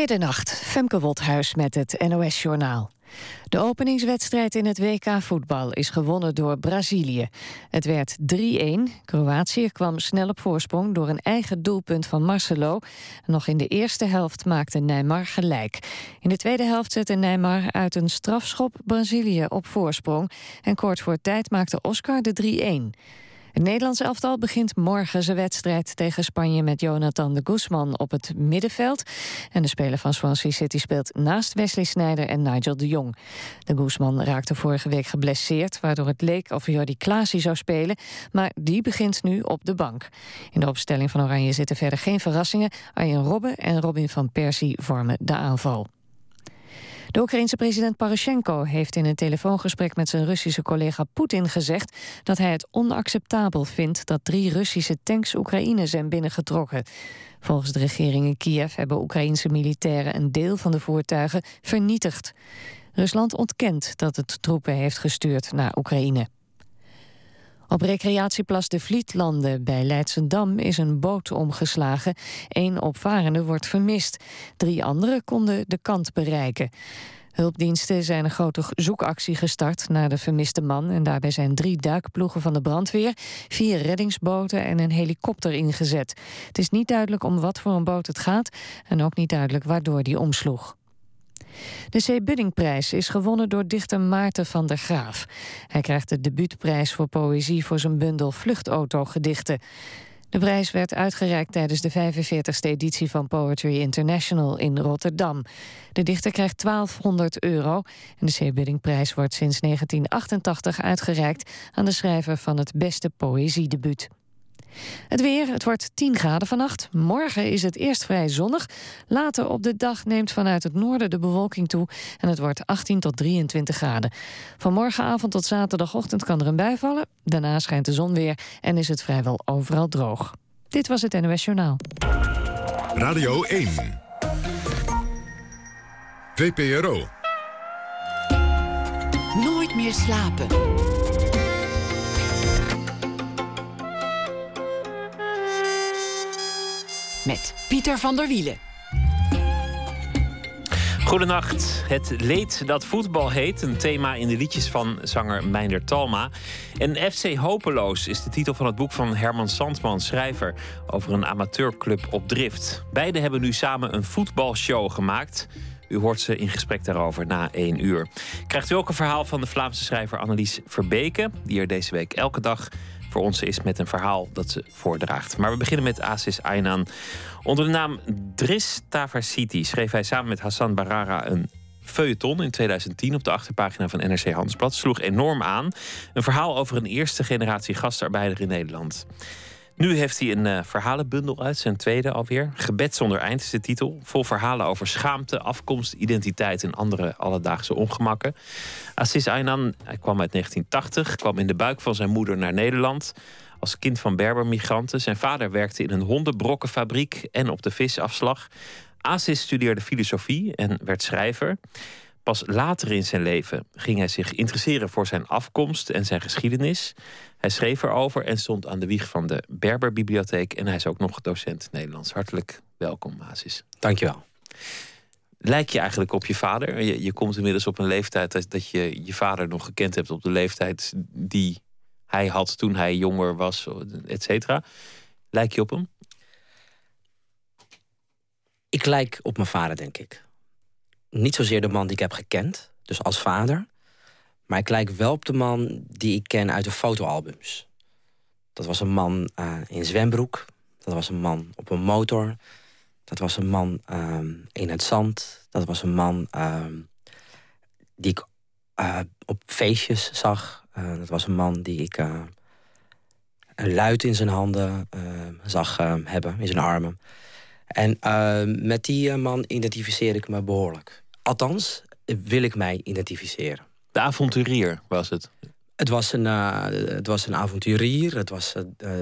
Middernacht, Femke Wothuis met het NOS-journaal. De openingswedstrijd in het WK-voetbal is gewonnen door Brazilië. Het werd 3-1. Kroatië kwam snel op voorsprong door een eigen doelpunt van Marcelo. Nog in de eerste helft maakte Neymar gelijk. In de tweede helft zette Neymar uit een strafschop Brazilië op voorsprong. En kort voor tijd maakte Oscar de 3-1. Het Nederlands elftal begint morgen zijn wedstrijd tegen Spanje met Jonathan de Guzman op het middenveld. En de speler van Swansea City speelt naast Wesley Sneijder en Nigel de Jong. De Guzman raakte vorige week geblesseerd, waardoor het leek of Jordi Klaasie zou spelen, maar die begint nu op de bank. In de opstelling van Oranje zitten verder geen verrassingen. Arjen Robben en Robin van Persie vormen de aanval. De Oekraïense president Poroshenko heeft in een telefoongesprek met zijn Russische collega Poetin gezegd dat hij het onacceptabel vindt dat drie Russische tanks Oekraïne zijn binnengetrokken. Volgens de regering in Kiev hebben Oekraïense militairen een deel van de voertuigen vernietigd. Rusland ontkent dat het troepen heeft gestuurd naar Oekraïne. Op recreatieplas de Vlietlanden bij Leidsendam is een boot omgeslagen. Eén opvarende wordt vermist. Drie anderen konden de kant bereiken. Hulpdiensten zijn een grote zoekactie gestart naar de vermiste man. En daarbij zijn drie duikploegen van de brandweer, vier reddingsboten en een helikopter ingezet. Het is niet duidelijk om wat voor een boot het gaat en ook niet duidelijk waardoor die omsloeg. De C. Buddingprijs is gewonnen door dichter Maarten van der Graaf. Hij krijgt de debuutprijs voor poëzie voor zijn bundel Vluchtautogedichten. De prijs werd uitgereikt tijdens de 45e editie van Poetry International in Rotterdam. De dichter krijgt 1200 euro en de C. Buddingprijs wordt sinds 1988 uitgereikt aan de schrijver van het beste poëziedebuut. Het weer, het wordt 10 graden vannacht. Morgen is het eerst vrij zonnig. Later op de dag neemt vanuit het noorden de bewolking toe... en het wordt 18 tot 23 graden. Van morgenavond tot zaterdagochtend kan er een bui vallen. Daarna schijnt de zon weer en is het vrijwel overal droog. Dit was het NOS Journaal. Radio 1. VPRO. Nooit meer slapen. Met Pieter van der Wielen. Goedenacht. Het leed dat voetbal heet. Een thema in de liedjes van zanger Meinder Talma. En FC Hopeloos is de titel van het boek van Herman Sandman, schrijver... over een amateurclub op drift. Beiden hebben nu samen een voetbalshow gemaakt... U hoort ze in gesprek daarover na één uur. Krijgt u ook een verhaal van de Vlaamse schrijver Annelies Verbeke... die er deze week elke dag voor ons is met een verhaal dat ze voordraagt. Maar we beginnen met Asis Aynan. Onder de naam Dris Tavarsiti schreef hij samen met Hassan Barara een feuilleton in 2010 op de achterpagina van NRC Handelsblad. Sloeg enorm aan. Een verhaal over een eerste generatie gastarbeider in Nederland. Nu heeft hij een uh, verhalenbundel uit, zijn tweede alweer. Gebed zonder eind is de titel. Vol verhalen over schaamte, afkomst, identiteit en andere alledaagse ongemakken. Assis Aynan hij kwam uit 1980, kwam in de buik van zijn moeder naar Nederland. Als kind van Berbermigranten. Zijn vader werkte in een hondenbrokkenfabriek en op de visafslag. Asis studeerde filosofie en werd schrijver. Pas later in zijn leven ging hij zich interesseren voor zijn afkomst en zijn geschiedenis. Hij schreef erover en stond aan de wieg van de Berberbibliotheek. En hij is ook nog docent Nederlands. Hartelijk welkom, Mazis. Dankjewel. Lijk je eigenlijk op je vader? Je, je komt inmiddels op een leeftijd dat, dat je je vader nog gekend hebt op de leeftijd die hij had toen hij jonger was, et cetera. Lijk je op hem? Ik lijk op mijn vader, denk ik. Niet zozeer de man die ik heb gekend, dus als vader. Maar ik lijk wel op de man die ik ken uit de fotoalbums. Dat was een man uh, in zwembroek. Dat was een man op een motor. Dat was een man uh, in het zand. Dat was een man uh, die ik uh, op feestjes zag. dat was een man die ik een luid in zijn handen zag hebben, in zijn armen. En met die man identificeer ik me behoorlijk. Althans, wil ik mij identificeren. De avonturier was het. Het was een, uh, het was een avonturier. Het was uh,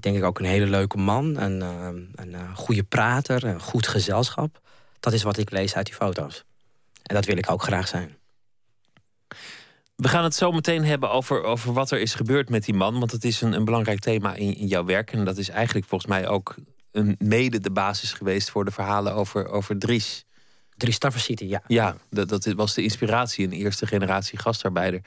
denk ik ook een hele leuke man. Een, uh, een goede prater, een goed gezelschap. Dat is wat ik lees uit die foto's. En dat wil ik ook graag zijn. We gaan het zo meteen hebben over, over wat er is gebeurd met die man. Want het is een, een belangrijk thema in, in jouw werk. En dat is eigenlijk volgens mij ook een, mede de basis geweest voor de verhalen over, over Dries. Drie City, ja. Ja, dat, dat was de inspiratie, een eerste generatie gastarbeider.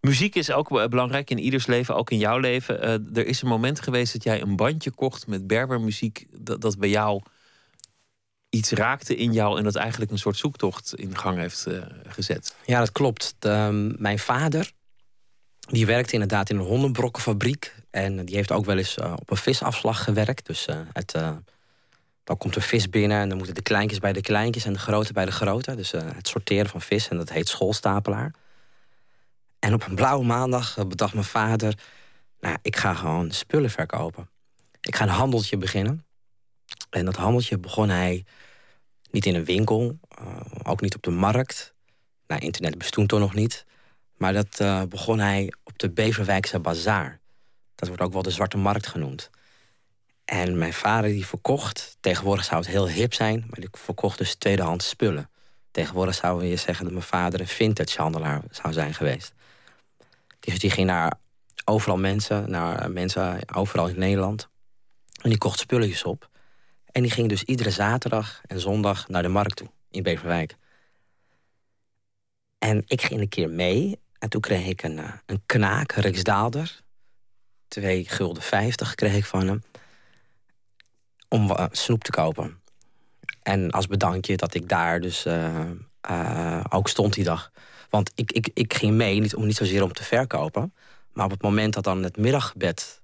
Muziek is ook belangrijk in ieders leven, ook in jouw leven. Uh, er is een moment geweest dat jij een bandje kocht met berbermuziek... dat, dat bij jou iets raakte in jou... en dat eigenlijk een soort zoektocht in gang heeft uh, gezet. Ja, dat klopt. De, um, mijn vader die werkte inderdaad in een hondenbrokkenfabriek. En die heeft ook wel eens uh, op een visafslag gewerkt. Dus het, dan komt er vis binnen en dan moeten de kleintjes bij de kleintjes... en de grote bij de grote. Dus het sorteren van vis en dat heet schoolstapelaar. En op een blauwe maandag eh, bedacht mijn vader... nou, ik ga gewoon spullen verkopen. Ik ga een handeltje beginnen. En dat handeltje begon hij niet in een winkel, uh, ook niet op de markt. Nou, internet bestond toen nog niet. Maar dat uh, begon hij op de Beverwijkse Bazaar. Dat wordt ook wel de Zwarte Markt genoemd. En mijn vader die verkocht, tegenwoordig zou het heel hip zijn... maar die verkocht dus tweedehands spullen. Tegenwoordig zouden we zeggen dat mijn vader een vintage handelaar zou zijn geweest. Dus die ging naar overal mensen, naar mensen overal in Nederland. En die kocht spulletjes op. En die ging dus iedere zaterdag en zondag naar de markt toe in Beverwijk. En ik ging een keer mee. En toen kreeg ik een, eh, een knaak, Riksdaalder. Twee gulden vijftig kreeg ik van hem. Om snoep te kopen. En als bedankje dat ik daar dus uh, ook stond die dag. Want ik, ik, ik ging mee, niet, om, niet zozeer om te verkopen. Maar op het moment dat dan het middaggebed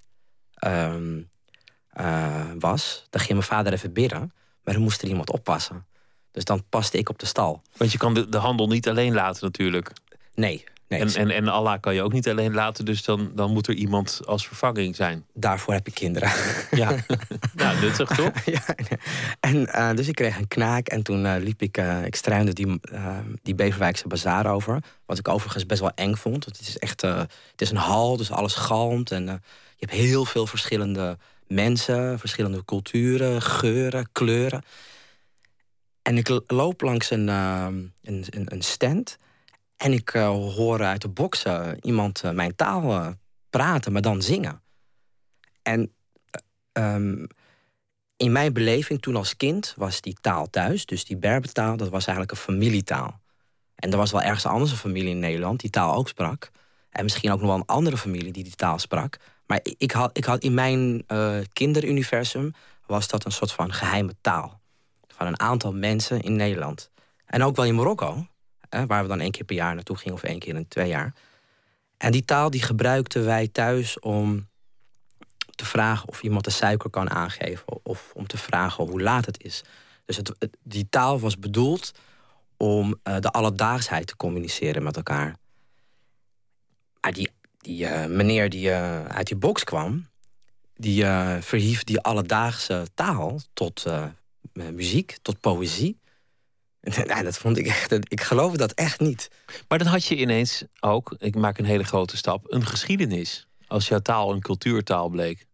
uh, was... dan ging mijn vader even bidden. Maar dan moest er iemand oppassen. Dus dan paste ik op de stal. Want je kan de, de handel niet alleen laten natuurlijk. Nee, en, en, en Allah kan je ook niet alleen laten, dus dan, dan moet er iemand als vervanging zijn. Daarvoor heb ik kinderen. Ja, nou, nuttig toch? ja, en uh, dus ik kreeg een knaak en toen uh, liep ik, uh, ik struinde die, die Beverwijkse bazaar over. Wat ik overigens best wel eng vond. Het is echt, het is een hal, dus alles galmt. En je hebt heel veel verschillende mensen, verschillende culturen, geuren, kleuren. En ik loop langs een, een, een, een stand. En ik uh, hoor uit de boksen iemand uh, mijn taal uh, praten, maar dan zingen. En um, in mijn beleving toen als kind was die taal thuis, dus die Berbertaal, dat was eigenlijk een familietaal. En er was wel ergens anders een familie in Nederland die taal ook sprak. En misschien ook nog wel een andere familie die die taal sprak. Maar ik had, ik had in mijn kinderuniversum was dat een soort van geheime taal. Van een aantal mensen in Nederland. En ook wel in Marokko waar we dan één keer per jaar naartoe gingen of één keer in twee jaar. En die taal die gebruikten wij thuis om te vragen of iemand de suiker kan aangeven of om te vragen hoe laat het is. Dus het, die taal was bedoeld om uh, de alledaagsheid te communiceren met elkaar. Maar die, die uh, meneer die uh, uit die box kwam, die verhief die alledaagse taal tot muziek, tot poëzie. Nou, dat vond ik echt. Ik geloofde dat echt niet. Maar dan had je ineens ook, ik maak een hele grote stap, een geschiedenis. Als jouw taal een cultuurtaal bleek.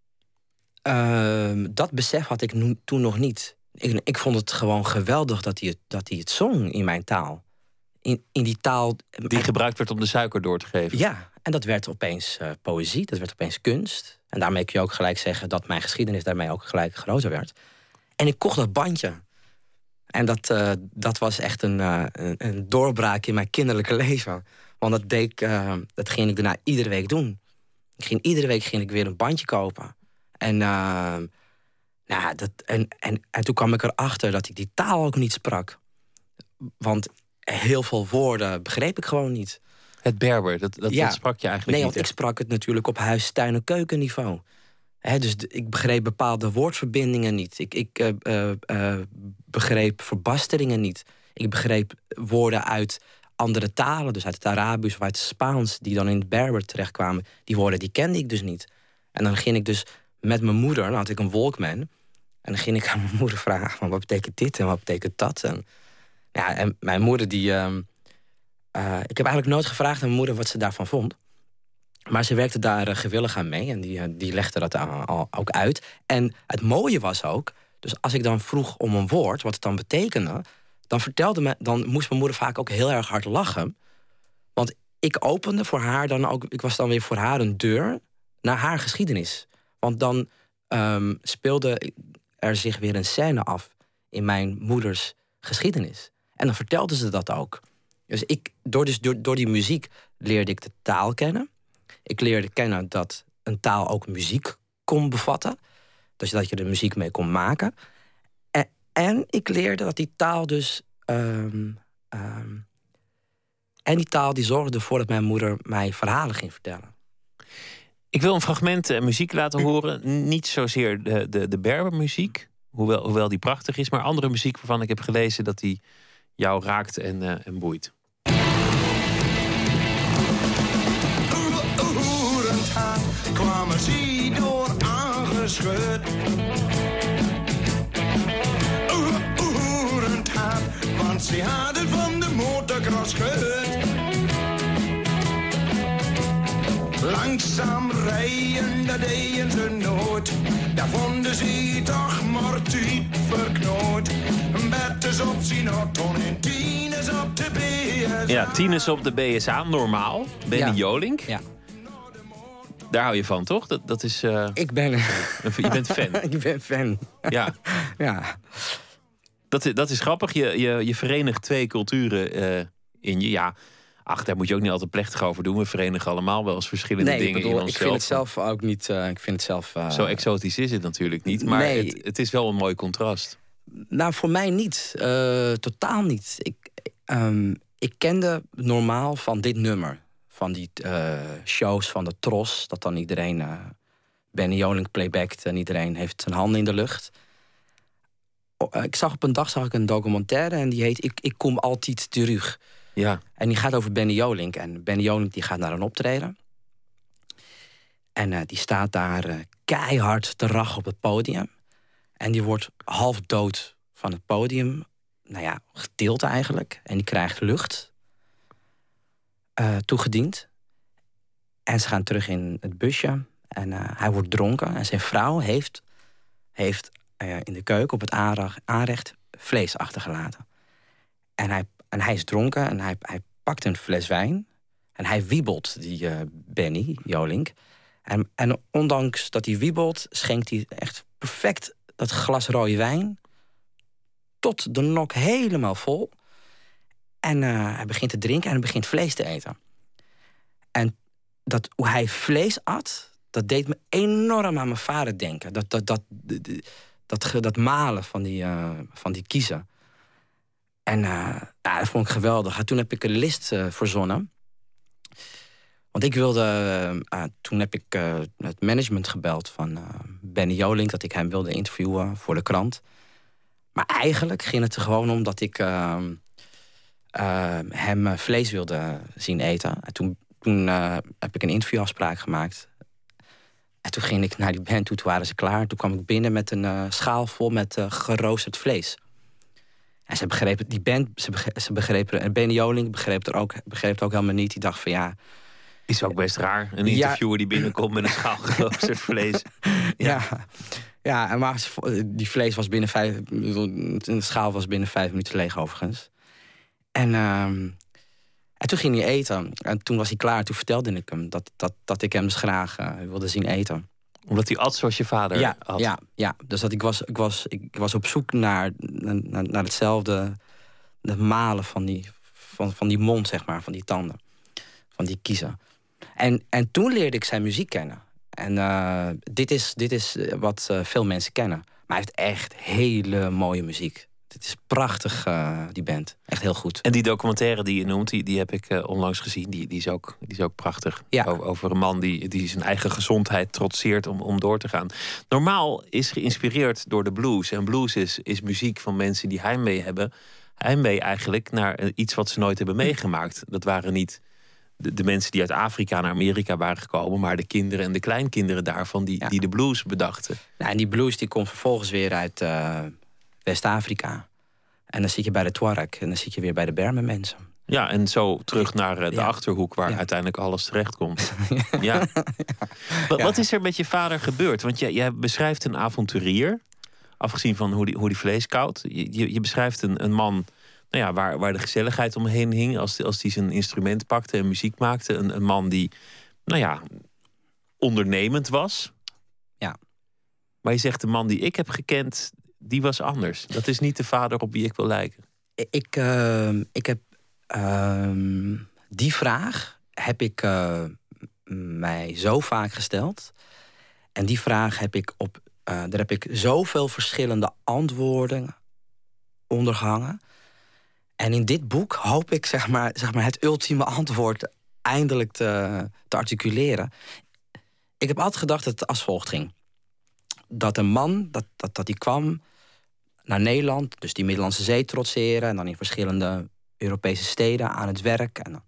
Uh, dat besef had ik toen nog niet. Ik, ik, vond het gewoon geweldig dat hij het, dat hij het zong in mijn taal. In, in die taal. Die gebruikt werd om de suiker door te geven. Ja, en dat werd opeens uh, poëzie, dat werd opeens kunst. En daarmee kun je ook gelijk zeggen dat mijn geschiedenis daarmee ook gelijk groter werd. En ik kocht dat bandje. En dat, uh, dat was echt een, uh, een, doorbraak in mijn kinderlijke leven. Want dat, deed, uh, dat ging ik daarna iedere week doen. Ik ging, iedere week ging ik weer een bandje kopen. En, nou, dat, en, en, en toen kwam ik erachter dat ik die taal ook niet sprak. Want heel veel woorden begreep ik gewoon niet. Het Berber, dat, dat, dat sprak je eigenlijk nee, niet? Nee, want ik sprak het natuurlijk op huis, tuin en keukenniveau dus ik begreep bepaalde woordverbindingen niet. Ik, ik uh, uh, uh, begreep verbasteringen niet. Ik begreep woorden uit andere talen, dus uit het Arabisch of uit het Spaans, die dan in het Berber terechtkwamen. Die woorden die kende ik dus niet. En dan ging ik dus met mijn moeder, dan had ik een Walkman. En dan ging ik aan mijn moeder vragen: van, wat betekent dit en wat betekent dat? En, ja, en mijn moeder, die. Ehm, ik heb eigenlijk nooit gevraagd aan mijn moeder wat ze daarvan vond. Maar ze werkte daar uh, gewillig aan mee en die, uh, die legde dat al, ook uit. En het mooie was ook, dus als ik dan vroeg om een woord, wat het dan betekende, dan vertelde me, dan moest mijn moeder vaak ook heel erg hard lachen. Want ik opende voor haar dan ook, ik was dan weer voor haar een deur naar haar geschiedenis. Want dan um, speelde er zich weer een scène af in mijn moeders geschiedenis. En dan vertelden ze dat ook. Dus ik, door, dus door, door die muziek leerde ik de taal kennen. Ik leerde kennen dat een taal ook muziek kon bevatten. Dus dat je er muziek mee kon maken. En, en ik leerde dat die taal dus. Ehm, ehm, en die taal die zorgde ervoor dat mijn moeder mij verhalen ging vertellen. Ik wil een fragment uh, muziek laten horen. Niet zozeer de, de, de Berbermuziek, hoewel, hoewel die prachtig is, maar andere muziek waarvan ik heb gelezen dat die jou raakt en, uh, en boeit. Ze door aangeschud. Oerend haar, want ze hadden van de motocross gehoord. Langzaam rijden, dat deden ze nooit. Daar vonden ze toch maar diep verknoot. Betters op zijn auto en tieners op de BSA. Ja, tieners op de BSA, normaal. Benny ja. Jolink. Ja. Daar hou je van, toch? Dat, dat is... Uh... Ik ben... je bent fan. ik ben fan. Ja. ja. Dat, dat is grappig. Je, je, je verenigt twee culturen uh, in je. Ja, ach, daar moet je ook niet altijd plechtig over doen. We verenigen allemaal wel eens verschillende nee, dingen bedoel, in onszelf. Ik vind het zelf ook niet... Uh, ik vind het zelf... Zo exotisch is het natuurlijk niet. Maar nee. het, het, is wel een mooi contrast. Nou, voor mij niet. totaal niet. Ik, um, ik kende normaal van dit nummer van die uh, shows van de Tros. Dat dan iedereen uh, Benny Jolink playbackt en iedereen heeft zijn handen in de lucht. Oh, ik zag op een dag zag ik een documentaire en die heet Ik, ik kom altijd terug. Ja. En die gaat over Benny Jolink. En Benny Jolink die gaat naar een optreden. En uh, die staat daar keihard te rachen op het podium. En die wordt half dood van het podium. Nou ja, getild eigenlijk. En die krijgt lucht uh, toegediend. En ze gaan terug in het busje. En uh, hij wordt dronken. En zijn vrouw heeft, heeft uh, in de keuken op het aanrecht vlees achtergelaten. En hij, en hij is dronken en hij, hij pakt een fles wijn. En hij wiebelt, die Benny Jolink. En, en ondanks dat hij wiebelt, schenkt hij echt perfect dat glas rode wijn... tot de nok helemaal vol. En uh, hij begint te drinken en hij begint vlees te eten. En dat, hoe hij vlees at, dat deed me enorm aan mijn vader denken. Dat, dat, dat, dat, dat, malen van die, uh, van die kiezen. En uh, ja, dat vond ik geweldig. En toen heb ik een list verzonnen. Want ik wilde, toen heb ik het management gebeld van Benny Jolink... dat ik hem wilde interviewen voor de krant. Maar eigenlijk ging het er gewoon om dat ik uh, hem eh, vlees wilde zien eten. En toen, toen uh, heb ik een interviewafspraak gemaakt. En toen ging ik naar die band toe, toen waren ze klaar. Toen kwam ik binnen met een uh, schaal vol met geroosterd vlees. En ze begrepen, die band, ze, begrepen, ze begrepen Benny Joling begreep, er ook, begreep het ook helemaal niet. Die dacht van ja... Is ook best raar, een interviewer die binnenkomt met een schaal geroosterd vlees. Ja. ja. Ja, maar die vlees was binnen vijf... De schaal was binnen vijf minuten leeg overigens. En, uh, en toen ging hij eten. En toen was hij klaar. Toen vertelde ik hem dat, dat, dat ik hem dus graag uh, wilde zien eten. Omdat hij at zoals je vader ja, had? Ja, ja. dus dat ik, was, ik, was, ik was op zoek naar, naar, naar hetzelfde... het malen van die, van, van die mond, zeg maar, van die tanden. Van die kiezen. En, en toen leerde ik zijn muziek kennen. En uh, dit, is, dit is wat uh, veel mensen kennen. Maar hij heeft echt hele mooie muziek. Het is prachtig, uh, die band. Echt heel goed. En die documentaire die je noemt, die, die heb ik uh, onlangs gezien. Die, die, is ook, die is ook prachtig. Ja. Over, een man die, die zijn eigen gezondheid trotseert om, om door te gaan. Normaal is geïnspireerd door de blues. En blues is, is muziek van mensen die heimwee hebben. Heimwee eigenlijk naar eh, iets wat ze nooit hebben meegemaakt. Dat waren niet de, de, mensen die uit Afrika naar Amerika waren gekomen... maar de kinderen en de kleinkinderen daarvan die, die de blues bedachten. Nou, en die blues die komt vervolgens weer uit... Uh West-Afrika. En dan zit je bij de Tuareg en dan zit je weer bij de Bermen mensen. Ja, en zo terug naar eh, de achterhoek waar uiteindelijk alles terecht komt. ja. Wat, wat is er met je vader gebeurd? Want jij, jij beschrijft een avonturier, afgezien van hoe die, hoe die vlees koudt. Je, je, beschrijft een, een man nou ja, waar, waar de gezelligheid omheen hing als, als die zijn instrument pakte en muziek maakte. Een, een man die, nou ja, ondernemend was. Ja. Maar je zegt de man die ik heb gekend, die was anders. Dat is niet de vader op wie ik wil lijken. ik, ehm, ik heb ehm, die vraag heb ik uh, mij zo vaak gesteld. En die vraag heb ik op. Uh, daar heb ik zoveel verschillende antwoorden ondergehangen. En in dit boek hoop ik zeg maar, zeg maar, het ultieme antwoord eindelijk te, te articuleren. Ik heb altijd gedacht dat het als volgt ging. Dat een man, dat, dat, dat die kwam naar Nederland, dus die Middellandse Zee trotseren... en dan in verschillende Europese steden aan het werk. En dan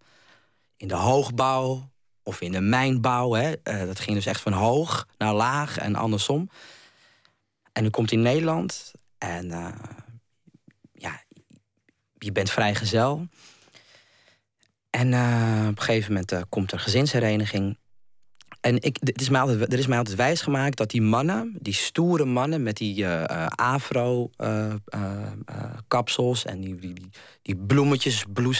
in de hoogbouw of in de mijnbouw. Hè. Uh, dat ging dus echt van hoog naar laag en andersom. En nu komt in Nederland en uh, ja, je bent vrijgezel. En uh, op een gegeven moment komt er gezinshereniging. En ik, het is mij altijd, er is mij altijd wijs gemaakt dat die mannen, die stoere mannen met die uh, afro-kapsels en die, die, die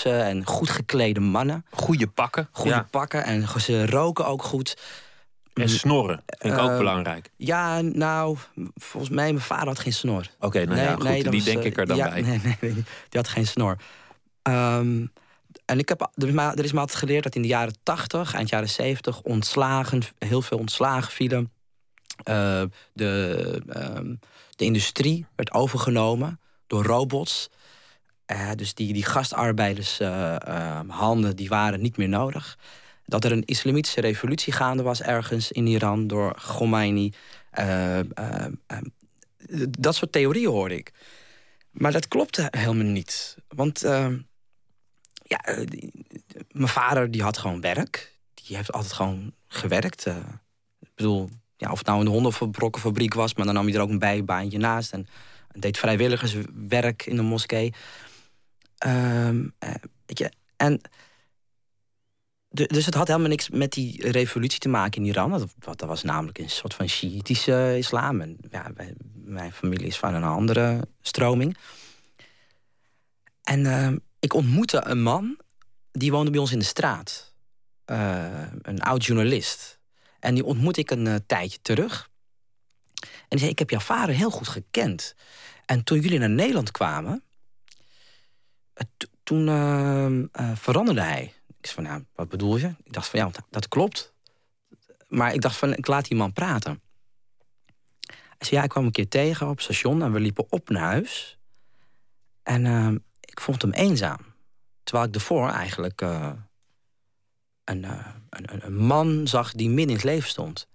en goed geklede mannen. Goede pakken. Goede pakken en ze roken ook goed. En snorren, vind ik ook belangrijk. Ja, nou, volgens mij, mijn vader had geen snor. Oké, nou nee, ja, goed, nee, die denk ik er dan ja, bij. Nee, nee, die had geen snor. Um, en ik heb, er, is me altijd geleerd dat in de jaren 80, eind jaren 70, ontslagen, heel veel ontslagen vielen. Uh, de, uh, de industrie werd overgenomen door robots. Uh, dus die, die gastarbeiders ehm, handen die waren niet meer nodig. Dat er een islamitische revolutie gaande was ergens in Iran door Khomeini. Ehm, dat soort theorieën hoorde ik. Maar dat klopte helemaal niet. Want ja, eh, mijn vader die had gewoon werk. Die heeft altijd gewoon gewerkt. Uh, ik bedoel, ja, of het nou een hondenbrokkenfabriek was... maar dan nam je er ook een bijbaantje naast... en deed vrijwilligerswerk in de moskee. Um, weet je, en... dus het had helemaal niks met die revolutie te maken in Iran. Dat, was namelijk een soort van Shiïtische islam. En ja, mijn familie is van een andere stroming. En uh, ik ontmoette een man, die woonde bij ons in de straat. Uh, een oud journalist. En die ontmoette ik een uh, tijdje terug. En die zei, ik heb jouw vader heel goed gekend. En toen jullie naar Nederland kwamen... Uh, toen veranderde hij. Ik zei van, ja, wat bedoel je? Ik dacht van, ja, dat klopt. Maar ik dacht van, ik laat die man praten. Hij zei, ja, ik kwam een keer tegen op het station... en we liepen op naar huis. En ik vond hem eenzaam. Terwijl ik ervoor eigenlijk een, uh, een, een, man zag die min in het leven stond.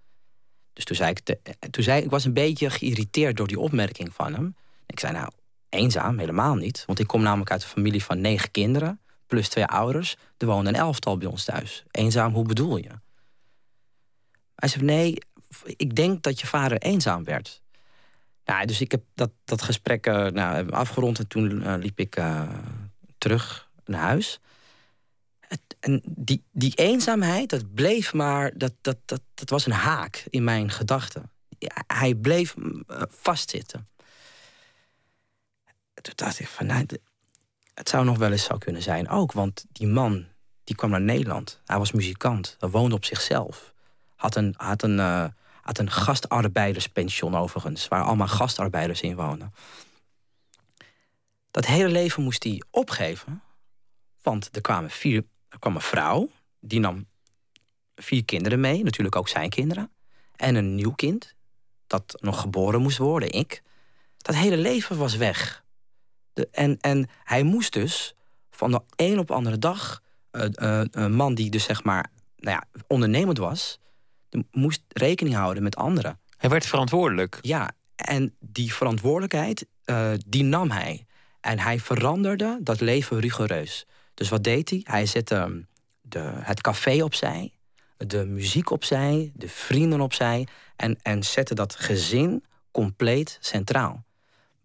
Dus toen zei ik, te, toen zei, ik was een beetje geïrriteerd door die opmerking van hem. Ik zei, nou, eenzaam, helemaal niet. Want ik kom namelijk uit een familie van negen kinderen, plus twee ouders. Er woonde een elftal bij ons thuis. Eenzaam, hoe bedoel je? Hij zei, nee, ik denk dat je vader eenzaam werd. Nou, dus ik heb dat, dat gesprek uh, nou, afgerond en toen uh, liep ik uh, terug naar huis. En die, die eenzaamheid, dat bleef maar, dat, dat, dat, dat was een haak in mijn gedachten. hij bleef vastzitten. Toen dacht ik van, nou, het zou nog wel eens zo kunnen zijn ook. Want die man, die kwam naar Nederland. Hij was muzikant, hij woonde op zichzelf. Had een, had een had een gastarbeiderspension overigens, waar allemaal gastarbeiders in wonen. Dat hele leven moest hij opgeven, want er, kwamen vier, er kwam een vrouw, die nam vier kinderen mee, natuurlijk ook zijn kinderen, en een nieuw kind, dat nog geboren moest worden, ik. Dat hele leven was weg. De, en, en hij moest dus van de een op de andere dag, uh, uh, een man die dus zeg maar nou ja, ondernemend was, moest rekening houden met anderen. Hij werd verantwoordelijk. Ja, en die verantwoordelijkheid, uh, die nam hij. En hij veranderde dat leven rigoureus. Dus wat deed hij? Hij zette ehm, de, het café opzij, de muziek opzij, de vrienden opzij... en, en zette dat gezin compleet centraal.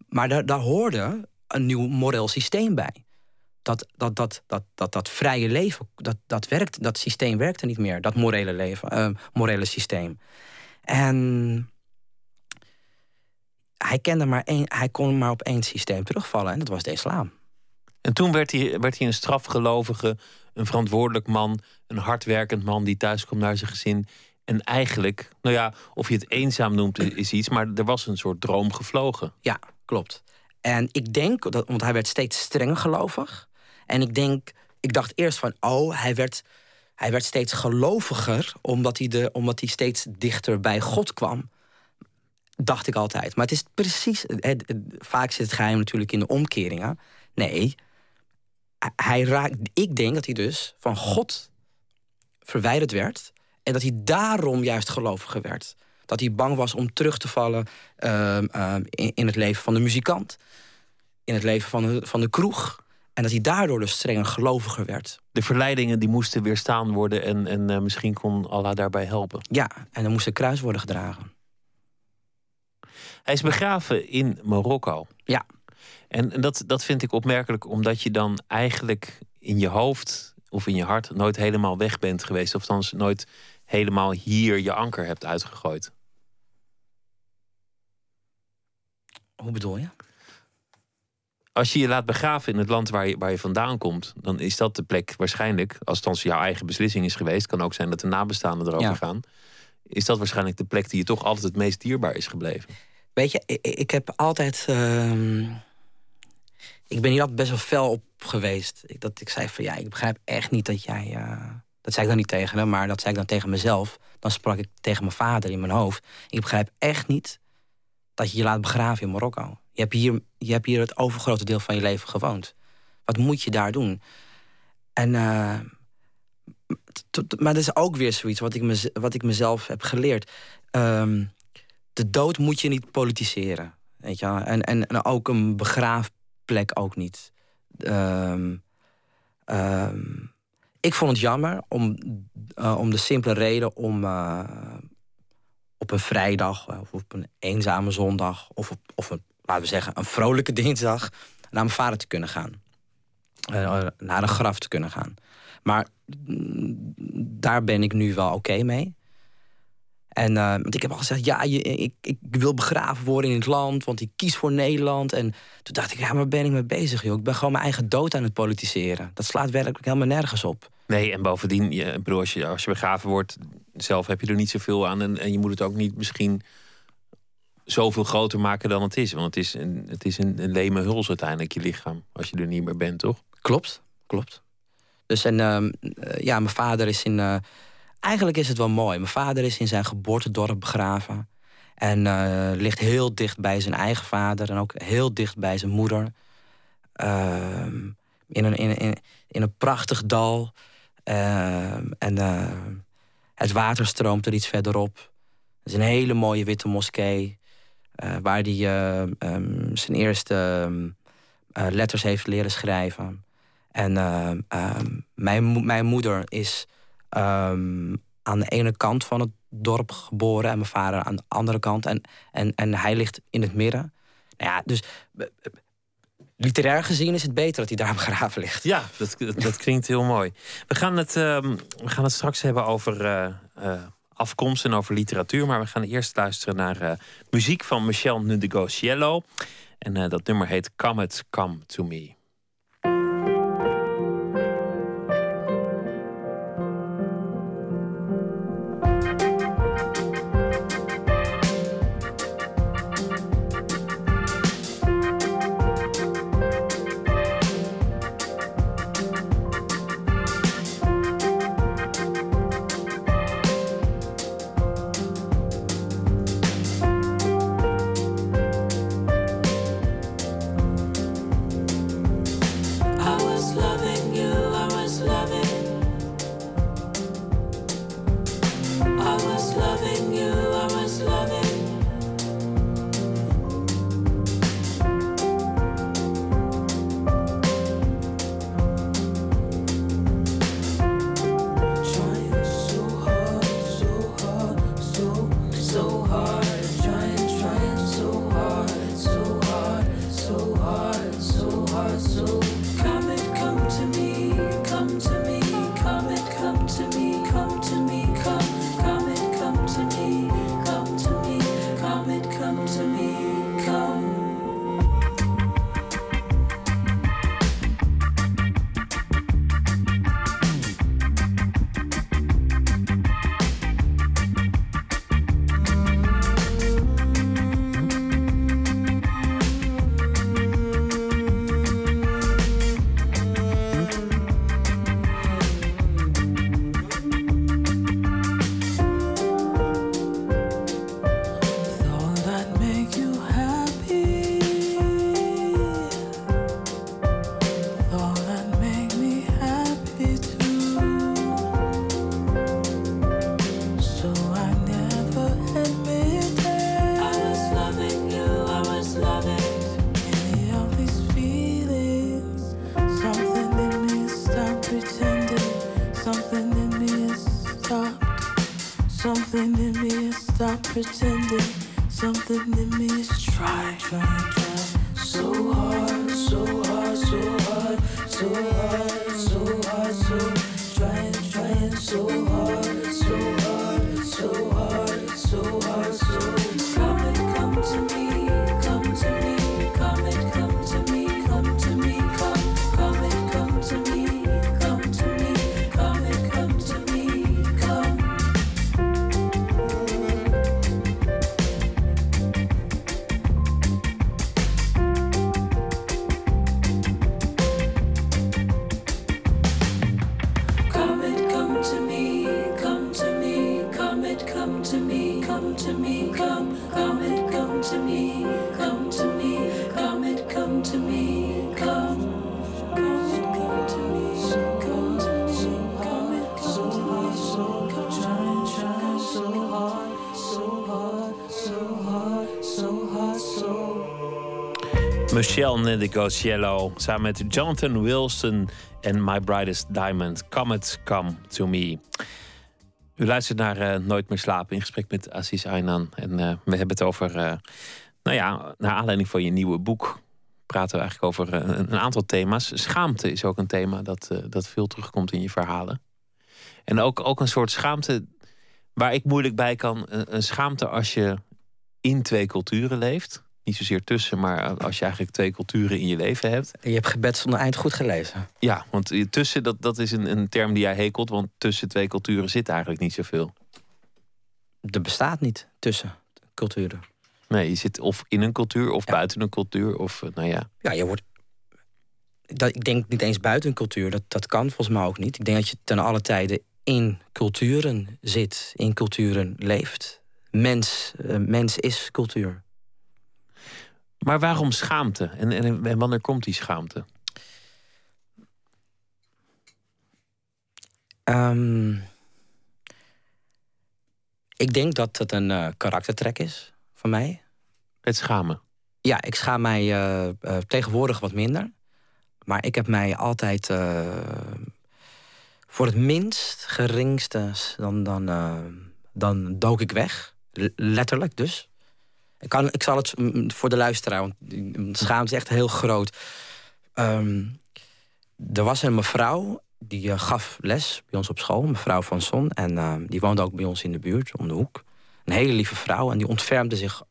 Maar daar, daar hoorde een nieuw moreel systeem bij dat, dat, dat, dat, dat, dat vrije leven, dat, dat, werkt, dat systeem werkte niet meer. Dat morele, leven, uh, morele systeem. En hij, kende maar één, hij kon maar op één systeem terugvallen en dat was de islam. En toen werd hij, werd hij een strafgelovige, een verantwoordelijk man, een hardwerkend man die thuis komt naar zijn gezin. En eigenlijk, nou ja, of je het eenzaam noemt is iets, maar er was een soort droom gevlogen. Ja, klopt. En ik denk, dat, want hij werd steeds strenger gelovig. En ik denk, ik dacht eerst van, oh, hij werd, hij werd steeds geloviger omdat hij, de, omdat hij steeds dichter bij God kwam. Dacht ik altijd. Maar het is precies, vaak zit het geheim natuurlijk in de omkeringen. Nee, hij raakt, ik denk dat hij dus van God verwijderd werd. En dat hij daarom juist geloviger werd. Dat hij bang was om terug te vallen ehm, ehm, in, het leven van de muzikant. In het leven van van de kroeg. En dat hij daardoor dus strenger geloviger werd. De verleidingen die moesten weerstaan worden en, en uh, misschien kon Allah daarbij helpen. Ja, en er moest een kruis worden gedragen. Hij is begraven in Marokko. Ja. En, en dat, dat vind ik opmerkelijk, omdat je dan eigenlijk in je hoofd of in je hart nooit helemaal weg bent geweest. Of dan nooit helemaal hier je anker hebt uitgegooid. Hoe bedoel je? Als je je laat begraven in het land waar je, waar je vandaan komt, dan is dat de plek waarschijnlijk, als het jouw eigen beslissing is geweest, kan ook zijn dat de nabestaanden erover gaan, is dat waarschijnlijk de plek die je toch altijd het meest dierbaar is gebleven. Weet je, ik, ik heb altijd. Uh, ik ben hier altijd best wel fel op geweest. Ik, dat ik zei van ja, ik begrijp echt niet dat jij. Uh, dat zei ik dan niet tegen hem, maar dat zei ik dan tegen mezelf. Dan sprak ik tegen mijn vader in mijn hoofd. Ik begrijp echt niet dat je je laat begraven in Marokko. Je hebt hier, je hebt hier het overgrote deel van je leven gewoond. Wat moet je daar doen? En, uh, maar dat is ook weer zoiets wat ik, me, wat ik mezelf heb geleerd. Um, de dood moet je niet politiseren. Weet je? En, en, en ook een begraafplek ook niet. Um, um, ik vond het jammer om, uh, om de simpele reden om uh, op een vrijdag of op een eenzame zondag of op, of een laten we zeggen, een vrolijke dinsdag naar mijn vader te kunnen gaan. Uh, naar een graf te kunnen gaan. Maar mm, daar ben ik nu wel oké mee. En uh, want ik heb al gezegd, ja, ik, ik wil begraven worden in het land, want ik kies voor Nederland. En toen dacht ik, ja, waar ben ik mee bezig, joh? Ik ben gewoon mijn eigen dood aan het politiseren. Dat slaat werkelijk helemaal nergens op. Nee, en bovendien, je, als, je, begraven wordt, zelf heb je er niet zoveel aan. En je moet het ook niet misschien zoveel groter maken dan het is. Want het is een, het is een, een leme huls uiteindelijk, je lichaam. Als je er niet meer bent, toch? Klopt, klopt. Dus en uh, ja, mijn vader is in. Uh, eigenlijk is het wel mooi. Mijn vader is in zijn geboortedorp begraven. En uh, ligt heel dicht bij zijn eigen vader. En ook heel dicht bij zijn moeder. Ehm, in, een, in, in, in een prachtig dal. Ehm, en het water stroomt er iets verderop. Het is een hele mooie witte moskee. Uh, waar hij uh, um, zijn eerste um, uh, letters heeft leren schrijven. En um, mijn, mijn moeder is aan de ene kant van het dorp geboren en mijn vader aan de andere kant. En, en, en hij ligt in het midden. Nou ja, dus literair gezien is het beter dat hij daar begraven ligt. Ja, dat, dat klinkt heel mooi. We gaan het, we gaan het straks hebben over afkomst en over literatuur. Maar we gaan eerst luisteren naar uh, muziek van Michel Nudegociello. En uh, dat nummer heet Come It Come To Me. Come to me, come, come and come to me, come to me, come and come to me, come. Michelle Negociello samen met Jonathan Wilson en My Brightest Diamond. Come It, Come To Me. U luistert naar eh, Nooit meer slapen in gesprek met Aziz Aynan. En eh, we hebben het over, eh, nou ja, naar aanleiding van je nieuwe boek... praten we eigenlijk over een, aantal thema's. Schaamte is ook een thema dat, dat veel terugkomt in je verhalen. En ook, ook een soort schaamte waar ik moeilijk bij kan. Een schaamte als je in twee culturen leeft. Niet zozeer tussen, maar als je eigenlijk twee culturen in je leven hebt. Je hebt gebed zonder eind goed gelezen. Ja, want tussen, dat, dat is een, een term die jij hekelt. Want tussen twee culturen zit eigenlijk niet zoveel. Er bestaat niet tussen culturen. Nee, je zit of in een cultuur of buiten een cultuur. Of, eh, nou ja. Ja, je wordt. Dat, ik denk niet eens buiten een cultuur. Dat, dat kan volgens mij ook niet. Ik denk dat je ten alle tijden in culturen zit, in culturen leeft. Mens, eh, mens is cultuur. Maar waarom schaamte? En, en, en wanneer komt die schaamte? Ehm, ik denk dat het een eh, karaktertrek is van mij. Het schamen. Ja, ik schaam mij eh, eh, tegenwoordig wat minder. Maar ik heb mij altijd voor het minst geringste... dan, dan, dan dook ik weg. L- letterlijk dus. Ik, kan, ik zal het voor de luisteraar, want schaamte is echt heel groot. Ehm, er was een mevrouw die eh, gaf les bij ons op school, mevrouw Van Son. En eh, die woonde ook bij ons in de buurt, om de hoek. Een hele lieve vrouw en die ontfermde zich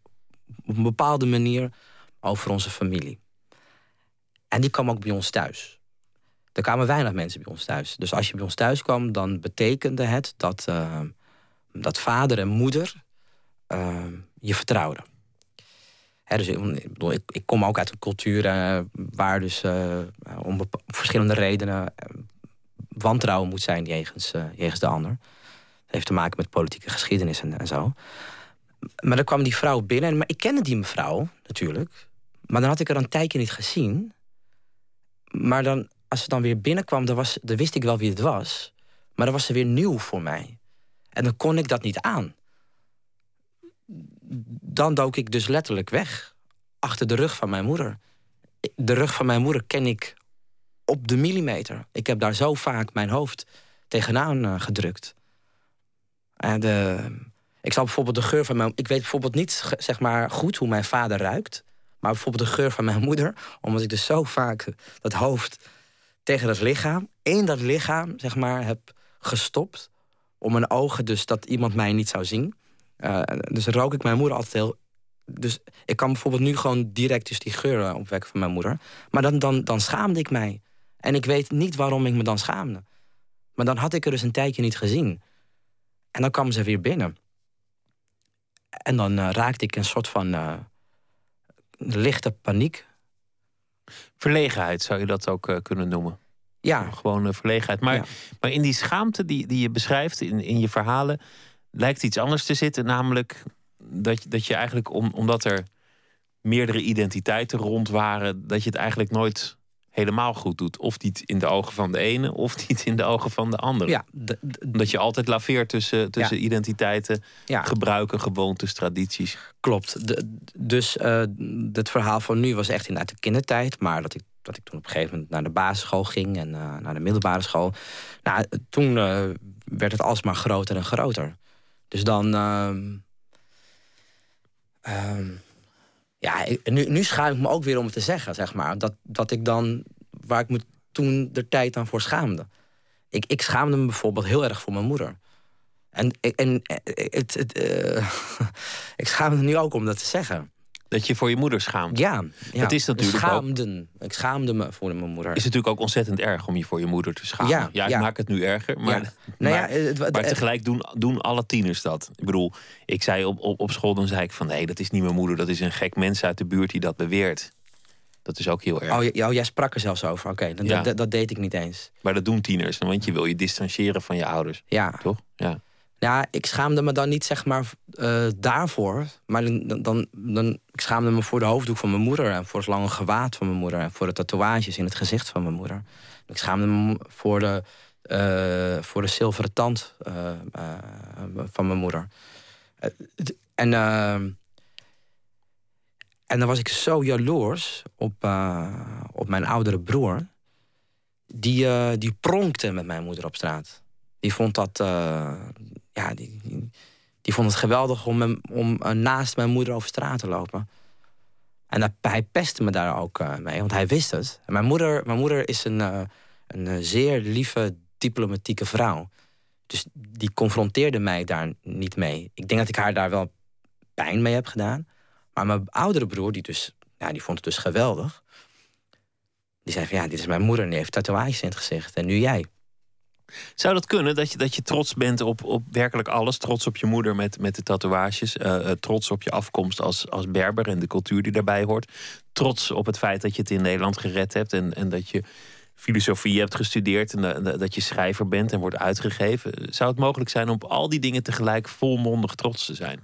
op een bepaalde manier over onze familie. En die kwam ook bij ons thuis. Er kwamen weinig mensen bij ons thuis. Dus als je bij ons thuis kwam, dan betekende het dat, eh, dat vader en moeder je vertrouwden. Dus ik, bedoel, ik, ik kom ook uit een cultuur eh, waar dus eh, om verschillende redenen eh, wantrouwen moet zijn jegens, jegens de ander. Dat heeft te maken met politieke geschiedenis en, zo. Maar dan kwam die vrouw binnen. en- Maar ik kende die mevrouw natuurlijk. Maar dan had ik er een tijdje niet gezien. Maar dan, als ze dan weer binnenkwam, dan, was, dan wist ik wel wie het was. Maar dan was ze weer nieuw voor mij. En dan kon ik dat niet aan. Dan dook ik dus letterlijk weg. Achter de rug van mijn moeder. De rug van mijn moeder ken ik op de millimeter. Ik heb daar zo vaak mijn hoofd tegenaan eh, gedrukt. En de, ik zal bijvoorbeeld de geur van mijn... Ik weet bijvoorbeeld niet zeg maar, goed hoe mijn vader ruikt. Maar bijvoorbeeld de geur van mijn moeder. Omdat ik dus zo vaak dat hoofd tegen dat lichaam... in dat lichaam, zeg maar, heb gestopt. Om mijn ogen dus dat iemand mij niet zou zien. Eh, dus rook ik mijn moeder altijd heel... Dus ik kan bijvoorbeeld nu gewoon direct dus die geur eh, opwekken van mijn moeder. Maar dan, dan, dan schaamde ik mij. En ik weet niet waarom ik me dan schaamde. Maar dan had ik er dus een tijdje niet gezien. En dan kwam ze weer binnen. En dan eh, raakte ik een soort van eh, lichte paniek. Verlegenheid zou je dat ook kunnen noemen. Ja, Gewoon verlegenheid. Maar, Ja. maar in die schaamte die, die je beschrijft in, in je verhalen... lijkt iets anders te zitten. Namelijk dat, je- dat je eigenlijk, om, omdat er meerdere identiteiten rond waren... dat je het eigenlijk nooit helemaal goed doet. Of niet in de ogen van de ene, of niet in de ogen van de andere. ja, d- d- Omdat je altijd laveert tussen, tussen identiteiten, ja gebruiken, gewoontes, tradities. klopt. Dus eh, het verhaal van nu was echt in uit de kindertijd. Maar dat ik, dat ik toen op een gegeven moment naar de basisschool ging... en eh, naar de middelbare school. Nou, toen eh, werd het alsmaar groter en groter. Dus dan. ehm, ehm, ja, nu, nu schaam ik me ook weer om het te zeggen, zeg maar. Dat, dat ik dan. Waar ik me toen de tijd aan voor schaamde. Ik, ik schaamde me bijvoorbeeld heel erg voor mijn moeder. En, en eh, het, het, eh, ik schaam me nu ook om dat te zeggen. Dat je voor je moeder schaamt. Ja, ja. Het is natuurlijk ook- Schaamden. Ik schaamde me voor mijn moeder. is natuurlijk ook ontzettend erg om je voor je moeder te schamen. Ja, Ja, ik ja. maak het nu erger, maar, Ja. Nou maar, ja, het- het- maar tegelijk doen, doen alle tieners dat. Ik bedoel, ik zei op, op, op school, dan zei ik van... nee, dat is niet mijn moeder, dat is een gek mens uit de buurt die dat beweert. Dat is ook heel erg. Oh, oh, jij sprak er zelfs over. Oké, dat, dat, dat deed ik niet eens. Maar dat doen tieners, want je wil je distancieren van je ouders. Ja. Toch? Ja. Ja, ik schaamde me dan niet zeg maar eh, daarvoor. Maar dan, dan, dan, ik schaamde me voor de hoofddoek van mijn moeder. En voor het lange gewaad van mijn moeder. En voor de tatoeages in het gezicht van mijn moeder. Ik schaamde me voor de, eh, voor de zilveren tand eh, van mijn moeder. En, en dan was ik zo jaloers op, op mijn oudere broer. Die, die pronkte met mijn moeder op straat. Die vond dat. Ja, die, die, vond het geweldig om, om eh, naast mijn moeder over straat te lopen. En hij pestte me daar ook eh, mee, want hij wist het. Mijn moeder, mijn moeder is een, eh, een zeer lieve, diplomatieke vrouw. Dus die confronteerde mij daar niet mee. Ik denk dat ik haar daar wel pijn mee heb gedaan. Maar mijn oudere broer, die, dus, ja, die vond het dus geweldig. Die zei van ja, dit is mijn moeder en die heeft tatoeages in het gezicht. En nu jij. Zou dat kunnen, dat je, dat je trots bent op, op werkelijk alles? Trots op je moeder met, met de tatoeages. eh, eh, trots op je afkomst als, als Berber en de cultuur die daarbij hoort. Trots op het feit dat je het in Nederland gered hebt. En, en dat je filosofie hebt gestudeerd. En da- dat je schrijver bent en wordt uitgegeven. Zou het mogelijk zijn om op al die dingen tegelijk volmondig trots te zijn?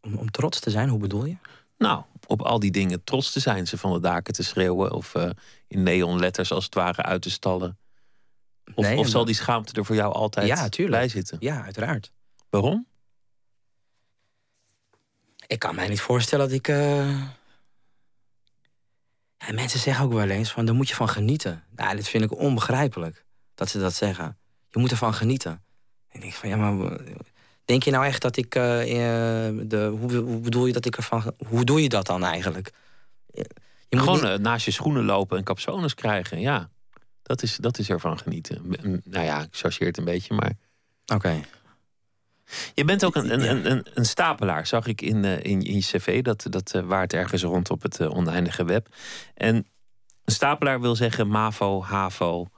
Om, om trots te zijn, hoe bedoel je? Nou, op al die dingen trots te zijn. Ze van de daken te schreeuwen. Of eh, in neonletters als het ware uit te stallen. Of, Nee, of zal die schaamte er voor jou altijd Ja, tuurlijk. bij zitten? Ja, uiteraard. Waarom? Ik kan mij niet voorstellen dat ik. eh, Ja, mensen zeggen ook wel eens van, daar moet je van genieten. Nou, dit vind ik onbegrijpelijk dat ze dat zeggen. Je moet ervan genieten. En ik denk van, ja, maar denk je nou echt dat ik, eh, eh, de, hoe, hoe bedoel je dat ik ervan, hoe doe je dat dan eigenlijk? Je moet Gewoon niet- naast je schoenen lopen en capsones krijgen. Ja, dat is, dat is ervan genieten. Nou ja, ik chargeer het een beetje, maar... Oké. Je bent ook een, een, een, een, stapelaar, zag ik in, eh, in, in je cv. Dat, dat eh, waart ergens rond op het eh, oneindige web. En een stapelaar wil zeggen MAVO, HAVO,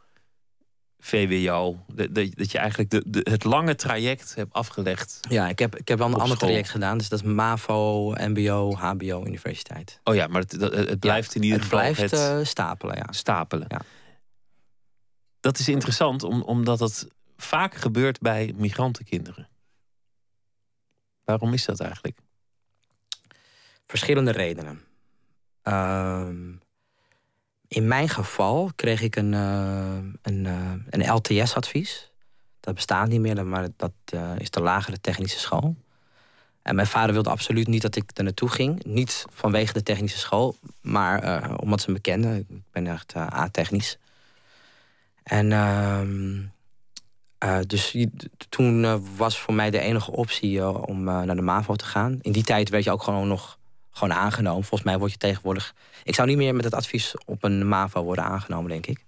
VWO. Dat, dat, dat je eigenlijk de, de, het lange traject hebt afgelegd. Ja, ik heb, ik heb wel een ander school. traject gedaan. Dus dat is MAVO, MBO, HBO, universiteit. Oh ja, maar het, het blijft in ieder Het geval blijft het eh, stapelen, ja. stapelen. Ja. Dat is interessant, om, omdat het vaak gebeurt bij migrantenkinderen. Waarom is dat eigenlijk? Verschillende redenen. Ehm, in mijn geval kreeg ik een, eh, een, eh, een LTS-advies. Dat bestaat niet meer, maar dat eh, is de lagere technische school. En mijn vader wilde absoluut niet dat ik er naartoe ging. Niet vanwege de technische school, maar omdat ze me kenden. Ik ben echt A-technisch. En ehm, eh, dus toen eh, was voor mij de enige optie eh, om naar de MAVO te gaan. In die tijd werd je ook gewoon nog gewoon aangenomen. Volgens mij word je tegenwoordig... Ik zou niet meer met het advies op een MAVO worden aangenomen, denk ik.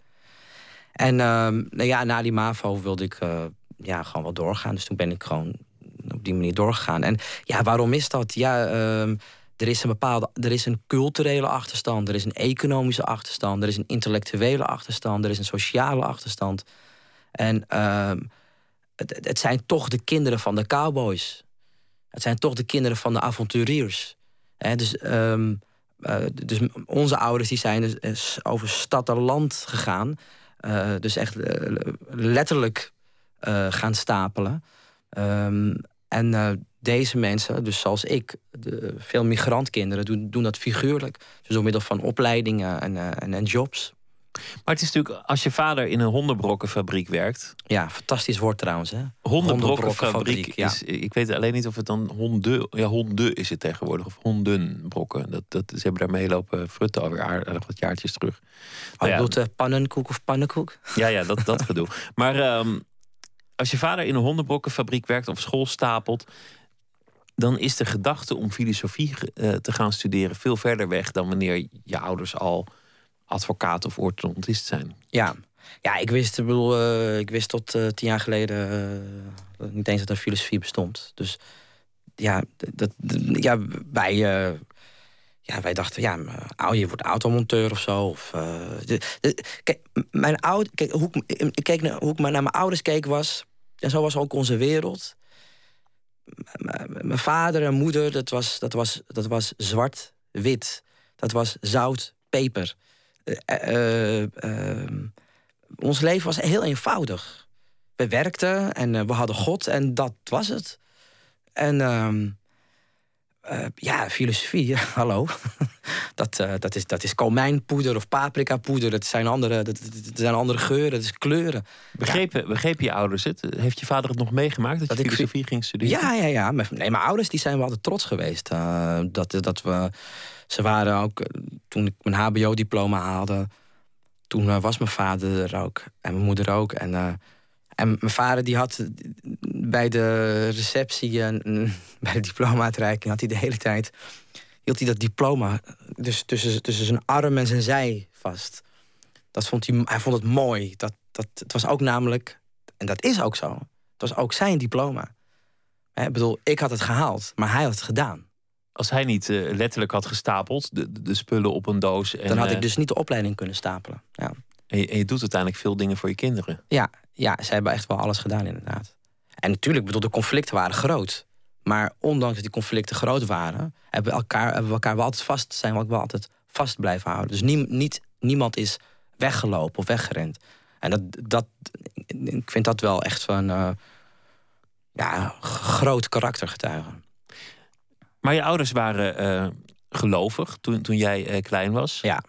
En ehm, nou ja, na die MAVO wilde ik ja, gewoon wel doorgaan. Dus toen ben ik gewoon op die manier doorgegaan. En ja, waarom is dat? Ja, ehm, er is een bepaalde... Er is een culturele achterstand. Er is een economische achterstand. Er is een intellectuele achterstand. Er is een sociale achterstand. En ehm, het, het zijn toch de kinderen van de cowboys. Het zijn toch de kinderen van de avonturiers. Dus, ehm, eh, dus onze ouders die zijn dus eh, over stad en land gegaan. Eh, dus echt letterlijk gaan stapelen. Ehm, en deze mensen, dus zoals ik, de, veel migrantkinderen, doen, doen dat figuurlijk. Dus door middel van opleidingen en, eh, en, en jobs. Maar het is natuurlijk, als je vader in een hondenbrokkenfabriek werkt. Ja, fantastisch woord trouwens. Hè? Hondenbrokkenfabriek ja. is. Ik weet alleen niet of het dan honden. Ja, honden is het tegenwoordig. Of hondenbrokken. Dat, dat, ze hebben daarmee lopen frutten alweer aardig wat jaartjes terug. Oh, Nou ja, eh, pannenkoek of pannenkoek? Ja, ja, dat, dat gedoe. Maar ehm, Als je vader in een hondenbokkenfabriek werkt of school stapelt, dan is de gedachte om filosofie eh, te gaan studeren veel verder weg dan wanneer je ouders al advocaat of orthodontist zijn. Ja, ja ik, wist, ik, bedoel, eh, ik wist tot uh, tien jaar geleden uh, niet eens dat er filosofie bestond. Dus ja, dat, ja wij, ja, wij dachten, ja, je wordt automonteur of zo. Of, kijk, mijn oude, kijk, hoe, ik, keek naar, hoe ik naar mijn ouders keek was, en zo was ook onze wereld. Mijn vader en moeder, dat was, dat was, dat was zwart-wit. Dat was zout, peper. Uh, uh, ons leven was heel eenvoudig. We werkten en we hadden God en dat was het. En ehm, ja, filosofie, hallo. dat, dat, is, dat is komijnpoeder of paprikapoeder. Dat zijn andere, dat, dat zijn andere geuren, dat is kleuren. Begrepen, ja. begrepen je ouders het? Heeft je vader het nog meegemaakt dat, dat je filosofie ik, ging studeren? Ja, ja, ja. Nee, mijn ouders die zijn wel altijd trots geweest. dat, dat we ze waren ook, eh, toen ik mijn HBO-diploma haalde, toen was mijn vader er ook. En mijn moeder ook. En, en mijn vader die had bij de receptie, en bij de diploma-uitreiking, had hij de hele tijd, hield hij dat diploma dus tussen, tussen zijn arm en zijn zij vast. Dat vond hij, hij vond het mooi. Dat, dat, het was ook namelijk, en dat is ook zo, het was ook zijn diploma. Ik bedoel, ik had het gehaald, maar hij had het gedaan. Als hij niet uh, letterlijk had gestapeld, de, de spullen op een doos. En, dan had ik dus niet de opleiding kunnen stapelen. Ja. En je, en, je, doet uiteindelijk veel dingen voor je kinderen. Ja, ja, ze hebben echt wel alles gedaan, inderdaad. En natuurlijk, bedoel, de conflicten waren groot. Maar ondanks dat die conflicten groot waren, hebben we elkaar, hebben we elkaar wel altijd vast, zijn we wel altijd vast blijven houden. Dus nie, niet, niemand is weggelopen of weggerend. En dat, dat, ik vind dat wel echt van uh, ja, groot karaktergetuige. Maar je ouders waren uh, gelovig toen, toen jij uh, klein was. Ja.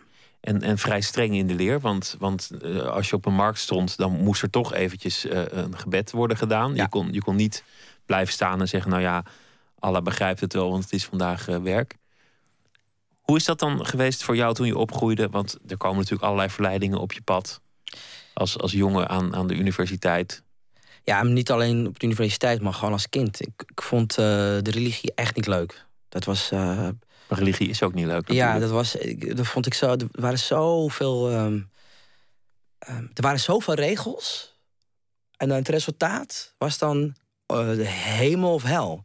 En, en vrij streng in de leer. Want, want uh, als je op een markt stond, dan moest er toch eventjes een gebed worden gedaan. Ja. Je, kon, je kon niet blijven staan en zeggen: Nou ja, Allah begrijpt het wel, want het is vandaag werk. Hoe is dat dan geweest voor jou toen je opgroeide? Want er komen natuurlijk allerlei verleidingen op je pad. Als, als jongen aan, aan de universiteit. Ja, niet alleen op de universiteit, maar gewoon als kind. Ik, ik vond de religie echt niet leuk. Dat was. Maar religie is ook niet leuk. Natuurlijk. Ja, dat was. Dat vond ik zo. Er waren zoveel. Um, um, er waren zoveel regels. En dan het resultaat was dan uh, de hemel of hel.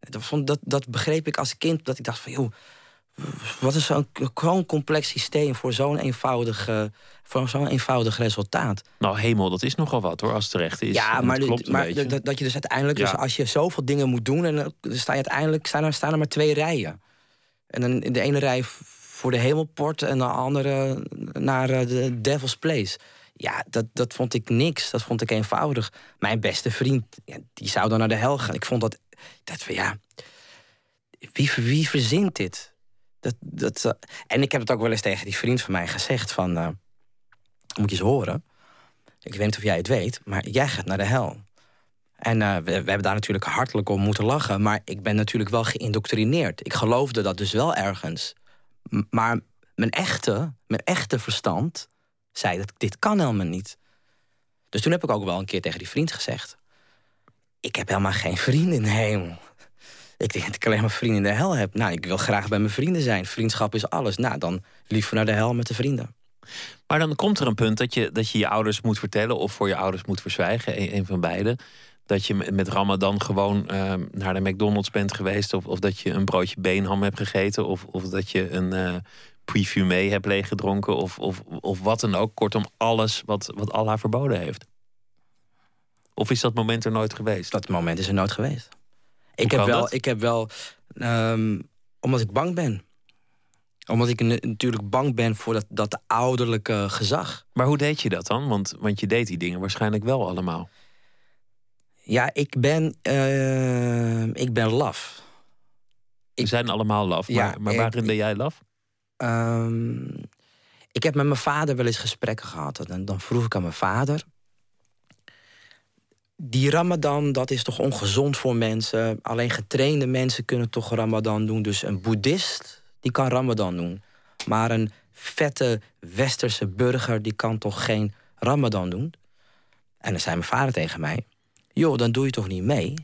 Dat, vond, dat, dat begreep ik als kind. Dat ik dacht van joh. Wat is zo'n zo'n complex systeem voor zo'n eenvoudig, uh, voor zo'n eenvoudig resultaat? Nou, hemel, dat is nogal wat hoor, als het terecht is. Ja, maar, maar dat, dat je dus uiteindelijk, ja. dus als je zoveel dingen moet doen, en dan sta je uiteindelijk staan er, staan er maar twee rijen. En dan in de ene rij voor de hemelpoort en de andere naar de Devil's Place. Ja, dat, dat vond ik niks. Dat vond ik eenvoudig. Mijn beste vriend, ja, die zou dan naar de hel gaan. Ik vond dat, dat ja, wie, wie verzint dit? Dat, dat, en ik heb het ook wel eens tegen die vriend van mij gezegd: van, uh, moet je eens horen. Ik weet niet of jij het weet, maar jij gaat naar de hel. En uh, we, hebben daar natuurlijk hartelijk om moeten lachen, maar ik ben natuurlijk wel geïndoctrineerd. Ik geloofde dat dus wel ergens. Maar mijn echte, mijn echte verstand zei dat dit kan helemaal niet. Dus toen heb ik ook wel een keer tegen die vriend gezegd: Ik heb helemaal geen vrienden in de hemel. Ik denk dat ik alleen maar vrienden in de hel heb. Nou, ik wil graag bij mijn vrienden zijn. Vriendschap is alles. Nou, dan liever naar de hel met de vrienden. Maar dan komt er een punt dat je dat je, je ouders moet vertellen... of voor je ouders moet verzwijgen, een, een van beide. Dat je met Ramadan gewoon uh, naar de McDonald's bent geweest... Of, of dat je een broodje beenham hebt gegeten... of, of dat je een uh, prefumé hebt leeggedronken... Of, of, of wat dan ook. Kortom, alles wat, wat Allah verboden heeft. Of is dat moment er nooit geweest? Dat moment is er nooit geweest. Ik heb, wel, ik heb wel, um, omdat ik bang ben. Omdat ik natuurlijk bang ben voor dat, dat ouderlijke gezag. Maar hoe deed je dat dan? Want, want je deed die dingen waarschijnlijk wel allemaal. Ja, ik ben, uh, ik ben laf. We zijn allemaal laf, ja, maar, maar waarin ik, ben jij laf? Um, ik heb met mijn vader wel eens gesprekken gehad. En dan vroeg ik aan mijn vader die Ramadan, dat is toch ongezond voor mensen? Alleen getrainde mensen kunnen toch Ramadan doen. Dus een boeddhist, die kan Ramadan doen. Maar een vette westerse burger, die kan toch geen Ramadan doen? En dan zei mijn vader tegen mij... joh, dan doe je toch niet mee?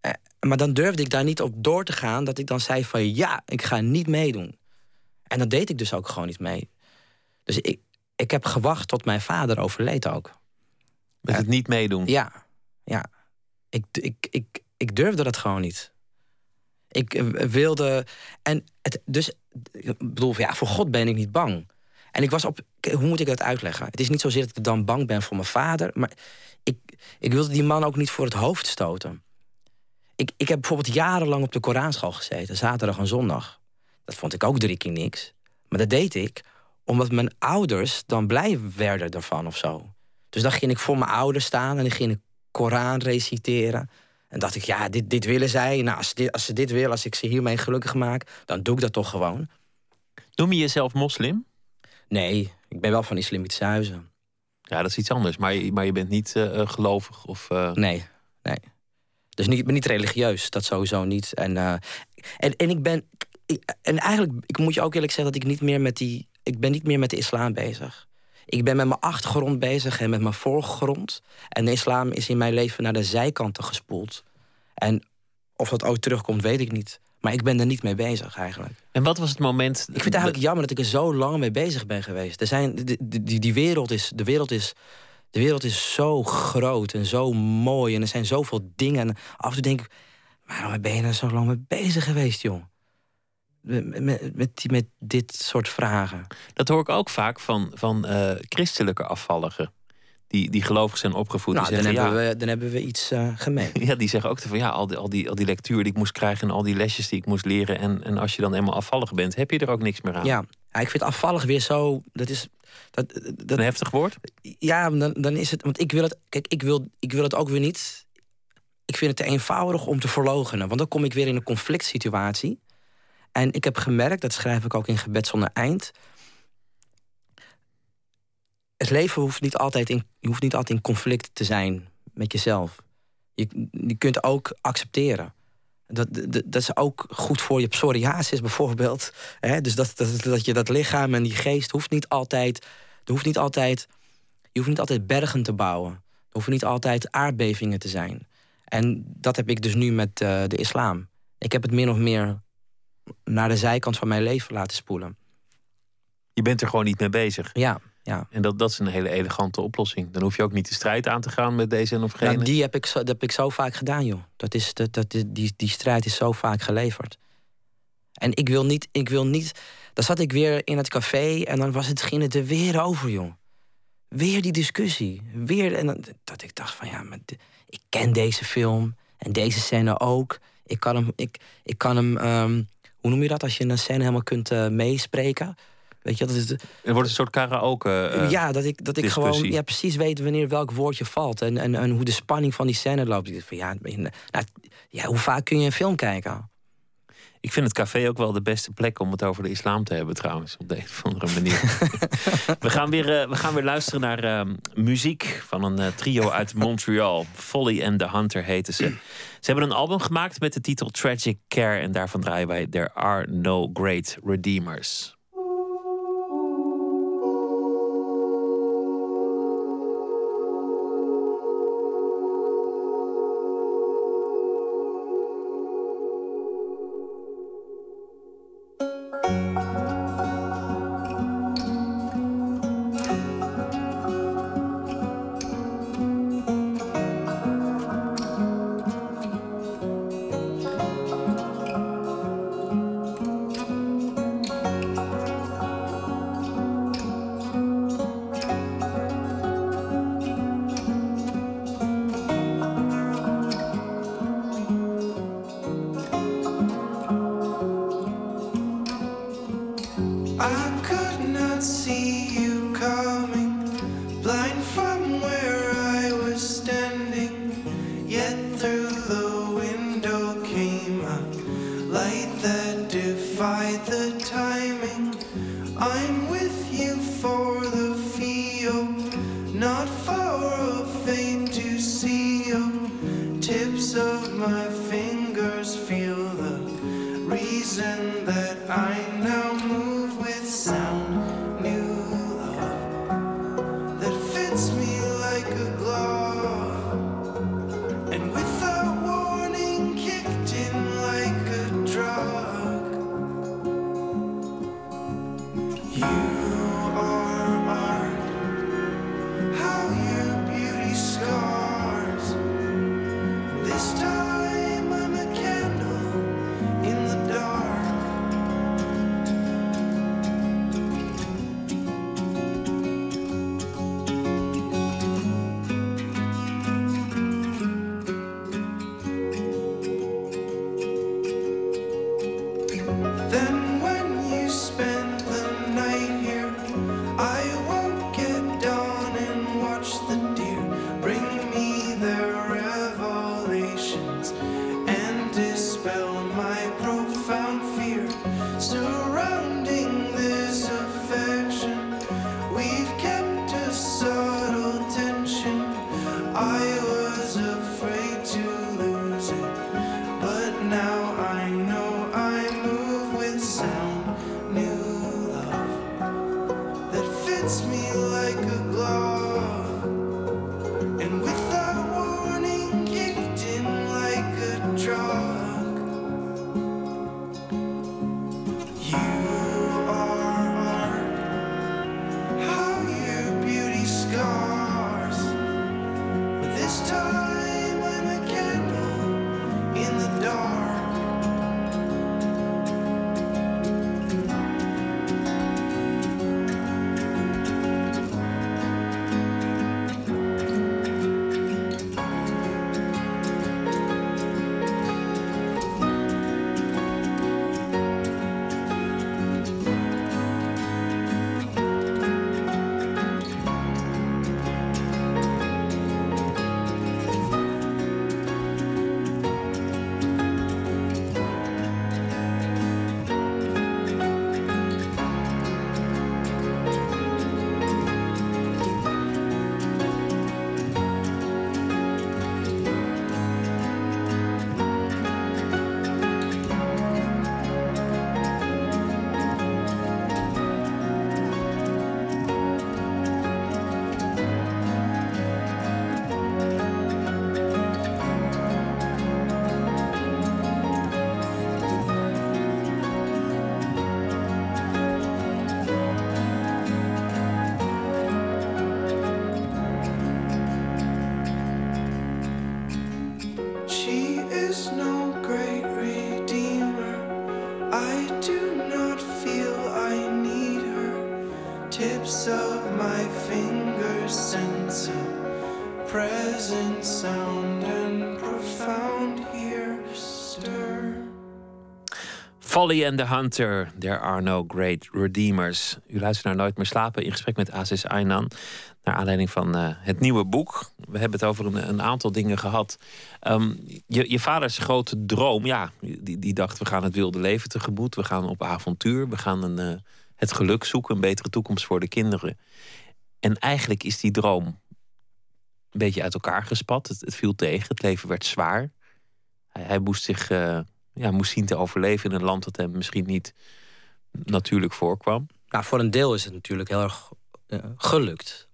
Eh, maar dan durfde ik daar niet op door te gaan, dat ik dan zei van ja, ik ga niet meedoen. En dan deed ik dus ook gewoon niet mee. Dus ik, ik heb gewacht tot mijn vader overleed ook. Met het niet meedoen. Ja, ja. Ik, ik, ik, ik durfde dat gewoon niet. Ik eh, wilde. En het, dus, ik bedoel, ja, voor God ben ik niet bang. En ik was op. Hoe moet ik dat uitleggen? Het is niet zozeer dat ik dan bang ben voor mijn vader, maar ik, ik wilde die man ook niet voor het hoofd stoten. Ik, ik heb bijvoorbeeld jarenlang op de Koranschool gezeten, zaterdag en zondag. Dat vond ik ook drie keer niks. Maar dat deed ik omdat mijn ouders dan blij werden ervan of zo. Dus dan ging ik voor mijn ouders staan en dan ging ik Koran reciteren. En dacht ik, ja, dit, dit willen zij. Nou, als, dit, als ze dit willen, als ik ze hiermee gelukkig maak, dan doe ik dat toch gewoon. Noem je jezelf moslim? Nee, ik ben wel van islamitische huizen. Ja, dat is iets anders. Maar je, maar je bent niet uh, gelovig? Of, uh... Nee, nee. Dus niet, ik ben niet religieus, dat sowieso niet. En, en, en ik ben. En eigenlijk, ik moet je ook eerlijk zeggen dat ik niet meer met die. Ik ben niet meer met de islam bezig. Ik ben met mijn achtergrond bezig en met mijn voorgrond. En de islam is in mijn leven naar de zijkanten gespoeld. En of dat ooit terugkomt, weet ik niet. Maar ik ben er niet mee bezig eigenlijk. En wat was het moment. Ik vind het eigenlijk jammer dat ik er zo lang mee bezig ben geweest. Er zijn, die, die, die wereld is. De wereld is. De wereld is zo groot en zo mooi. En er zijn zoveel dingen. En af en toe denk ik. Waarom ben je er zo lang mee bezig geweest, jong? Met, met, met, met dit soort vragen. Dat hoor ik ook vaak van, van uh, christelijke afvalligen die, die gelovig zijn opgevoed. Nou, die zeggen, dan, hebben ja, we, dan hebben we iets uh, gemeen. Ja, die zeggen ook van ja, al die, al, die, al die lectuur die ik moest krijgen en al die lesjes die ik moest leren. En, en als je dan eenmaal afvallig bent, heb je er ook niks meer aan. Ja, ja ik vind afvallig weer zo. Dat is. Dat, dat, Een heftig woord? Ja, dan, dan is het. Want ik wil het. Kijk, ik wil, ik wil het ook weer niet. Ik vind het te eenvoudig om te verlogenen. Want dan kom ik weer in een conflict situatie. En ik heb gemerkt, dat schrijf ik ook in Gebed zonder eind het leven hoeft niet altijd in, je hoeft niet altijd in conflict te zijn met jezelf. Je, je kunt ook accepteren. Dat, dat, dat is ook goed voor je psoriasis bijvoorbeeld. Dus dat, dat, dat je dat lichaam en die geest hoeft niet altijd. Er hoeft niet altijd je hoeft niet altijd bergen te bouwen. Er hoeven niet altijd aardbevingen te zijn. En dat heb ik dus nu met uh, de islam. Ik heb het min of meer naar de zijkant van mijn leven laten spoelen. Je bent er gewoon niet mee bezig. Ja, ja. En dat, dat is een hele elegante oplossing. Dan hoef je ook niet de strijd aan te gaan met deze en of gene. Nou, die heb ik, zo, dat heb ik zo vaak gedaan, joh. Dat is, dat, dat, die, die strijd is zo vaak geleverd. En ik wil niet, ik wil niet. Dan zat ik weer in het café en dan was het, ging het er weer over, joh. Weer die discussie. Weer. En dan, dat ik dacht van ja, maar ik ken deze film en deze scène ook. Ik kan hem. Ik, ik kan hem um, hoe noem je dat als je een scène helemaal kunt uh, meespreken? Weet je, dat is. Er wordt een soort karaoke. Uh, ja, dat ik, dat ik gewoon ja, precies weet wanneer welk woordje valt. En, en, en hoe de spanning van die scène loopt. Ik van, ja, nou, ja, hoe vaak kun je een film kijken? Ik vind het café ook wel de beste plek om het over de islam te hebben, trouwens, op de een of andere manier. we, gaan weer, uh, we gaan weer luisteren naar uh, muziek van een uh, trio uit Montreal. Folly and the Hunter heten ze. Ze hebben een album gemaakt met de titel Tragic Care. En daarvan draaien wij There Are No Great Redeemers. Folly and the Hunter, There Are No Great Redeemers. U luistert naar Nooit meer slapen in gesprek met Aziz Aynan. Naar aanleiding van eh, het nieuwe boek. We hebben het over een, een aantal dingen gehad. Ehm, je, je vaders grote droom, ja, die, die dacht we gaan het wilde leven tegemoet. We gaan op avontuur. We gaan een, eh, het geluk zoeken, een betere toekomst voor de kinderen. En eigenlijk is die droom een beetje uit elkaar gespat. Het, het viel tegen, het leven werd zwaar. Hij, hij moest zich eh, ja, moest zien te overleven in een land dat hem misschien niet natuurlijk voorkwam. Nou, voor een deel is het natuurlijk heel erg eh, gelukt.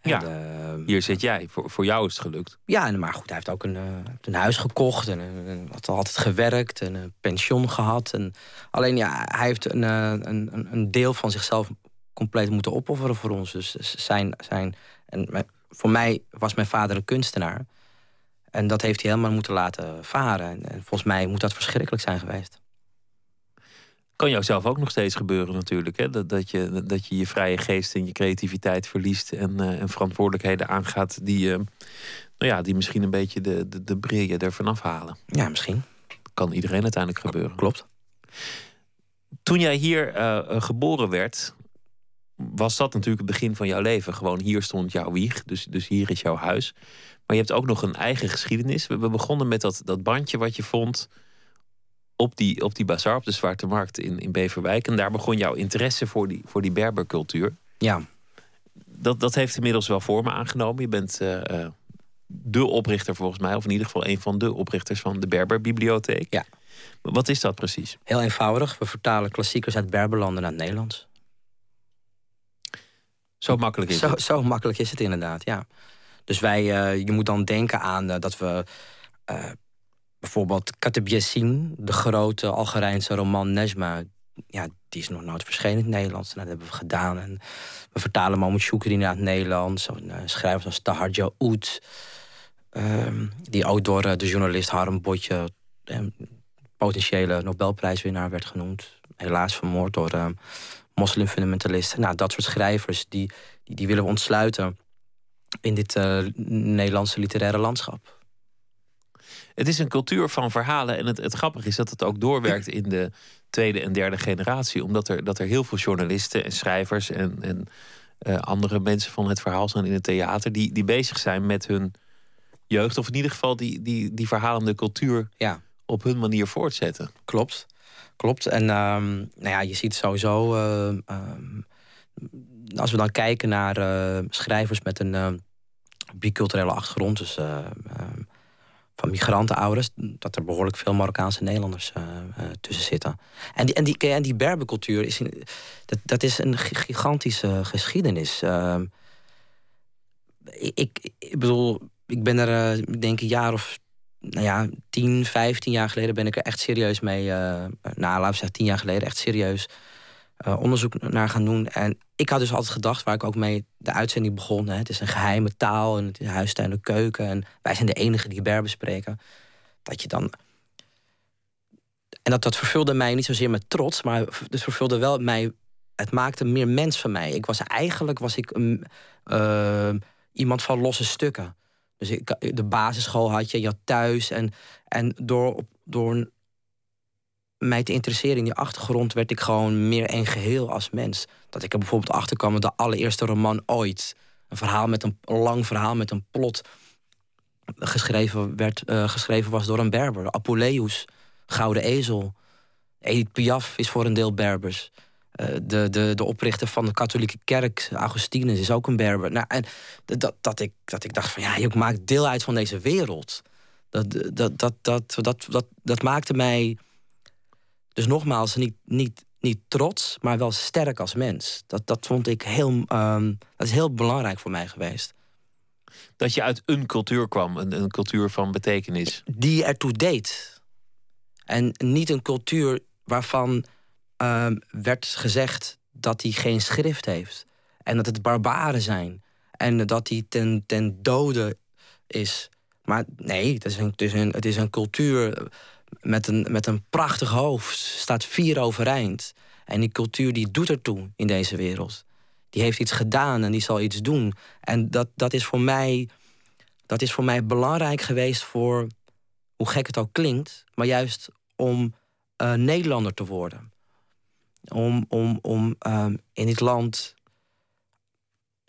Ja, En, eh, hier zit jij. Voor, voor jou is het gelukt. Ja, en- maar goed, hij heeft ook een, eh, een huis gekocht en, en, had altijd gewerkt en een pensioen gehad. En, alleen ja, hij heeft een, een, een- deel van zichzelf compleet moeten opofferen voor ons. Dus zijn, zijn, en voor mij was mijn vader een kunstenaar. En dat heeft hij helemaal moeten laten varen. En, en volgens mij moet dat verschrikkelijk zijn geweest. Kan jou zelf ook nog steeds gebeuren natuurlijk. Hè? Dat, dat, je, dat je je vrije geest en je creativiteit verliest. En, eh, en verantwoordelijkheden aangaat die, eh, nou ja, die misschien een beetje de, de, de bril er vanaf halen. Ja, misschien. Kan iedereen uiteindelijk gebeuren. Klopt. Toen jij hier eh, geboren werd, was dat natuurlijk het begin van jouw leven. Gewoon hier stond jouw wieg, dus, dus hier is jouw huis. Maar je hebt ook nog een eigen geschiedenis. We, we begonnen met dat, dat bandje wat je vond op die, op die bazaar, op de Zwarte Markt in, in Beverwijk. En daar begon jouw interesse voor die, voor die Berbercultuur. Ja, Dat, dat heeft inmiddels wel vormen aangenomen. Je bent eh, de oprichter volgens mij, of in ieder geval een van de oprichters van de Berberbibliotheek. Ja. Wat is dat precies? heel eenvoudig. We vertalen klassiekers uit Berberlanden naar het Nederlands. Zo makkelijk is Zo, het. zo makkelijk is het inderdaad, ja. Dus wij, eh, je moet dan denken aan eh, dat we eh, bijvoorbeeld Kateb Yassin, de grote Algerijnse roman Nejma, ja, die is nog nooit verschenen in het Nederlands. Dat hebben we gedaan. En we vertalen Mahmoud Shukri naar het Nederlands. Schrijvers als Tahar Jaoud, ehm, die ook door de journalist Harm Botje, eh, potentiële Nobelprijswinnaar, werd genoemd. Helaas vermoord door eh, moslimfundamentalisten. Nou, dat soort schrijvers, die, die, die willen we ontsluiten in dit eh, Nederlandse literaire landschap. Het is een cultuur van verhalen. En het, het grappige is dat het ook doorwerkt in de tweede en derde generatie. Omdat er, dat er heel veel journalisten en schrijvers en, en eh, andere mensen van het verhaal zijn in het theater. Die, die bezig zijn met hun jeugd. Of in ieder geval die, die, die verhalende cultuur Ja, op hun manier voortzetten. klopt. Klopt. En ehm, nou ja, je ziet sowieso. eh, ehm, als we dan kijken naar eh, schrijvers met een eh, biculturele achtergrond. Dus eh, ehm, van migrantenouders, dat er behoorlijk veel Marokkaanse Nederlanders tussen zitten. En die, en die, en die berbercultuur is, dat, dat is een gigantische geschiedenis. Uh, ik, ik bedoel, ik ben er, ik denk een jaar of nou ja, 10, 15 jaar geleden ben ik er echt serieus mee. Uh, nou, laten we zeggen, 10 jaar geleden echt serieus uh, onderzoek naar gaan doen. En ik had dus altijd gedacht, waar ik ook mee de uitzending begon... Hè, het is een geheime taal en het is huistuin en keuken... en wij zijn de enigen die Berber spreken. Dat je dan... En dat, dat vervulde mij niet zozeer met trots... maar het vervulde wel mij... Het maakte meer mens van mij. Ik was eigenlijk was ik, uh, iemand van losse stukken. Dus ik, de basisschool had je, je had thuis. En, en door, door mij te interesseren in die achtergrond werd ik gewoon meer een geheel als mens. Dat ik er bijvoorbeeld achter kwam met de allereerste roman ooit. Een verhaal met een, lang verhaal met een plot. Geschreven, werd, uh, geschreven was door een Berber. Apuleius, Gouden Ezel. Edith Piaf is voor een deel Berbers. Uh, de, de, de oprichter van de katholieke kerk, Augustinus, is ook een Berber. Nou, en dat, dat, ik, dat ik dacht van ja, je maakt deel uit van deze wereld. Dat, dat, dat, dat, dat, dat, dat maakte mij dus nogmaals, niet, niet, niet trots, maar wel sterk als mens. Dat, dat vond ik heel, um, dat is heel belangrijk voor mij geweest. Dat je uit een cultuur kwam, een, een cultuur van betekenis. Die ertoe deed. En niet een cultuur waarvan um, werd gezegd dat hij geen schrift heeft. En dat het barbaren zijn. En dat hij ten, ten dode is. Maar nee, het is een, het is een, het is een cultuur met een, met een prachtig hoofd, staat vier overeind. En die cultuur die doet ertoe in deze wereld. Die heeft iets gedaan en die zal iets doen. En dat, dat, is, voor mij, dat is voor mij belangrijk geweest voor, hoe gek het ook klinkt, maar juist om uh, Nederlander te worden. Om, om, om um, in dit land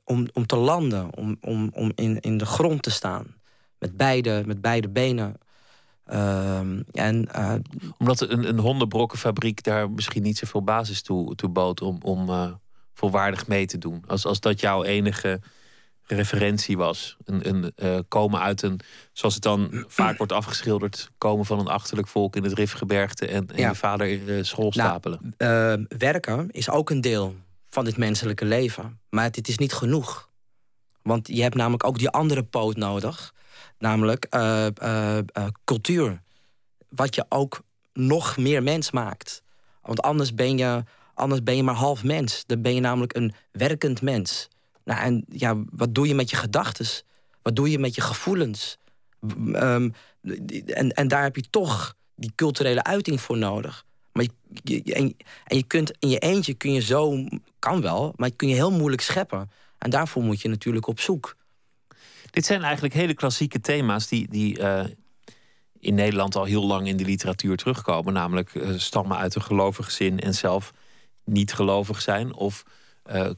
om, om te landen, om, om, om in, in de grond te staan. Met beide, met beide benen Ehm, en, uh, Omdat een, een hondenbrokkenfabriek daar misschien niet zoveel basis toe, toe bood om, om uh, volwaardig mee te doen. Als, als dat jouw enige referentie was. Een, een, uh, komen uit een, zoals het dan vaak wordt afgeschilderd, komen van een achterlijk volk in het Rifgebergte en, en ja. je vader school nou, stapelen. Nou, werken is ook een deel van dit menselijke leven. Maar het is niet genoeg. Want je hebt namelijk ook die andere poot nodig. Namelijk uh, uh, cultuur. Wat je ook nog meer mens maakt. Want anders ben je, anders ben je maar half mens. Dan ben je namelijk een werkend mens. Nou, en ja, wat doe je met je gedachten? Wat doe je met je gevoelens? Um, en, en daar heb je toch die culturele uiting voor nodig. Maar je, en, en, je kunt in je eentje kun je zo, kan wel, maar kun je heel moeilijk scheppen. En daarvoor moet je natuurlijk op zoek. Dit zijn eigenlijk hele klassieke thema's die, die uh, in Nederland al heel lang in de literatuur terugkomen. Namelijk uh, stammen uit een gelovig gezin en zelf niet gelovig zijn. Of uh,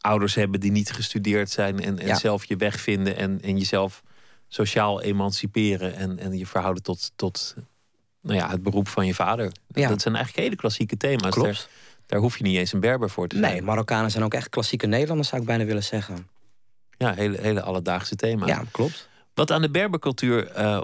ouders hebben die niet gestudeerd zijn en, en ja. zelf je weg vinden en, en jezelf sociaal emanciperen en, en je verhouden tot, tot nou ja, het beroep van je vader. Ja. Dat zijn eigenlijk hele klassieke thema's. Daar, daar, hoef je niet eens een Berber voor te zijn. Nee, Marokkanen zijn ook echt klassieke Nederlanders, zou ik bijna willen zeggen. Ja, hele, hele alledaagse thema's. Ja, klopt. Wat aan de Berbercultuur uh,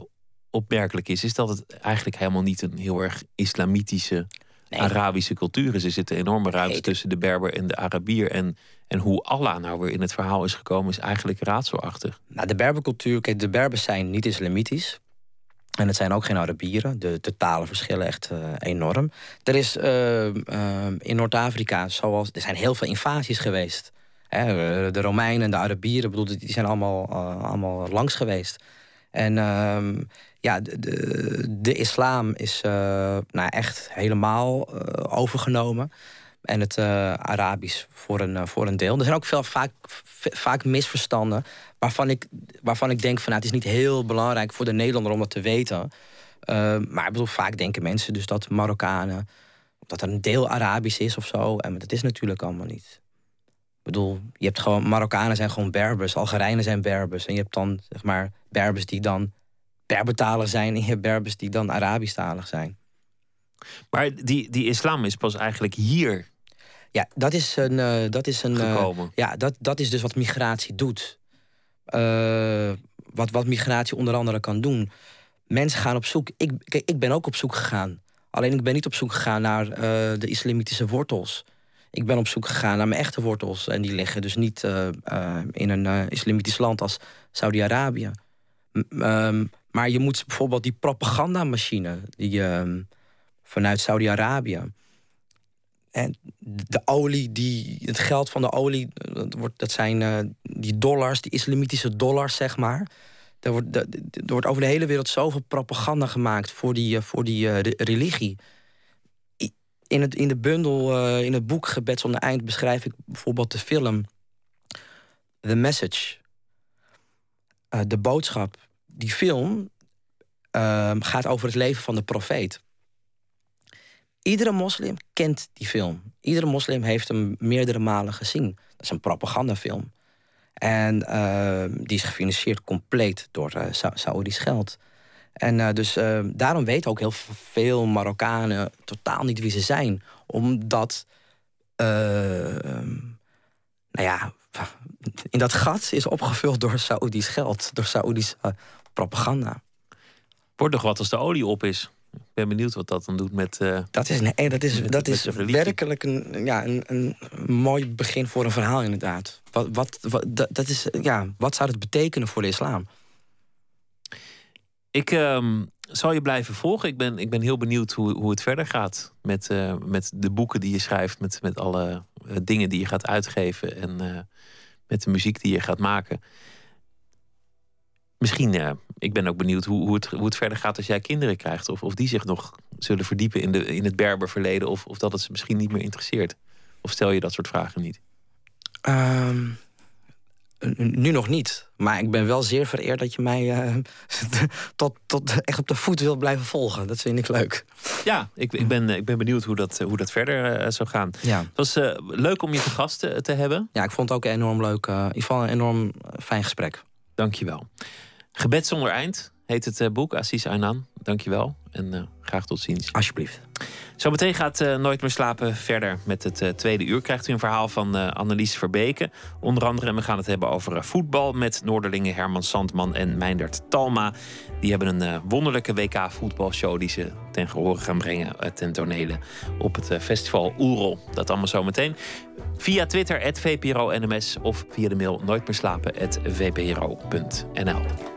opmerkelijk is, is dat het eigenlijk helemaal niet een heel erg islamitische Arabische cultuur is. Er zit een enorme ruimte tussen de Berber en de Arabier. En, en hoe Allah nou weer in het verhaal is gekomen, is eigenlijk raadselachtig. Nou, de Berbercultuur, kijk, de Berbers zijn niet islamitisch. En het zijn ook geen Arabieren. De, de talen verschillen echt uh, enorm. Er is uh, in Noord-Afrika, zoals er zijn heel veel invasies geweest de Romeinen en de Arabieren, bedoel, die zijn allemaal, uh, allemaal langs geweest. En uh, ja, de, de, de, islam is uh, nou echt helemaal uh, overgenomen. En het Arabisch voor een, voor een deel. Er zijn ook veel, vaak, vaak misverstanden. Waarvan ik, waarvan ik denk van nou, het is niet heel belangrijk voor de Nederlander om dat te weten. maar ik bedoel, vaak denken mensen dus dat Marokkanen. dat er een deel Arabisch is of zo. En dat is natuurlijk allemaal niet. Ik bedoel, je hebt gewoon, Marokkanen zijn gewoon Berbers, Algerijnen zijn Berbers. En je hebt dan, zeg maar, Berbers die dan Berbertalig zijn en je hebt Berbers die dan Arabischtalig zijn. Maar die, die islam is pas eigenlijk hier. Ja, dat is een. Uh, dat is een gekomen. Uh, ja, dat, dat is dus wat migratie doet. Uh, wat, wat migratie onder andere kan doen. mensen gaan op zoek. Ik, kijk, ik ben ook op zoek gegaan. Alleen ik ben niet op zoek gegaan naar eh, de islamitische wortels. Ik ben op zoek gegaan naar mijn echte wortels. En die liggen dus niet eh, eh, in een islamitisch land als Saudi-Arabië. Ehm, maar je moet bijvoorbeeld die propagandamachine... die ehm, vanuit Saudi-Arabië... En de olie, die, het geld van de olie, dat, wordt, dat zijn die dollars, die islamitische dollars, zeg maar. Er wordt, er over de hele wereld zoveel propaganda gemaakt voor die, eh, voor die religie. In, het, in de bundel, uh, in het boek Gebed zonder eind beschrijf ik bijvoorbeeld de film The Message. Uh, de boodschap. Die film ehm, gaat over het leven van de profeet. Iedere moslim kent die film. Iedere moslim heeft hem meerdere malen gezien. Dat is een propagandafilm. En ehm, die is gefinancierd compleet door uh, Saoedisch geld. En uh, dus ehm, daarom weten ook heel veel Marokkanen totaal niet wie ze zijn. Omdat, ehm, nou ja, in dat gat is opgevuld door Saoedisch geld, door Saoedisch uh, propaganda. Wordt nog wat als de olie op is? Ik ben benieuwd wat dat dan doet met. Uh, dat is, nee, dat is, dat is werkelijk een, ja, een, een mooi begin voor een verhaal, inderdaad. Wat, wat, wat, dat is, ja, wat zou het betekenen voor de islam? Ik um, zal je blijven volgen. Ik ben, ik ben heel benieuwd hoe, hoe het verder gaat met, uh, met de boeken die je schrijft, met, met alle uh, dingen die je gaat uitgeven en met de muziek die je gaat maken. Misschien, ik ben ook benieuwd hoe, hoe, het, hoe het verder gaat als jij kinderen krijgt. Of, of die zich nog zullen verdiepen in, de, in het Berberverleden. Of, of dat het ze misschien niet meer interesseert. Of stel je dat soort vragen niet? Um, nu nog niet. Maar ik ben wel zeer vereerd dat je mij uh, tot, tot echt op de voet wil blijven volgen. Dat vind ik leuk. Ja, ik, ik, ben, ik ben benieuwd hoe dat, hoe dat verder uh, zou gaan. Ja. Het was uh, leuk om je te gast te hebben. Ja, ik vond het ook enorm leuk. in ieder geval een enorm fijn gesprek. Dank je wel. Gebed zonder eind heet het uh, boek. Assis Aynan, dankjewel. En uh, graag tot ziens. Alsjeblieft. Zometeen gaat uh, Nooit meer slapen verder met het tweede uur. Krijgt u een verhaal van Annelies Verbeke. Onder andere, en we gaan het hebben over voetbal... met Noorderlingen Herman Sandman en Meindert Talma. Die hebben een wonderlijke WK-voetbalshow... die ze ten gehore gaan brengen ten tonele op het festival Oerol. Dat allemaal zometeen. Via Twitter, @vpro_nms of via de mail nooitmeerslapen.vpro.nl.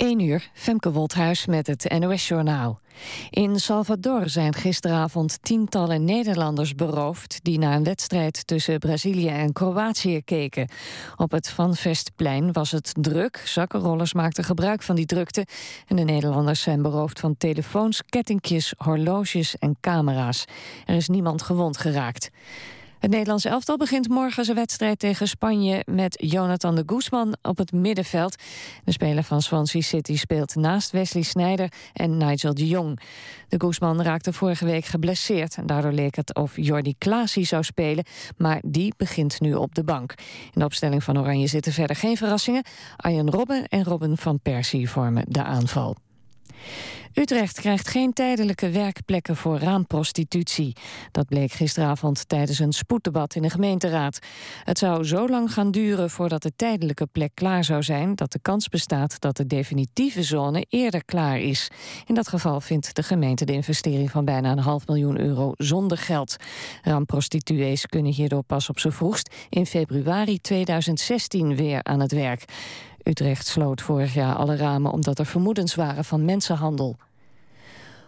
1 uur, Femke Wolthuis met het NOS-journaal. In Salvador zijn gisteravond tientallen Nederlanders beroofd... die naar een wedstrijd tussen Brazilië en Kroatië keken. Op het Van Vestplein was het druk. Zakkenrollers maakten gebruik van die drukte. En de Nederlanders zijn beroofd van telefoons, kettingjes, horloges en camera's. Er is niemand gewond geraakt. Het Nederlands elftal begint morgen zijn wedstrijd tegen Spanje met Jonathan de Guzman op het middenveld. De speler van Swansea City speelt naast Wesley Sneijder en Nigel de Jong. De Guzman raakte vorige week geblesseerd en daardoor leek het of Jordi Klaasie zou spelen, maar die begint nu op de bank. In de opstelling van Oranje zitten verder geen verrassingen. Arjen Robben en Robin van Persie vormen de aanval. Utrecht krijgt geen tijdelijke werkplekken voor raamprostitutie. Dat bleek gisteravond tijdens een spoeddebat in de gemeenteraad. Het zou zo lang gaan duren voordat de tijdelijke plek klaar zou zijn... dat de kans bestaat dat de definitieve zone eerder klaar is. In dat geval vindt de gemeente de investering van bijna een half miljoen euro zonder geld. Raamprostituees kunnen hierdoor pas op z'n vroegst in februari 2016 weer aan het werk. Utrecht sloot vorig jaar alle ramen omdat er vermoedens waren van mensenhandel.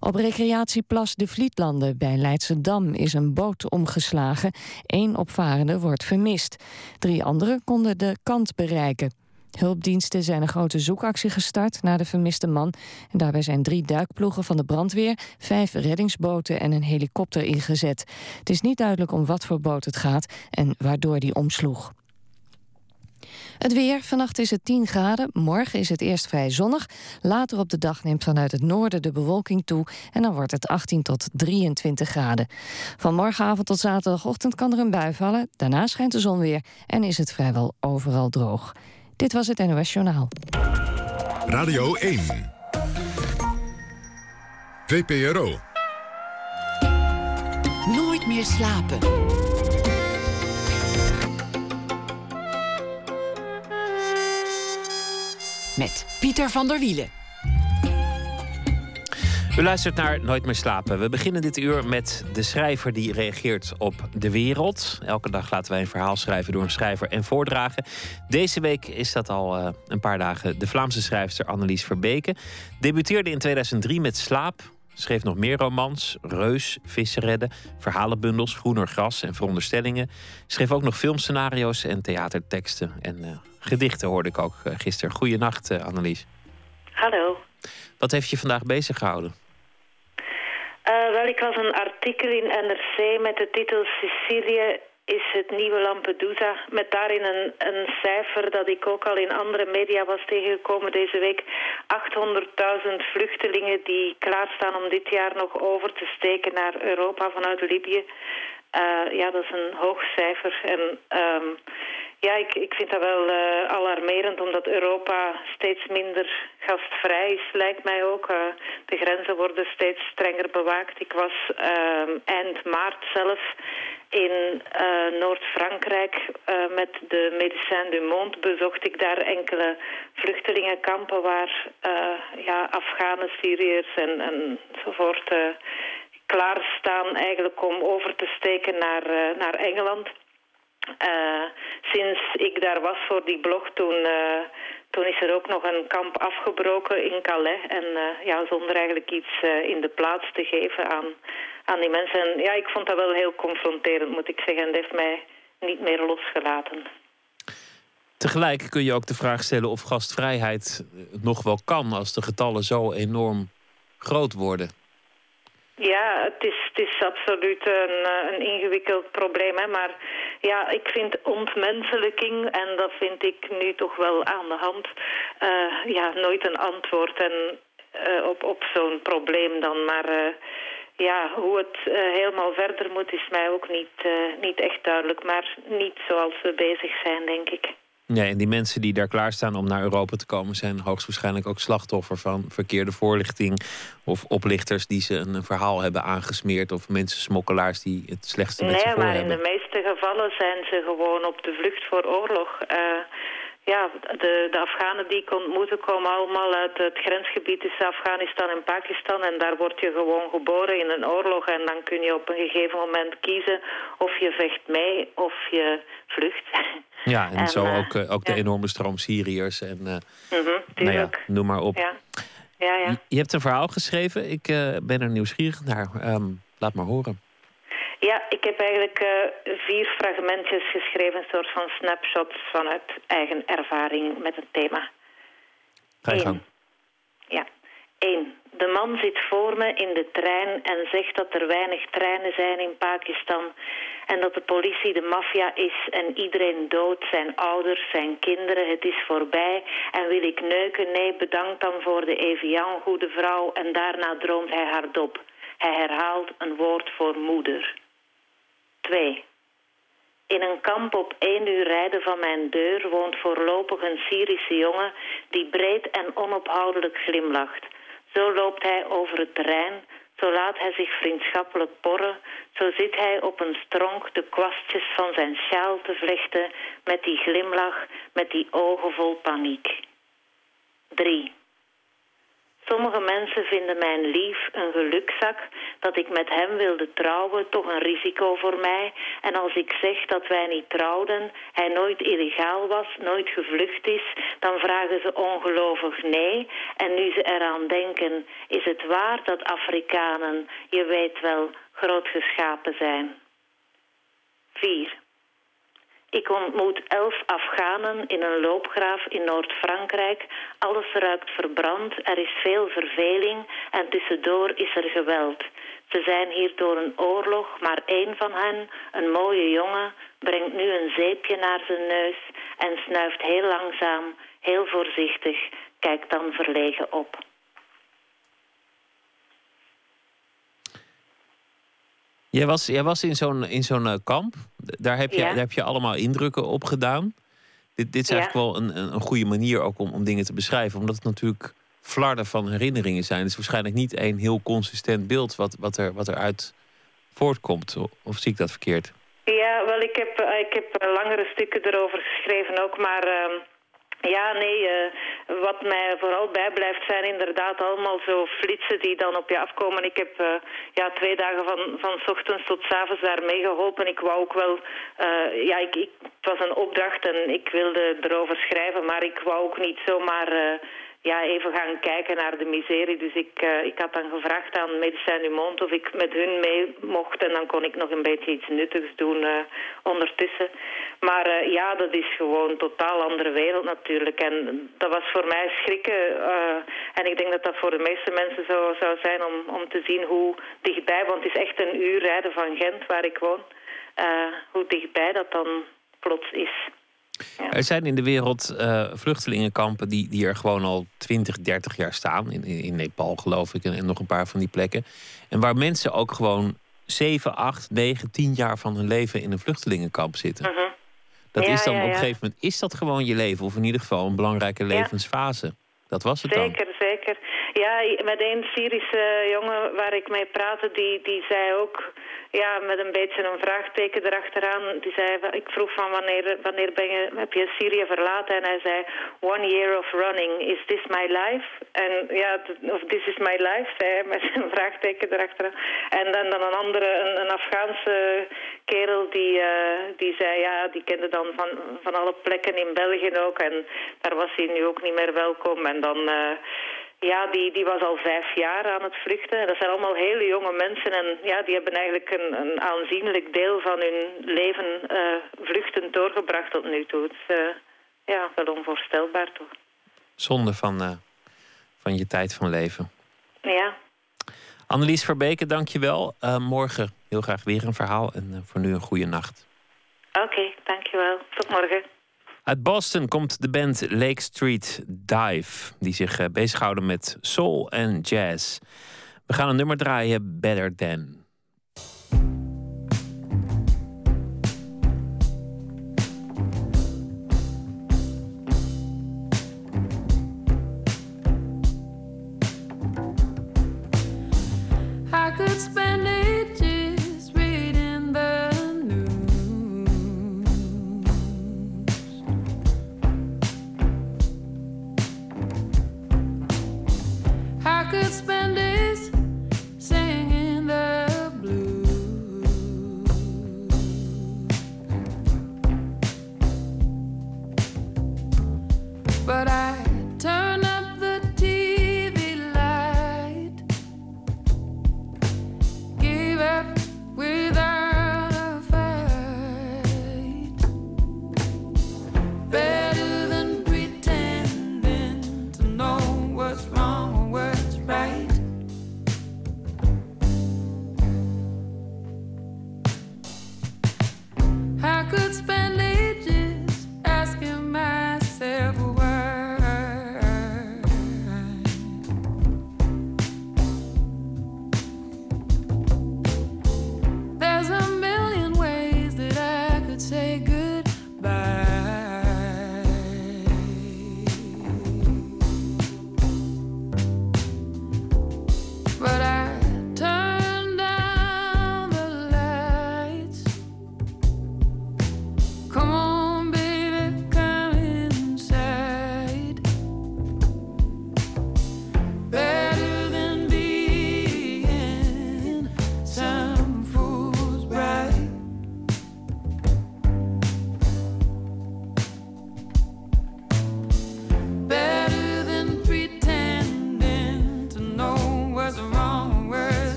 Op recreatieplas De Vlietlanden bij Leidschendam is een boot omgeslagen. Eén opvarende wordt vermist. Drie anderen konden de kant bereiken. Hulpdiensten zijn een grote zoekactie gestart naar de vermiste man. En daarbij zijn drie duikploegen van de brandweer, vijf reddingsboten en een helikopter ingezet. Het is niet duidelijk om wat voor boot het gaat en waardoor die omsloeg. Het weer. Vannacht is het 10 graden. Morgen is het eerst vrij zonnig. Later op de dag neemt vanuit het noorden de bewolking toe. En dan wordt het 18 tot 23 graden. Van morgenavond tot zaterdagochtend kan er een bui vallen. Daarna schijnt de zon weer en is het vrijwel overal droog. Dit was het NOS Journaal. Radio 1. VPRO. Nooit meer slapen. Met Pieter van der Wielen. U luistert naar Nooit meer slapen. We beginnen dit uur met de schrijver die reageert op de wereld. Elke dag laten wij een verhaal schrijven door een schrijver en voordragen. Deze week is dat al uh, een paar dagen de Vlaamse schrijfster Annelies Verbeke. Debuteerde in 2003 met Slaap. Schreef nog meer romans, Reus, Vissen redden, verhalenbundels, Groener gras en veronderstellingen. Schreef ook nog filmscenario's en theaterteksten en uh, gedichten hoorde ik ook uh, gisteren. Goeienacht, uh, Annelies. Hallo. Wat heeft je vandaag bezig gehouden? Wel, ik las een artikel in NRC met de titel Sicilië is het nieuwe Lampedusa. Met daarin een, een cijfer dat ik ook al in andere media was tegengekomen deze week. 800.000 vluchtelingen die klaarstaan om dit jaar nog over te steken naar Europa vanuit Libië. Uh, ja, dat is een hoog cijfer. En um, ja, ik, ik vind dat wel uh, alarmerend, omdat Europa steeds minder gastvrij is, lijkt mij ook. Uh, de grenzen worden steeds strenger bewaakt. Ik was uh, eind maart zelf in Noord-Frankrijk met de Médecins du Monde. Bezocht ik daar enkele vluchtelingenkampen waar ja, Afghanen, Syriërs en, enzovoort klaarstaan eigenlijk om over te steken naar, naar Engeland. Uh, sinds ik daar was voor die blog, toen, uh, toen is er ook nog een kamp afgebroken in Calais. En uh, ja, zonder eigenlijk iets in de plaats te geven aan, aan die mensen. En ja, ik vond dat wel heel confronterend, moet ik zeggen. En dat heeft mij niet meer losgelaten. Tegelijk kun je ook de vraag stellen of gastvrijheid nog wel kan als de getallen zo enorm groot worden. Ja, het is, het is absoluut een, een ingewikkeld probleem. Hè? Maar ja, ik vind ontmenselijking, en dat vind ik nu toch wel aan de hand, uh, ja, nooit een antwoord en, uh, op, op zo'n probleem dan. Maar uh, ja, hoe het helemaal verder moet is mij ook niet, niet echt duidelijk. Maar niet zoals we bezig zijn, denk ik. Ja, en die mensen die daar klaarstaan om naar Europa te komen... zijn hoogstwaarschijnlijk ook slachtoffer van verkeerde voorlichting... of oplichters die ze een, verhaal hebben aangesmeerd... of mensen smokkelaars die het slechtste met ze voor hebben. Nee, maar in de gevallen zijn ze gewoon op de vlucht voor oorlog... Uh, ja, de, de Afghanen die ik ontmoette komen allemaal uit het grensgebied tussen Afghanistan en Pakistan. En daar word je gewoon geboren in een oorlog. En dan kun je op een gegeven moment kiezen of je vecht mee of je vlucht. Ja, en, en zo uh, ook, uh, ook ja. de enorme stroom Syriërs en uh, mm -hmm, nou ja, noem maar op. Ja. Ja, ja. Je, je, hebt een verhaal geschreven. Ik ben er nieuwsgierig naar. Um, laat maar horen. Ja, ik heb eigenlijk uh, vier fragmentjes geschreven, een soort van snapshots vanuit eigen ervaring met het thema. Ga je gang. Ja. 1. De man zit voor me in de trein en zegt dat er weinig treinen zijn in Pakistan en dat de politie de maffia is en iedereen dood, zijn ouders, zijn kinderen, het is voorbij en wil ik neuken? Nee, bedankt dan voor de Evian, goede vrouw en daarna droomt hij hardop. Hij herhaalt een woord voor moeder. 2. In een kamp op één uur rijden van mijn deur woont voorlopig een Syrische jongen die breed en onophoudelijk glimlacht. Zo loopt hij over het terrein, zo laat hij zich vriendschappelijk porren, zo zit hij op een stronk de kwastjes van zijn sjaal te vlechten met die glimlach, met die ogen vol paniek. 3. Sommige mensen vinden mijn lief een gelukzak, dat ik met hem wilde trouwen, toch een risico voor mij. En als ik zeg dat wij niet trouwden, hij nooit illegaal was, nooit gevlucht is, dan vragen ze ongelovig nee. En nu ze eraan denken, is het waar dat Afrikanen, je weet wel, groot geschapen zijn? 4. Ik ontmoet elf Afghanen in een loopgraaf in Noord-Frankrijk. Alles ruikt verbrand, er is veel verveling en tussendoor is er geweld. Ze zijn hier door een oorlog, maar één van hen, een mooie jongen, brengt nu een zeepje naar zijn neus en snuift heel langzaam, heel voorzichtig, kijkt dan verlegen op. Jij was, jij was in zo'n in zo'n eh, kamp. Daar heb, je, Ja. daar heb je allemaal indrukken op gedaan. Dit, dit is Ja. eigenlijk wel een, een, een goede manier ook om, om dingen te beschrijven. Omdat het natuurlijk flarden van herinneringen zijn. Het is waarschijnlijk niet een heel consistent beeld wat, wat, er, wat eruit voortkomt. Of zie ik dat verkeerd? Ja, wel, ik heb, eh, ik heb eh, langere stukken erover geschreven ook, maar ehm, ja, nee, eh, wat mij vooral bijblijft zijn inderdaad allemaal zo flitsen die dan op je afkomen. Ik heb eh, ja, twee dagen van, van ochtends tot avonds daar meegeholpen. Ik wou ook wel, eh, ja, ik, ik, het was een opdracht en ik wilde erover schrijven, maar ik wou ook niet zomaar... ja, even gaan kijken naar de miserie. Dus ik, eh, ik had dan gevraagd aan Medicijn du Monde of ik met hun mee mocht. En dan kon ik nog een beetje iets nuttigs doen eh, ondertussen. Maar eh, ja, dat is gewoon een totaal andere wereld natuurlijk. En dat was voor mij schrikken. en ik denk dat dat voor de meeste mensen zo zou zijn om, om te zien hoe dichtbij... Want het is echt een uur rijden van Gent, waar ik woon. hoe dichtbij dat dan plots is. Er zijn in de wereld eh, vluchtelingenkampen die, die er gewoon al 20, 30 jaar staan. In, in, Nepal geloof ik en, en nog een paar van die plekken. En waar mensen ook gewoon 7, 8, 9, 10 jaar van hun leven in een vluchtelingenkamp zitten. Mhm. Dat Ja, is dan ja, op een gegeven moment is dat gewoon je leven. Of in ieder geval een belangrijke levensfase. Dat was het dan. Zeker. Ja, met een Syrische jongen waar ik mee praatte, die, die zei ook, ja, met een beetje een vraagteken erachteraan. Die zei, ik vroeg van wanneer, wanneer ben je, heb je Syrië verlaten? En hij zei, one year of running, is this my life? En ja, of this is my life, zei hij met een vraagteken erachteraan. En dan, dan een andere, een, een Afghaanse kerel die, eh, die zei, ja, die kende dan van, van alle plekken in België ook. En daar was hij nu ook niet meer welkom. En dan... eh, ja, die, die was al vijf jaar aan het vluchten. Dat zijn allemaal hele jonge mensen. En ja, die hebben eigenlijk een, een aanzienlijk deel van hun leven vluchtend doorgebracht tot nu toe. Het is eh, ja, wel onvoorstelbaar toch. Zonde van, eh, van je tijd van leven. Ja, Annelies Verbeke, dank je wel. Morgen heel graag weer een verhaal. En voor nu een goede nacht. oké, dankjewel. Tot morgen. Uit Boston komt de band Lake Street Dive, die zich eh, bezighouden met soul en jazz. We gaan een nummer draaien, Better Than.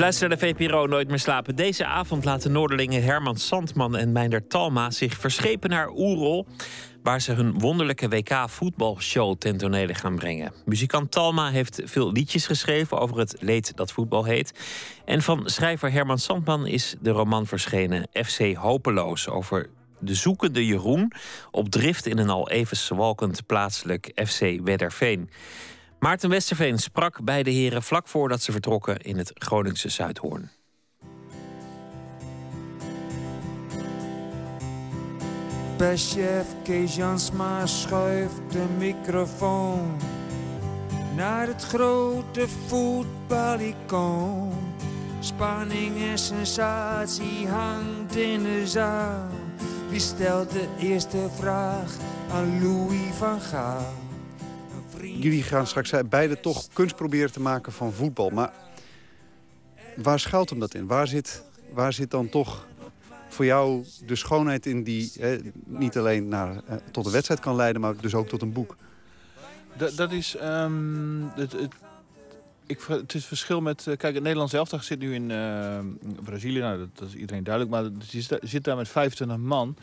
Luistert naar de VPRO Nooit meer slapen. Deze avond laten Noorderlingen Herman Sandman en Meinder Talma zich verschepen naar Oerol, waar ze hun wonderlijke WK-voetbalshow ten tonele gaan brengen. Muzikant Talma heeft veel liedjes geschreven over het leed dat voetbal heet. En van schrijver Herman Sandman is de roman verschenen FC Hopeloos over de zoekende Jeroen op drift in een al even zwalkend plaatselijk FC Wedderveen. Maarten Westerveen sprak bij de heren vlak voordat ze vertrokken in het Groningse Zuidhoorn. Perschef Kees Jansma schuift de microfoon naar het grote voetbalicoon. Spanning en sensatie hangt in de zaal. Wie stelt de eerste vraag aan Louis van Gaal? Jullie gaan straks beide toch kunst proberen te maken van voetbal. Maar waar schuilt hem dat in? Waar zit, waar zit dan toch voor jou de schoonheid in die hè, niet alleen naar, eh, tot een wedstrijd kan leiden... maar dus ook tot een boek? Dat, is... ehm, het, het, ik, het is verschil met... eh, Kijk, het Nederlands zit nu in eh, Brazilië. Nou, dat, is iedereen duidelijk. Maar het zit daar met 25 man.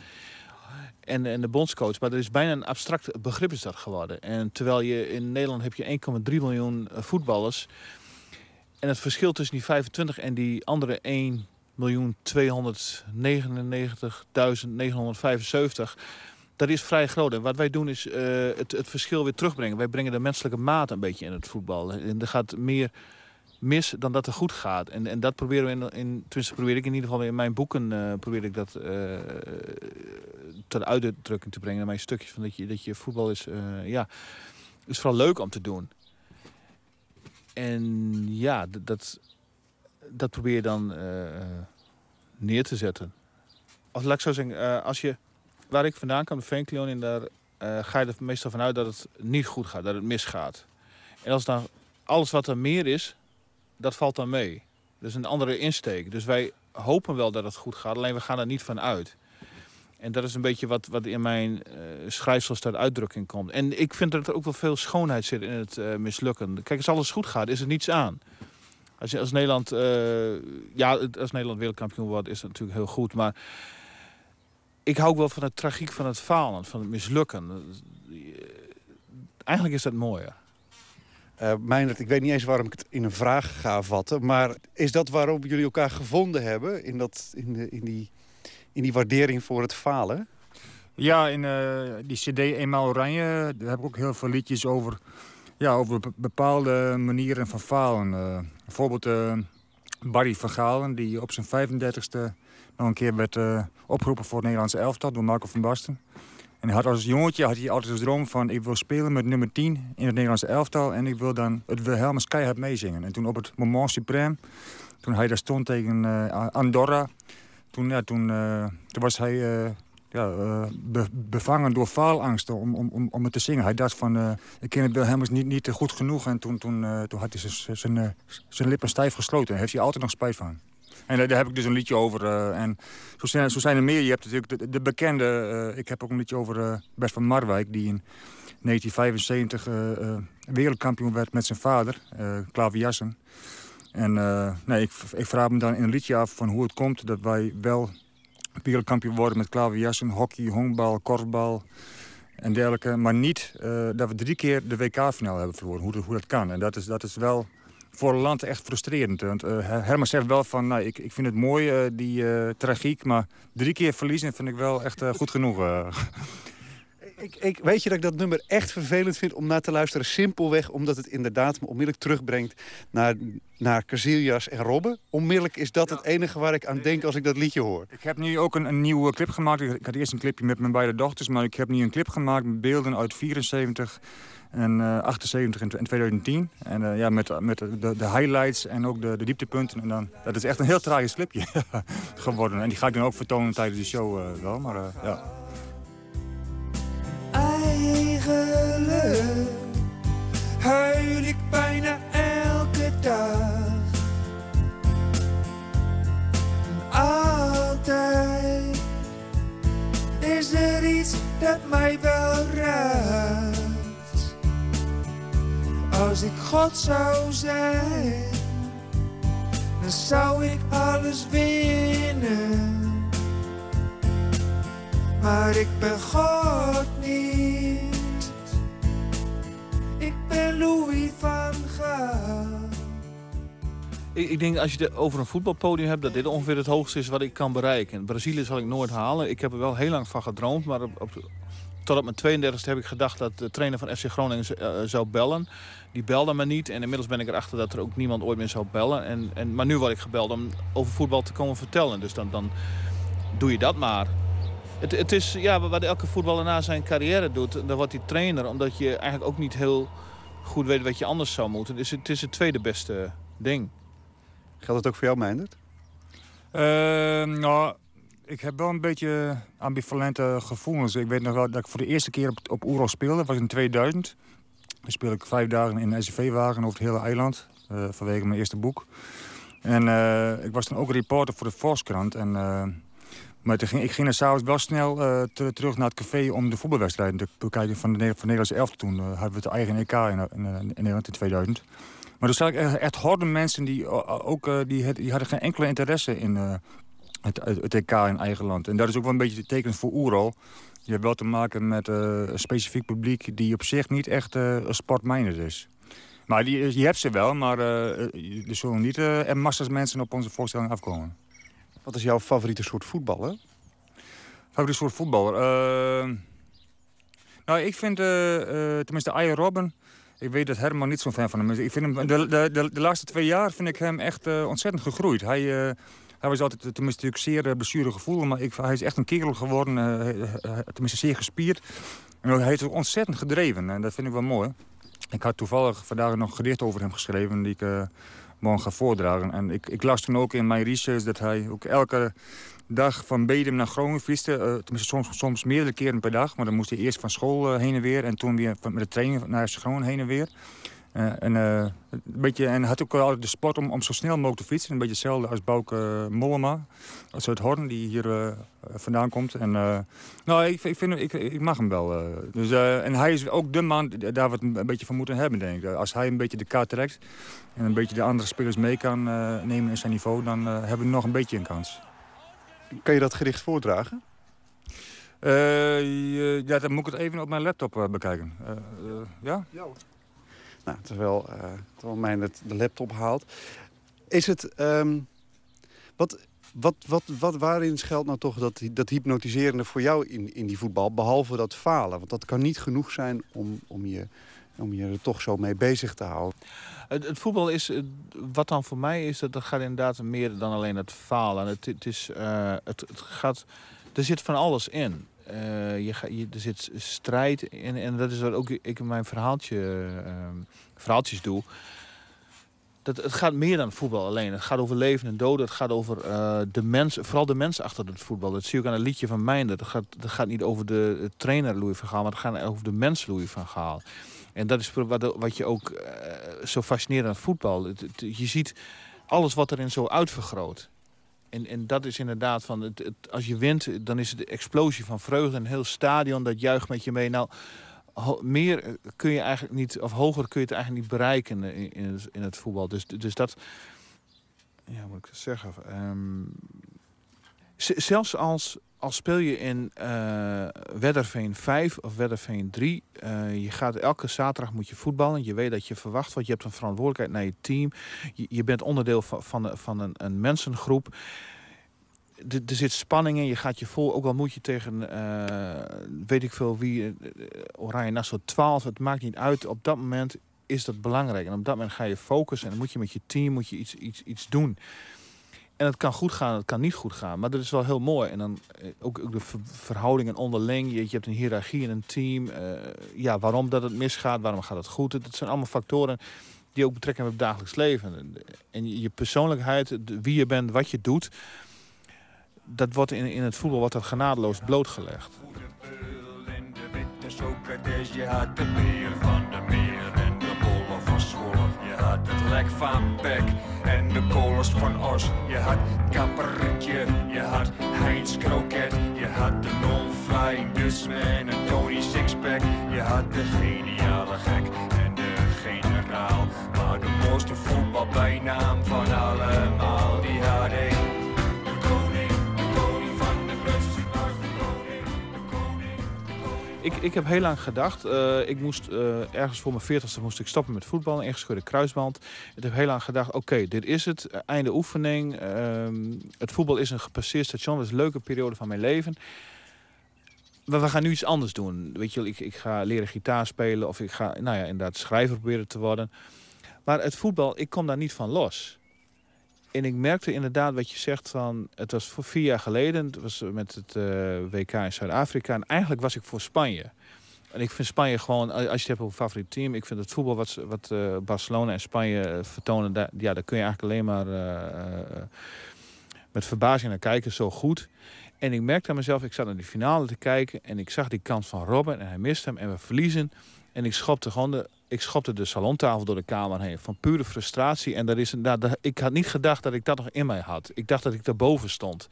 En, en de bondscoach. Maar er is bijna een abstract begrip is dat geworden. En terwijl je in Nederland heb je 1,3 miljoen eh, voetballers. En het verschil tussen die 25 en die andere 1 miljoen 299.975... Dat is vrij groot. En wat wij doen is eh, het, het verschil weer terugbrengen. Wij brengen de menselijke maat een beetje in het voetbal. En er gaat meer mis dan dat er goed gaat. En, en dat proberen we in, in tenminste probeer ik in ieder geval in mijn boeken eh, probeer ik dat eh ter uitdrukking te brengen in mijn stukjes van dat je dat je voetbal is eh, ja is vooral leuk om te doen. En ja, dat dat probeer je dan neer te zetten. Als ik zo zeggen, als je waar ik vandaan kom, de Veenkleon, en daar ga je er meestal vanuit dat het niet goed gaat, dat het misgaat. En als dan alles wat er meer is, dat valt dan mee. Dat is een andere insteek. Dus wij hopen wel dat het goed gaat, alleen we gaan er niet van uit. En dat is een beetje wat, wat in mijn eh schrijfsels ter uitdrukking komt. En ik vind dat er ook wel veel schoonheid zit in het eh, mislukken. Kijk, als alles goed gaat, is er niets aan. Als, als Nederland, eh, ja, als Nederland wereldkampioen wordt, is dat natuurlijk heel goed. Maar ik hou ook wel van de tragiek van het falen, van het mislukken. Eigenlijk is dat mooier. Meindert, ik weet niet eens waarom ik het in een vraag ga vatten... maar is dat waarom jullie elkaar gevonden hebben in, dat, in, de, in, die, in die waardering voor het falen? Ja, in eh, die cd Eenmaal Oranje, daar heb ik ook heel veel liedjes over, ja, over be- bepaalde manieren van falen. Eh, bijvoorbeeld Barry van Galen, die op zijn 35ste nog een keer werd opgeroepen voor het Nederlandse elftal door Marco van Basten. Hij had als jongetje had hij altijd als droom van ik wil spelen met nummer 10 in het Nederlandse elftal en ik wil dan het Wilhelmus keihard meezingen. En toen op het moment suprême, toen hij daar stond tegen eh, Andorra, toen, ja, toen, eh, toen was hij eh, ja, be- bevangen door faalangsten om, om, om, het te zingen. Hij dacht van, ik ken het Wilhelmus niet, niet goed genoeg. En toen, toen, toen had hij zijn lippen stijf gesloten. Daar heeft hij altijd nog spijt van. En daar, heb ik dus een liedje over. eh, en zo zijn, zo zijn er meer. Je hebt natuurlijk de, de bekende... eh, ik heb ook een liedje over eh, Bert van Marwijk... die in 1975 eh, eh, wereldkampioen werd met zijn vader, Klaver Jassen. En nee, ik, ik vraag me dan in een liedje af van hoe het komt dat wij wel wereldkampioen worden met klaverjassen, hockey, honkbal, korfbal en dergelijke. Maar niet dat we drie keer de WK-finale hebben verloren, hoe, hoe dat kan. En dat is, dat is wel voor een land echt frustrerend. Want uh, Herman zegt wel van, nou, ik, ik vind het mooi, uh, die uh, tragiek, maar drie keer verliezen vind ik wel echt goed genoeg. Ik, ik, weet je dat ik dat nummer echt vervelend vind om naar te luisteren? Simpelweg omdat het inderdaad me onmiddellijk terugbrengt naar, naar Casillas en Robben. Onmiddellijk is dat ja. het enige waar ik aan denk als ik dat liedje hoor. Ik heb nu ook een, een nieuwe clip gemaakt. Ik had eerst een clipje met mijn beide dochters, maar ik heb nu een clip gemaakt met beelden uit 74 en uh, 78 en 2010. En uh, ja, met, met de, de, highlights en ook de, de dieptepunten. En dan, dat is echt een heel tragisch clipje geworden. En die ga ik dan ook vertonen tijdens de show wel. Maar ja. Eigenlijk huil ik bijna elke dag. Altijd is er iets dat mij wel raakt. Als ik God zou zijn, dan zou ik alles winnen. Maar ik ben God niet. Ik ben Louis van Gaal. Ik, ik denk als je het over een voetbalpodium hebt, dat dit ongeveer het hoogste is wat ik kan bereiken. Brazilië zal ik nooit halen. Ik heb er wel heel lang van gedroomd, maar tot op mijn 32e heb ik gedacht dat de trainer van FC Groningen eh, zou bellen. Die belde me niet en inmiddels ben ik erachter dat er ook niemand ooit meer zou bellen. En, en, maar nu word ik gebeld om over voetbal te komen vertellen. Dus dan, dan doe je dat maar. Het, het is ja, wat elke voetballer na zijn carrière doet. Dan wordt hij trainer, omdat je eigenlijk ook niet heel goed weet wat je anders zou moeten. Dus het is het tweede beste ding. Geldt dat ook voor jou, Meindert? Ehm, nou, ik heb wel een beetje ambivalente gevoelens. Ik weet nog wel dat ik voor de eerste keer op, op Oerol speelde. Dat was in 2000. Dan speelde ik vijf dagen in een SCV-wagen over het hele eiland. eh, vanwege mijn eerste boek. En eh, ik was dan ook reporter voor de Volkskrant. En, eh, maar ging, ik ging er s'avonds wel snel ter- terug naar het café om de voetbalwedstrijden te bekijken van de, van de Nederlandse elftal toen. hadden we het eigen EK in, in, in Nederland in 2000. Maar toen zag ik echt, horden mensen die ook die, die hadden geen enkele interesse in het, het EK in eigen land. En dat is ook wel een beetje tekenend voor Oerol. Je hebt wel te maken met eh, een specifiek publiek die op zich niet echt uh, sportminded is. Maar die, je hebt ze wel, maar uh, er zullen niet er massas mensen op onze voorstelling afkomen. Wat is jouw favoriete soort voetballer? Favoriete soort voetballer? Nou, ik vind, tenminste, Arjen Robben... Ik weet dat Herman niet zo'n fan van hem is. Ik vind hem, de, de, de, de, laatste twee jaar vind ik hem echt uh, ontzettend gegroeid. Hij, uh, hij was altijd tenminste natuurlijk zeer blessuregevoelig, maar hij is echt een kerel geworden. Uh, tenminste zeer gespierd. En hij ook ontzettend gedreven en dat vind ik wel mooi. Ik had toevallig vandaag nog een gedicht over hem geschreven die ik morgen ga voordragen. En ik, ik, las toen ook in mijn research dat hij ook elke dag van Bedum naar Groningen fietste. Uh, tenminste soms, soms meerdere keren per dag. Maar dan moest hij eerst van school uh, heen en weer. En toen weer met de training naar Groningen heen en weer. Uh, en, een beetje, en had ook altijd de sport om, om zo snel mogelijk te fietsen. Een beetje hetzelfde als Bouke Mollema. Uit het Horn, die hier vandaan komt. En, nou, ik, ik, vind, ik, ik mag hem wel. dus, en hij is ook de man daar we het een beetje van moeten hebben, denk ik. Als hij een beetje de kaart trekt... en een beetje de andere spelers mee kan nemen in zijn niveau... dan hebben we nog een beetje een kans. Kan je dat gedicht voordragen? Uh, ja, dan moet ik het even op mijn laptop bekijken. Uh, ja? Ja Nou, terwijl, terwijl mij het de laptop haalt. Is het... Um, wat, wat, wat, wat, waarin schuilt nou toch dat, dat hypnotiserende voor jou in, in die voetbal... behalve dat falen? Want dat kan niet genoeg zijn om, om, je, om je er toch zo mee bezig te houden. Het, voetbal is, wat dan voor mij is, dat, dat gaat inderdaad meer dan alleen het falen. Het, het is, uh, het, het, gaat, er zit van alles in. Uh, je, er zit strijd in en dat is wat ook ik in mijn verhaaltje, uh, verhaaltjes doe. Dat, het gaat meer dan voetbal alleen. Het gaat over leven en doden. Het gaat over uh, de mens, vooral de mensen achter het voetbal. Dat zie je ook aan het liedje van Mijnder. Dat gaat, dat gaat niet over de trainer Louis van Gaal, maar het gaat over de mens Louis van Gaal. En dat is wat, wat je ook uh, zo fascinerend aan voetbal. Je ziet alles wat erin zo uitvergroot. En, en dat is inderdaad van, het, als je wint, dan is het de explosie van vreugde. Een heel stadion dat juicht met je mee. Nou, meer kun je eigenlijk niet, of hoger kun je het eigenlijk niet bereiken in, in, het, voetbal. Dus, dus dat, ja, moet ik zeggen. Um, zelfs als, als speel je in uh, Wedderveen 5 of Wedderveen 3. Uh, je gaat elke zaterdag moet je voetballen. Je weet dat je verwacht wordt. Je hebt een verantwoordelijkheid naar je team. Je, bent onderdeel van, van, een, een mensengroep. Er zit spanning in. Je gaat je vol. Ook al moet je tegen, uh, weet ik veel wie, Oranje Nassau 12. Het maakt niet uit. Op dat moment is dat belangrijk. En op dat moment ga je focussen. En dan moet je met je team moet je iets, iets, iets doen. En het kan goed gaan, het kan niet goed gaan. Maar dat is wel heel mooi. En dan ook, ook de verhoudingen onderling. Je, hebt een hiërarchie in een team. Uh, ja, waarom dat het misgaat, waarom gaat het goed. Het zijn allemaal factoren die ook betrekking hebben op het dagelijks leven. En je persoonlijkheid, wie je bent, wat je doet... dat wordt in, in het voetbal wordt dat genadeloos blootgelegd. Socrates, je had de beer van de meer en de bollen van Zwolle. Je had het lek van Beck en de kolers van Os. Je had Kappertje, je had Heinz Kroket. Je had de non-flying Dutchman en Tony Sixpack. Je had de geniale gek en de generaal. Maar de grootste voetbalbijnaam van allemaal. Die had. Ik, ik heb heel lang gedacht, eh, ik moest eh, ergens voor mijn 40ste moest ik stoppen met voetballen, ingescheurde kruisband. Ik heb heel lang gedacht, oké, dit is het, eh, einde oefening. Ehm, het voetbal is een gepasseerd station, dat is een leuke periode van mijn leven. Maar we gaan nu iets anders doen. Weet je, ik, ik ga leren gitaar spelen of ik ga, nou ja, inderdaad schrijver proberen te worden. Maar het voetbal, ik kom daar niet van los. En ik merkte inderdaad wat je zegt van... Het was voor vier jaar geleden. Het was met het eh, WK in Zuid-Afrika. En eigenlijk was ik voor Spanje. En ik vind Spanje gewoon... Als je het hebt over favoriet team... Ik vind het voetbal wat, wat eh, Barcelona en Spanje eh, vertonen... Daar, ja, daar kun je eigenlijk alleen maar met verbazing naar kijken. Zo goed. En ik merkte aan mezelf... Ik zat naar die finale te kijken... En ik zag die kans van Robben. En hij miste hem. En we verliezen. En ik schopte gewoon de, ik schopte de salontafel door de kamer heen. Van pure frustratie. En dat is, nou, ik had niet gedacht dat ik dat nog in mij had. Ik dacht dat ik daarboven stond.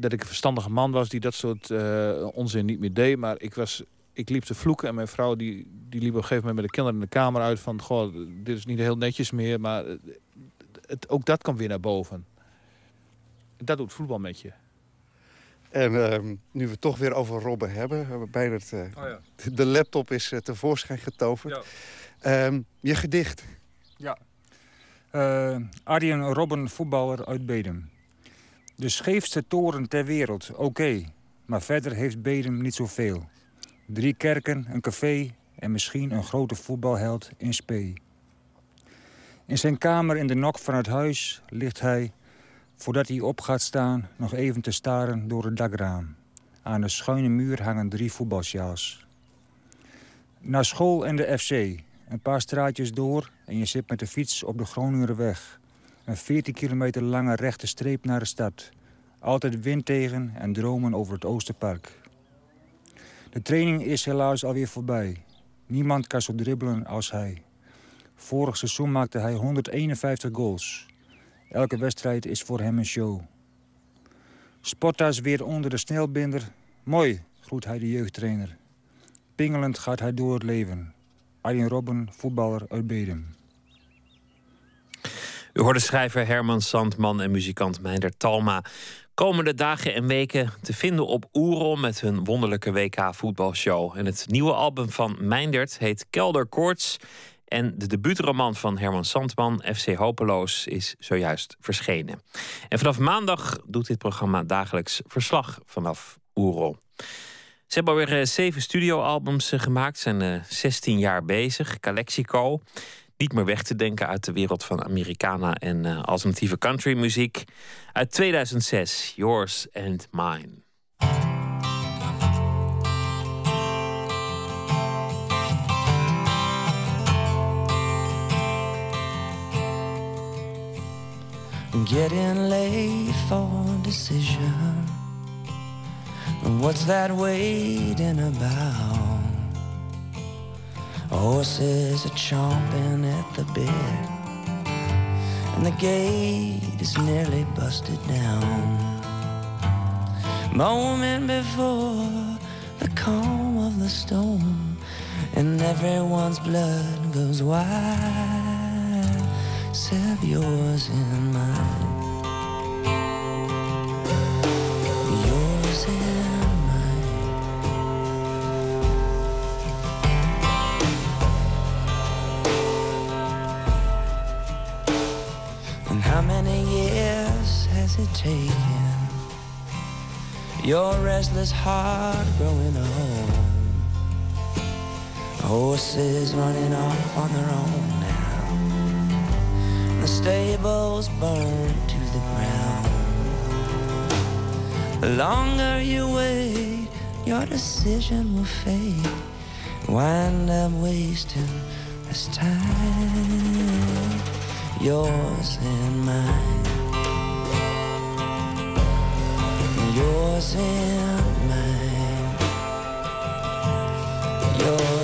Dat ik een verstandige man was die dat soort uh, onzin niet meer deed. Maar ik, was, ik liep te vloeken. En mijn vrouw die, die liep op een gegeven moment met de kinderen in de kamer uit. Van, goh, dit is niet heel netjes meer. Maar het, ook dat komt weer naar boven. Dat doet voetbal met je. En uh, nu we het toch weer over Robben hebben, bijna het, uh, oh ja. de laptop is uh, tevoorschijn getoverd. Ja. Um, je gedicht. Ja. Uh, Arjen Robben, voetballer uit Bedem. De scheefste toren ter wereld, oké. Okay. Maar verder heeft Bedem niet zoveel. Drie kerken, een café en misschien een grote voetbalheld in spe. In zijn kamer in de nok van het huis ligt hij Voordat hij op gaat staan, nog even te staren door het dakraam. Aan de schuine muur hangen drie voetbalsjaals. Naar school en de FC. Een paar straatjes door en je zit met de fiets op de Groningerweg. Een 14 kilometer lange rechte streep naar de stad. Altijd wind tegen en dromen over het Oosterpark. De training is helaas alweer voorbij. Niemand kan zo dribbelen als hij. Vorig seizoen maakte hij 151 goals. Elke wedstrijd is voor hem een show. Sporta's weer onder de snelbinder. Mooi, groet hij de jeugdtrainer. Pingelend gaat hij door het leven. Arjen Robben, voetballer uit Bedem. U hoorde schrijver Herman Sandman en muzikant Meinder Talma. Komende dagen en weken te vinden op Oerol met hun wonderlijke WK voetbalshow. En het nieuwe album van Meindert heet Kelder Koorts en de debuutroman van Herman Sandman, FC Hopeloos, is zojuist verschenen. En vanaf maandag doet dit programma dagelijks verslag vanaf Oerol. Ze hebben alweer eh, zeven studioalbums eh, gemaakt, zijn 16 eh, jaar bezig. Calexico, niet meer weg te denken uit de wereld van Americana en alternatieve countrymuziek. Uit 2006, Yours and Mine. Getting late for decision. What's that waiting about? Horses are chomping at the bit, and the gate is nearly busted down. Moment before the calm of the storm, and everyone's blood goes wild except yours and mine. Yours and mine. And how many years has it taken? Your restless heart growing old. Horses running off on their own stables burned to the ground. The longer you wait, your decision will fade. Wind up wasting this time, yours and mine. Yours and mine. Yours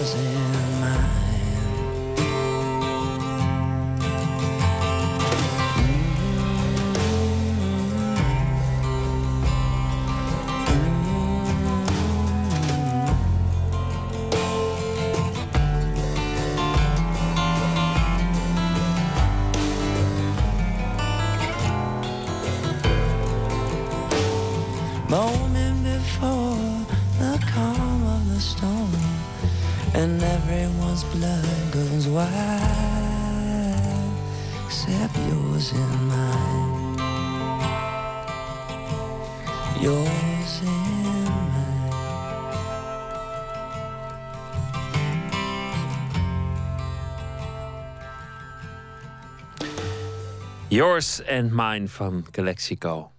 Yours and Mine van Calexico.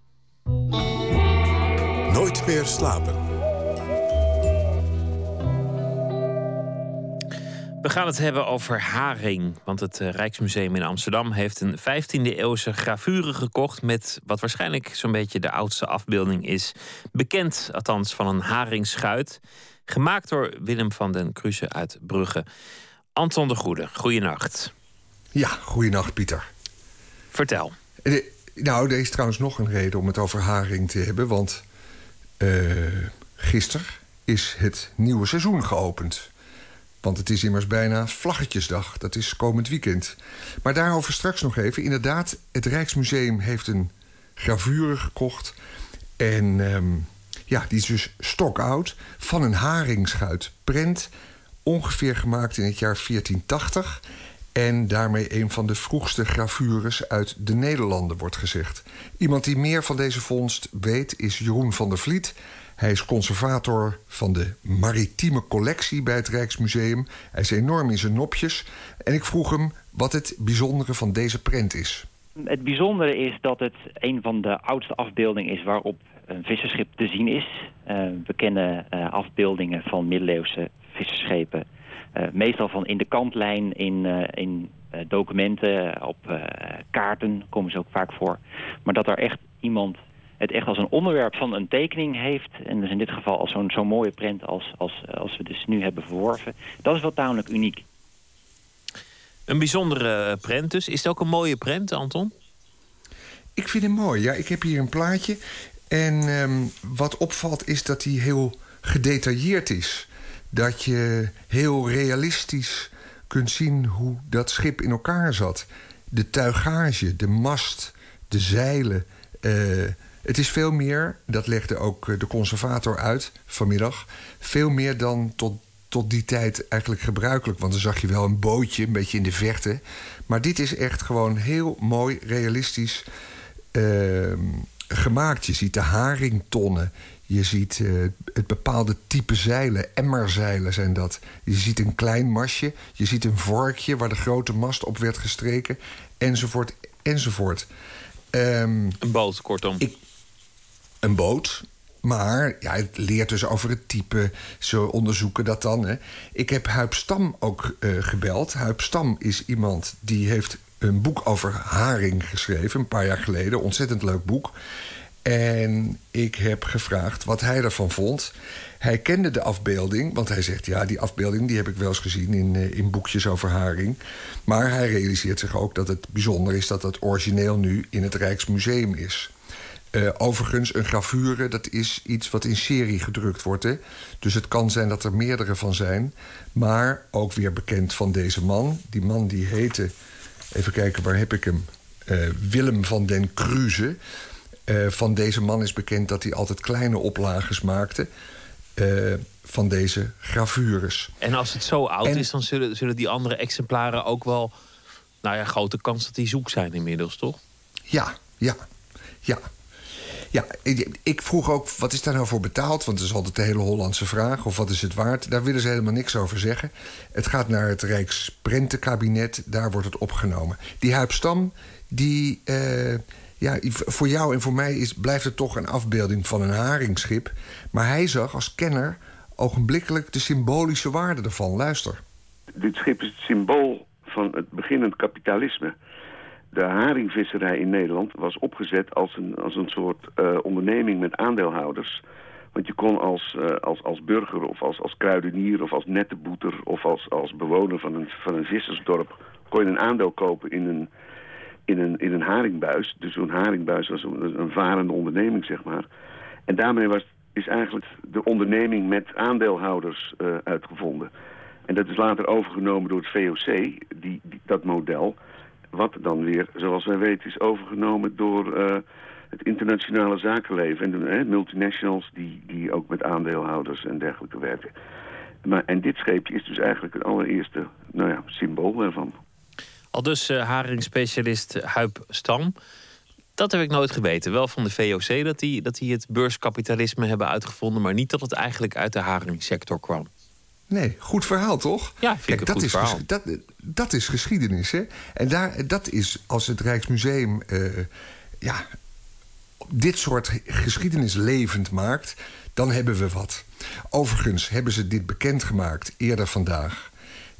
Nooit meer slapen. We gaan het hebben over haring. Want het eh, Rijksmuseum in Amsterdam heeft een 15e eeuwse gravure gekocht. met wat waarschijnlijk zo'n beetje de oudste afbeelding is. Bekend, althans, van een haringschuit. Gemaakt door Willem van den Kruse uit Brugge. Anton de Goede, goeienacht. Ja, goeienacht Pieter. Vertel. Eh, nou, er is trouwens nog een reden om het over haring te hebben. Want uh, gisteren is het nieuwe seizoen geopend. Want het is immers bijna Vlaggetjesdag. Dat is komend weekend. Maar daarover straks nog even. Inderdaad, het Rijksmuseum heeft een gravure gekocht. En um, ja, die is dus stokoud. Van een haringschuit. Prent. Ongeveer gemaakt in het jaar 1480. En daarmee een van de vroegste gravures uit de Nederlanden, wordt gezegd. Iemand die meer van deze vondst weet is Jeroen van der Vliet. Hij is conservator van de maritieme collectie bij het Rijksmuseum. Hij is enorm in zijn nopjes. En ik vroeg hem wat het bijzondere van deze prent is. Het bijzondere is dat het een van de oudste afbeeldingen is waarop een visserschip te zien is. We kennen uh, afbeeldingen van middeleeuwse visserschepen. Uh, meestal van in de kantlijn, in, in documenten, op kaarten komen ze ook vaak voor. Maar dat er echt iemand het echt als een onderwerp van een tekening heeft... en dus in dit geval als zo'n zo'n mooie print als, als, als we dus nu hebben verworven... dat is wel tamelijk uniek. Een bijzondere prent dus. Is het ook een mooie prent, Anton? Ik vind hem mooi, ja. Ik heb hier een plaatje. En um, wat opvalt is dat hij heel gedetailleerd is. Dat je heel realistisch kunt zien hoe dat schip in elkaar zat. De tuigage, de mast, de zeilen... Uh, het is veel meer, dat legde ook eh, de conservator uit vanmiddag... veel meer dan tot, tot die tijd eigenlijk gebruikelijk. Want dan zag je wel een bootje, een beetje in de verte. Maar dit is echt gewoon heel mooi, realistisch uh, gemaakt. Je ziet de haringtonnen. Je ziet uh, het bepaalde type zeilen, emmerzeilen zijn dat. Je ziet een klein mastje, je ziet een vorkje... waar de grote mast op werd gestreken, enzovoort, enzovoort. Um, een boot, kortom. Ik, een boot. Maar ja, het leert dus over het type. Ze onderzoeken dat dan. Hè. Ik heb Huip Stam ook uh, gebeld. Huip Stam is iemand die heeft een boek over haring geschreven... een paar jaar geleden. Ontzettend leuk boek. En ik heb gevraagd wat hij ervan vond. Hij kende de afbeelding, want hij zegt... ja, die afbeelding die heb ik wel eens gezien in, uh, in boekjes over haring. Maar hij realiseert zich ook dat het bijzonder is... dat het origineel nu in het Rijksmuseum is. Uh, overigens, een gravure, dat is iets wat in serie gedrukt wordt. Hè? Dus het kan zijn dat er meerdere van zijn. Maar ook weer bekend van deze man. Die man die heette, even kijken, waar heb ik hem? Uh, Willem van den Kruze. Uh, van deze man is bekend dat hij altijd kleine oplages maakte... van deze gravures. En als het zo oud en... is, dan zullen, zullen die andere exemplaren ook wel... nou ja, grote kans dat die zoek zijn inmiddels, toch? Ja, ja, ja. Ja, ik vroeg ook, wat is daar nou voor betaald? Want dat is altijd de hele Hollandse vraag. Of wat is het waard? Daar willen ze helemaal niks over zeggen. Het gaat naar het Rijksprentenkabinet. Daar wordt het opgenomen. Die Huip Stam, die... Uh, ja, voor jou en voor mij is, blijft het toch een afbeelding van een haringschip. Maar hij zag als kenner ogenblikkelijk de symbolische waarde ervan. Luister. Dit schip is het symbool van het beginnend kapitalisme de haringvisserij in Nederland was opgezet als een, als een soort uh, onderneming met aandeelhouders. Want je kon als, uh, als, als burger of als, als kruidenier of als netteboeter of als, als bewoner van een, van een vissersdorp... kon je een aandeel kopen in een, in een, in een haringbuis. Dus zo'n haringbuis was een, een varende onderneming, zeg maar. En daarmee was, is eigenlijk de onderneming met aandeelhouders uh, uitgevonden. En dat is later overgenomen door het VOC, die, dat model... Wat dan weer, zoals wij weten, is overgenomen door uh, het internationale zakenleven. En de multinationals die, die ook met aandeelhouders en dergelijke werken. Maar, en dit scheepje is dus eigenlijk het allereerste nou ja, symbool daarvan. Al dus uh, haringspecialist Huip Stam. Dat heb ik nooit geweten. Wel van de VOC dat die, dat die het beurskapitalisme hebben uitgevonden... maar niet dat het eigenlijk uit de haringsector kwam. Nee, goed verhaal toch? Ja, vind ik dat, is, verhaal. Dat, dat is geschiedenis, hè? En daar, dat is als het Rijksmuseum uh, ja, dit soort geschiedenis levend maakt, dan hebben we wat. Overigens hebben ze dit bekendgemaakt eerder vandaag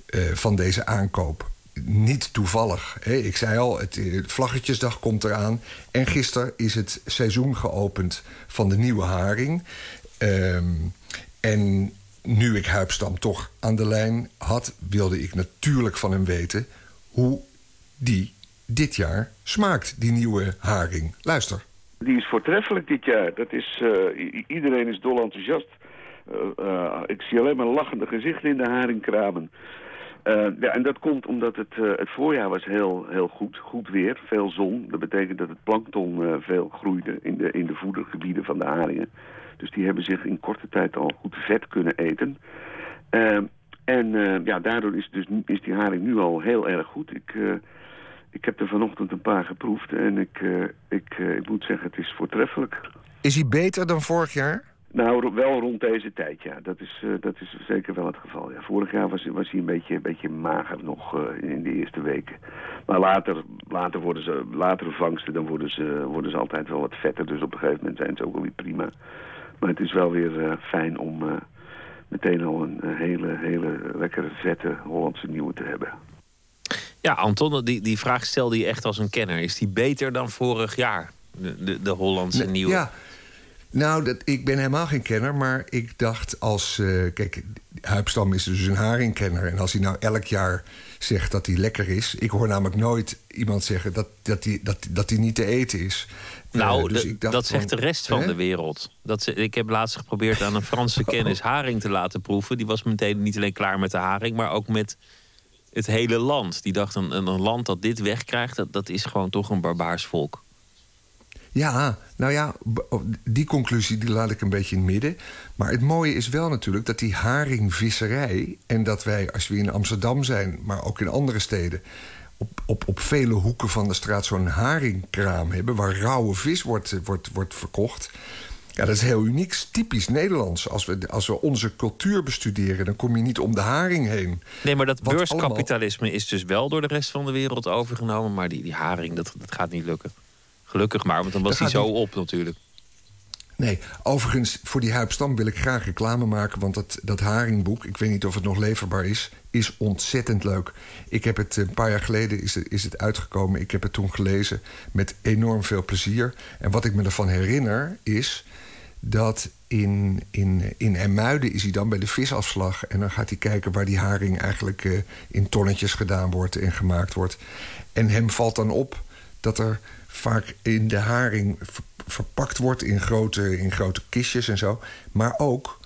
uh, van deze aankoop. Niet toevallig. Hè? Ik zei al, het Vlaggetjesdag komt eraan. En gisteren is het seizoen geopend van de nieuwe haring. Um, en nu ik Huipstam toch aan de lijn had, wilde ik natuurlijk van hem weten hoe die dit jaar smaakt, die nieuwe haring. Luister. Die is voortreffelijk dit jaar. Dat is, uh, iedereen is dol enthousiast. Uh, ik zie alleen maar lachende gezichten in de haringkramen. Ja, en dat komt omdat het, het voorjaar was heel, heel goed. Goed weer, veel zon. Dat betekent dat het plankton veel groeide in de, in de voedergebieden van de haringen. Dus die hebben zich in korte tijd al goed vet kunnen eten. Uh, en ja, daardoor is, dus, is die haring nu al heel erg goed. Ik, ik heb er vanochtend een paar geproefd en ik, ik, ik moet zeggen, het is voortreffelijk. Is hij beter dan vorig jaar? Nou, wel rond deze tijd, ja. Dat is, dat is zeker wel het geval. Ja. Vorig jaar was, was hij een beetje, een beetje mager nog in de eerste weken. Maar later, later, worden ze, latere vangsten, dan worden ze, worden ze altijd wel wat vetter. Dus op een gegeven moment zijn ze ook wel weer prima. Maar het is wel weer uh, fijn om uh, meteen al een hele, hele lekkere, vette Hollandse nieuwe te hebben. Ja, Anton, die, die vraag stelde je echt als een kenner. Is die beter dan vorig jaar, de, de, de Hollandse nee, nieuwe? Ja, nou, dat, ik ben helemaal geen kenner, maar ik dacht als... kijk, Huipstam is dus een haringkenner. En als hij nou elk jaar zegt dat hij lekker is... Ik hoor namelijk nooit iemand zeggen dat, dat, hij, dat, dat hij niet te eten is. Nou, uh, dus de, ik dacht dat zegt de rest van hè? de wereld. Dat, ze- ik heb laatst geprobeerd aan een Franse kennis haring te laten proeven. Die was meteen niet alleen klaar met de haring, maar ook met het hele land. Die dacht, een, een land dat dit wegkrijgt, dat, dat is gewoon toch een barbaars volk. Ja, nou ja, b- die conclusie die laat ik een beetje in het midden. Maar het mooie is wel natuurlijk dat die haringvisserij... en dat wij, als we in Amsterdam zijn, maar ook in andere steden... op, op, op vele hoeken van de straat zo'n haringkraam hebben... waar rauwe vis wordt, wordt, wordt verkocht... Ja, dat is heel uniek, typisch Nederlands. Als we, als we onze cultuur bestuderen, dan kom je niet om de haring heen. Nee, maar dat Wat beurskapitalisme is dus wel door de rest van de wereld overgenomen. Maar die, die haring, dat, dat gaat niet lukken. Gelukkig maar, want dan was die gaat zo op natuurlijk. Nee, overigens, voor die Huipstam wil ik graag reclame maken... want dat, dat haringboek, ik weet niet of het nog leverbaar is... is ontzettend leuk. Ik heb het een paar jaar geleden is is het uitgekomen. Ik heb het toen gelezen met enorm veel plezier. En wat ik me ervan herinner is dat in, in, in Emmuiden is hij dan bij de visafslag... en dan gaat hij kijken waar die haring eigenlijk eh, in tonnetjes gedaan wordt en gemaakt wordt. En hem valt dan op dat er vaak in de haring ver- verpakt wordt in grote, in grote kistjes en zo. Maar ook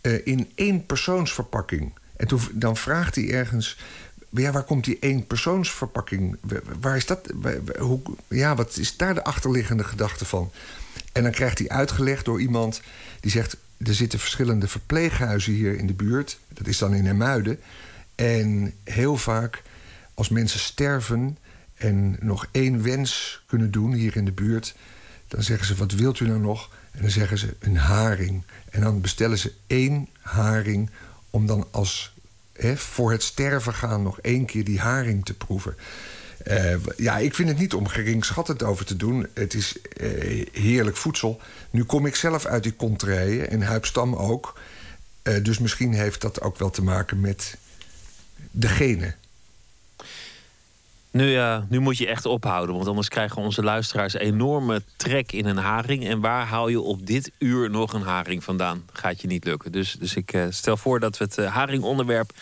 eh, in één persoonsverpakking. En toen, dan vraagt hij ergens... Ja, waar komt die één persoonsverpakking? Wa- Waar is dat? Hoe, ja, wat is daar de achterliggende gedachte van? En dan krijgt hij uitgelegd door iemand die zegt... er zitten verschillende verpleeghuizen hier in de buurt. Dat is dan in Hermuiden. En heel vaak als mensen sterven en nog één wens kunnen doen hier in de buurt... dan zeggen ze, wat wilt u nou nog? En dan zeggen ze, een haring. En dan bestellen ze één haring om dan als hè, voor het sterven gaan... nog één keer die haring te proeven. Eh, ja, ik vind het niet om geringschattend over te doen. Het is eh, heerlijk voedsel. Nu kom ik zelf uit die contraien en Huipstam ook. Eh, dus misschien heeft dat ook wel te maken met de genen. Nu, nu moet je echt ophouden, want anders krijgen onze luisteraars enorme trek in een haring. En waar haal je op dit uur nog een haring vandaan? Gaat je niet lukken. Dus, dus ik eh, stel voor dat we het eh, haringonderwerp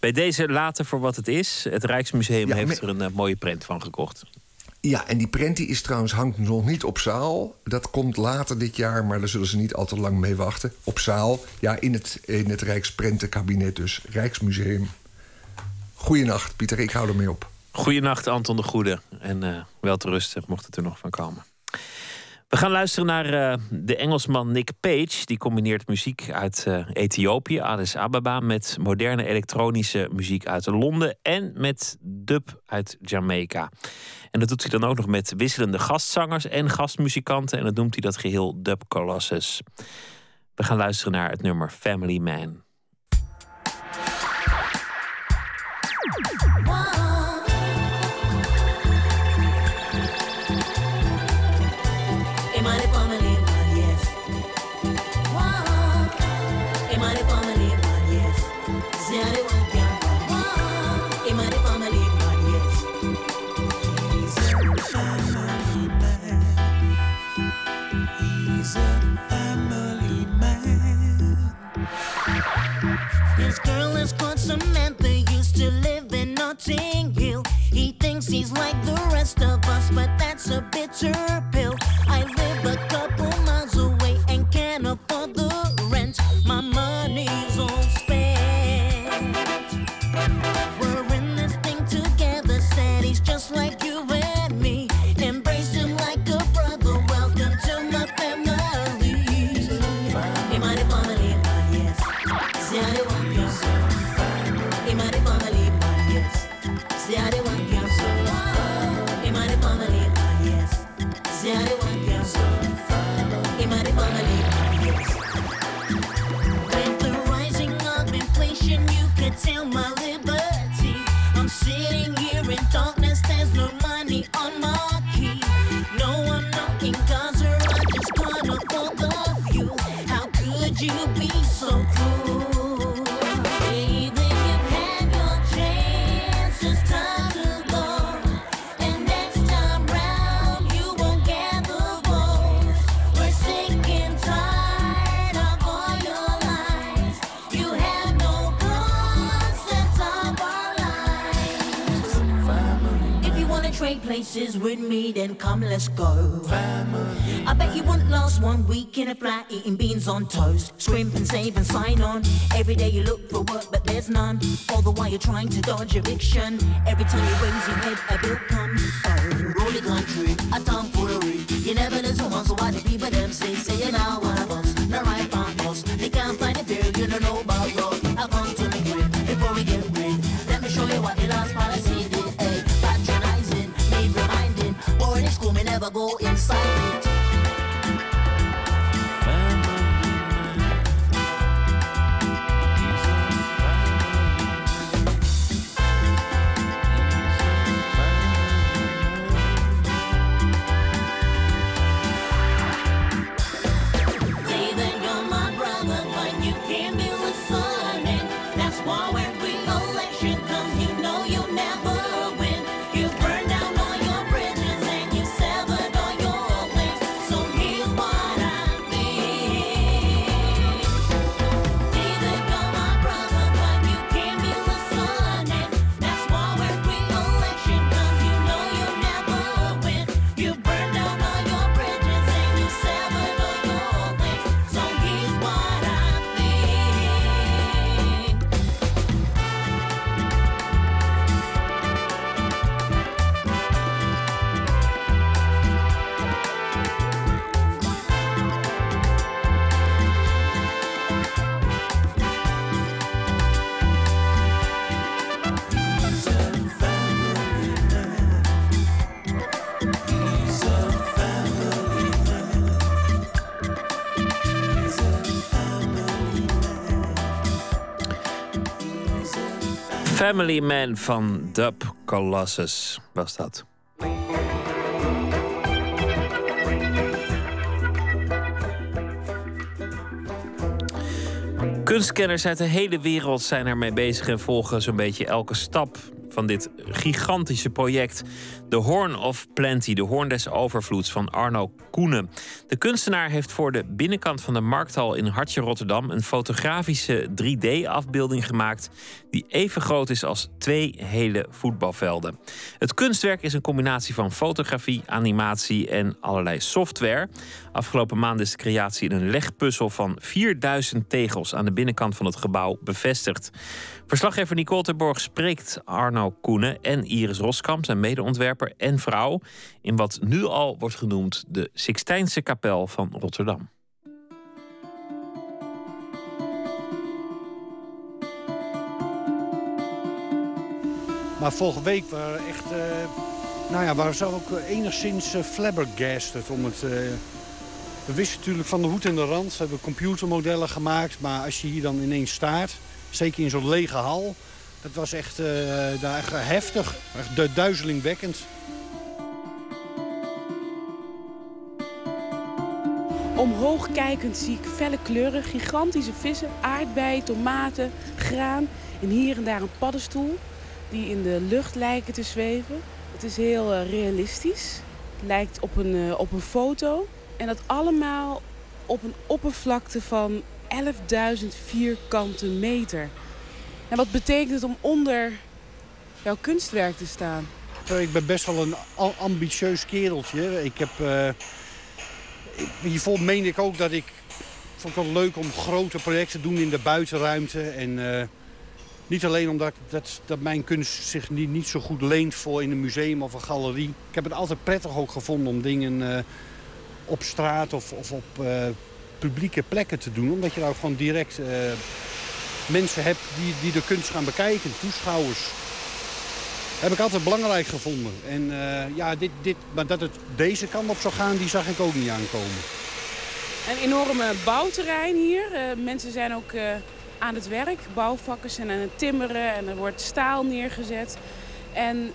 bij deze laten voor wat het is. Het Rijksmuseum Ja, heeft maar- er een eh, mooie prent van gekocht. Ja, en die prent die is trouwens hangt nog niet op zaal. Dat komt later dit jaar, maar daar zullen ze niet al te lang mee wachten. Op zaal, ja, in het, in het Rijksprentenkabinet dus. Rijksmuseum. Goeienacht, Pieter, ik hou ermee op. Goedenacht, Anton de Goede. En eh wel te mocht het er nog van komen. We gaan luisteren naar uh, de Engelsman Nick Page. Die combineert muziek uit uh, Ethiopië, Addis Ababa, met moderne elektronische muziek uit Londen en met dub uit Jamaica. En dat doet hij dan ook nog met wisselende gastzangers en gastmuzikanten. En dat noemt hij dat geheel Dub Colossus. We gaan luisteren naar het nummer Family Man. He's like the rest of us, but that's a bitter pill. I live a places with me, then come, let's go. I bet you wouldn't last one week in a flat eating beans on toast. Scrimp and save and sign on. Every day you look for work, but there's none. All the while you're trying to dodge eviction. Every time you raise your head, a bill comes. Oh, rolling country, a tomfoolery. You never listen once, so why do people them say, say you're now one of us? Not right us. They can't find a fair, you don't know go inside it. Family Man van Dub Colossus was dat. Kunstkenners uit de hele wereld zijn ermee bezig en volgen zo'n beetje elke stap van dit gigantische project. The Horn of Plenty, de hoorn des overvloeds van Arno Koenen. De kunstenaar heeft voor de binnenkant van de markthal in Hartje Rotterdam een fotografische 3D-afbeelding gemaakt die even groot is als twee hele voetbalvelden. Het kunstwerk is een combinatie van fotografie, animatie en allerlei software. Afgelopen maand is de creatie in een legpuzzel van 4000 tegels aan de binnenkant van het gebouw bevestigd. Verslaggever Nicole Terborg spreekt Arno Koenen en Iris Roskamp zijn medeontwerper en vrouw in wat nu al wordt genoemd de Sixtijnse kapel van Rotterdam. Maar vorige week waren echt... eh, nou ja, waren ze ook eh, enigszins eh, flabbergasted om het... we wisten natuurlijk van de hoed en de rand. We hebben computermodellen gemaakt. Maar als je hier dan ineens staat, zeker in zo'n lege hal... dat was echt, eh, daar heftig, echt du- duizelingwekkend. Omhoog kijkend zie ik felle kleuren, gigantische vissen, aardbeien, tomaten, graan en hier en daar een paddenstoel die in de lucht lijken te zweven. Het is heel eh, realistisch. Het lijkt op een, eh, op een foto. En dat allemaal op een oppervlakte van 11.000 vierkante meter. En wat betekent het om onder jouw kunstwerk te staan? Ik ben best wel een ambitieus kereltje. Ik heb... eh, hiervoor meende ik ook dat ik... vond het leuk om grote projecten te doen in de buitenruimte. En eh, niet alleen omdat dat, dat mijn kunst zich niet, niet zo goed leent voor in een museum of een galerie. Ik heb het altijd prettig ook gevonden om dingen eh, op straat of, of op eh, publieke plekken te doen. Omdat je daar gewoon direct eh, mensen hebt die, die de kunst gaan bekijken, toeschouwers. Heb ik altijd belangrijk gevonden. En eh, ja, dit, dit, maar dat het deze kant op zou gaan, die zag ik ook niet aankomen. Een enorme bouwterrein hier. Eh, mensen zijn ook aan het werk. Bouwvakkers zijn aan het timmeren en er wordt staal neergezet. En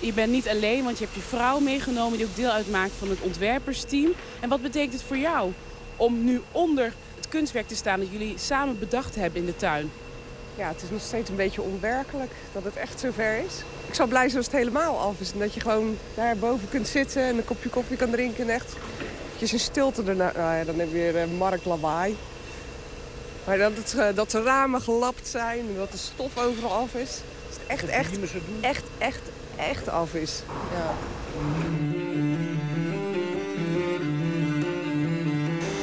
je bent niet alleen, want je hebt je vrouw meegenomen die ook deel uitmaakt van het ontwerpersteam. En wat betekent het voor jou om nu onder het kunstwerk te staan dat jullie samen bedacht hebben in de tuin? Ja, het is nog steeds een beetje onwerkelijk dat het echt zover is. Ik zou blij zijn als het helemaal af is. En dat je gewoon daar boven kunt zitten en een kopje koffie kan drinken. En echt eventjes in stilte erna. Nou ja, dan heb je weer eh, marktlawaai. Maar dat, het, eh, dat de ramen gelapt zijn en dat de stof overal af is. Dat het echt, echt, echt, echt, echt af is. Ja.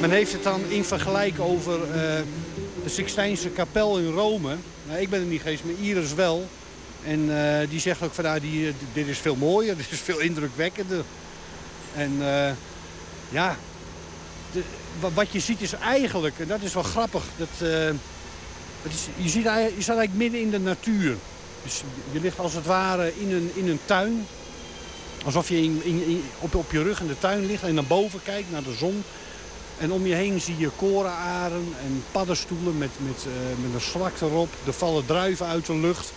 Men heeft het dan in vergelijk over eh, de Sixtijnse kapel in Rome. Nou, ik ben er niet geweest, maar Iris wel. En eh, die zegt ook van nou, die, eh, dit is veel mooier, dit is veel indrukwekkender. En ja, wat je ziet is eigenlijk, en dat is wel grappig, dat, is, je, ziet, je staat eigenlijk midden in de natuur. Dus je ligt als het ware in een, in een tuin. Alsof je in- op, op je rug in de tuin ligt en naar boven kijkt, naar de zon. En om je heen zie je korenaren en paddenstoelen met, met, eh, met een zwak erop. Er vallen druiven uit de lucht.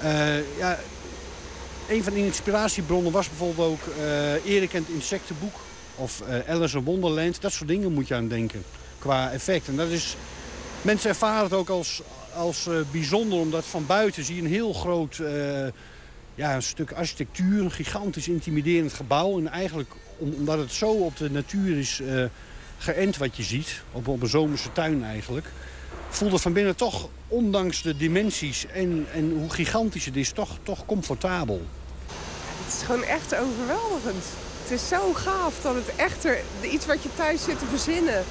Eh, ja, een van de inspiratiebronnen was bijvoorbeeld ook eh Erik en het insectenboek. Of Alice in Wonderland. Dat soort dingen moet je aan denken qua effect. En dat is, mensen ervaren het ook als, als bijzonder. Omdat van buiten zie je een heel groot ja, een stuk architectuur. Een gigantisch intimiderend gebouw. En eigenlijk om- omdat het zo op de natuur is geënt wat je ziet. Op, op een zomerse tuin eigenlijk. Voelde van binnen toch, ondanks de dimensies en, en hoe gigantisch het is, toch, toch comfortabel. Het is gewoon echt overweldigend. Het is zo gaaf dat het echt er, iets wat je thuis zit te verzinnen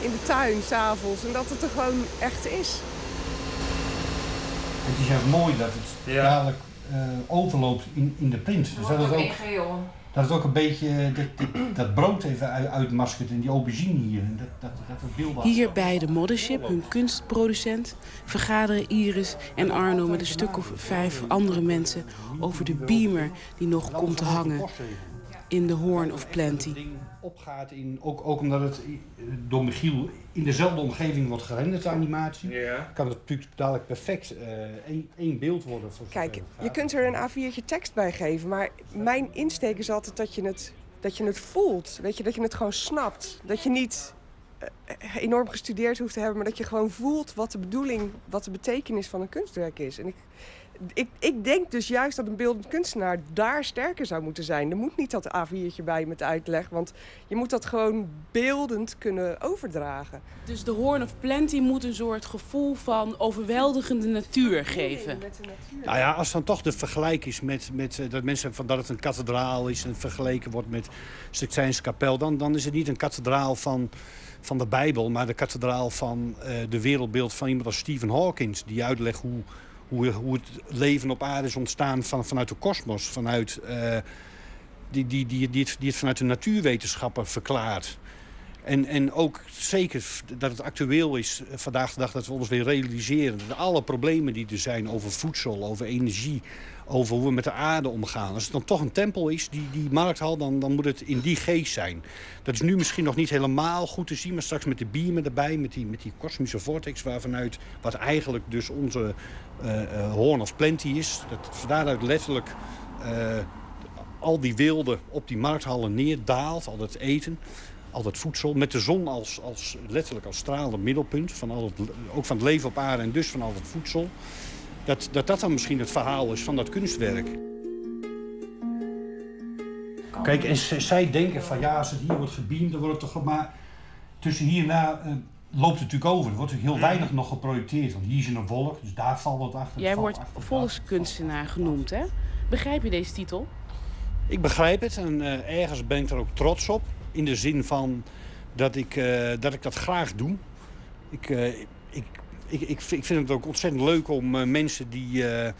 in de tuin s'avonds. En dat het er gewoon echt is. Het is juist mooi dat het dadelijk eh, overloopt in, in de print. Dus dat het, ook, dat het ook een beetje eh, dat, dat, dat brood even uit- uitmaskert en die aubergine hier. En dat, dat, dat Hier bij de Mothership, hun kunstproducent, vergaderen Iris en Arno met een stuk of vijf andere mensen over de beamer die nog komt te hangen in de Horn of Plenty. Opgaat in, ook, ook omdat het door Michiel in dezelfde omgeving wordt gerenderd, de animatie, kan het natuurlijk dadelijk perfect eh, één, één beeld worden. Voor Kijk, je kunt er een A4'tje tekst bij geven, maar mijn insteek is altijd dat je het, dat je het voelt. Weet je, dat je het gewoon snapt. Dat je niet eh, enorm gestudeerd hoeft te hebben, maar dat je gewoon voelt wat de bedoeling, wat de betekenis van een kunstwerk is. En ik, ik, ik denk dus juist dat een beeldend kunstenaar daar sterker zou moeten zijn. Er moet niet dat A4'tje bij met uitleg, want je moet dat gewoon beeldend kunnen overdragen. Dus de Horn of Plenty moet een soort gevoel van overweldigende natuur geven. Nou ja, als dan toch de vergelijk is met, met eh, dat mensen van dat het een kathedraal is en vergeleken wordt met Sixtijnse kapel, dan, dan is het niet een kathedraal van, van de Bijbel, maar de kathedraal van eh, de wereldbeeld van iemand als Stephen Hawkins, die uitlegt hoe, Hoe, hoe het leven op aarde is ontstaan van, vanuit de kosmos. Vanuit, eh, die, die, die, het, die het vanuit de natuurwetenschappen verklaart. En, en ook zeker dat het actueel is eh, vandaag de dag dat we ons weer realiseren... dat alle problemen die er zijn over voedsel, over energie... over hoe we met de aarde omgaan. Als het dan toch een tempel is, die, die markthal, dan, dan moet het in die geest zijn. Dat is nu misschien nog niet helemaal goed te zien... maar straks met de beamen erbij, met die, met die kosmische vortex... waarvanuit wat eigenlijk dus onze eh eh, Horn of Plenty is. Dat van daaruit letterlijk eh, al die wilde op die markthallen neerdaalt, al dat eten al dat voedsel, met de zon als, als letterlijk als stralend middelpunt... Van al het, ook van het leven op aarde en dus van al het voedsel... Dat, dat dat dan misschien het verhaal is van dat kunstwerk. Kijk, en zij denken van ja, als het hier wordt gebeamd, dan wordt het toch... Maar tussen hier en daar eh, loopt het natuurlijk over. Er wordt natuurlijk heel weinig nog geprojecteerd. Want hier is een wolk, dus daar valt wat achter. Jij wordt achter. volkskunstenaar genoemd, hè? Begrijp je deze titel? Ik begrijp het en eh, ergens ben ik er ook trots op. In de zin van dat ik, eh, dat, ik dat graag doe. Ik, eh, ik, ik, ik, vind ik vind het ook ontzettend leuk om eh, mensen die, eh,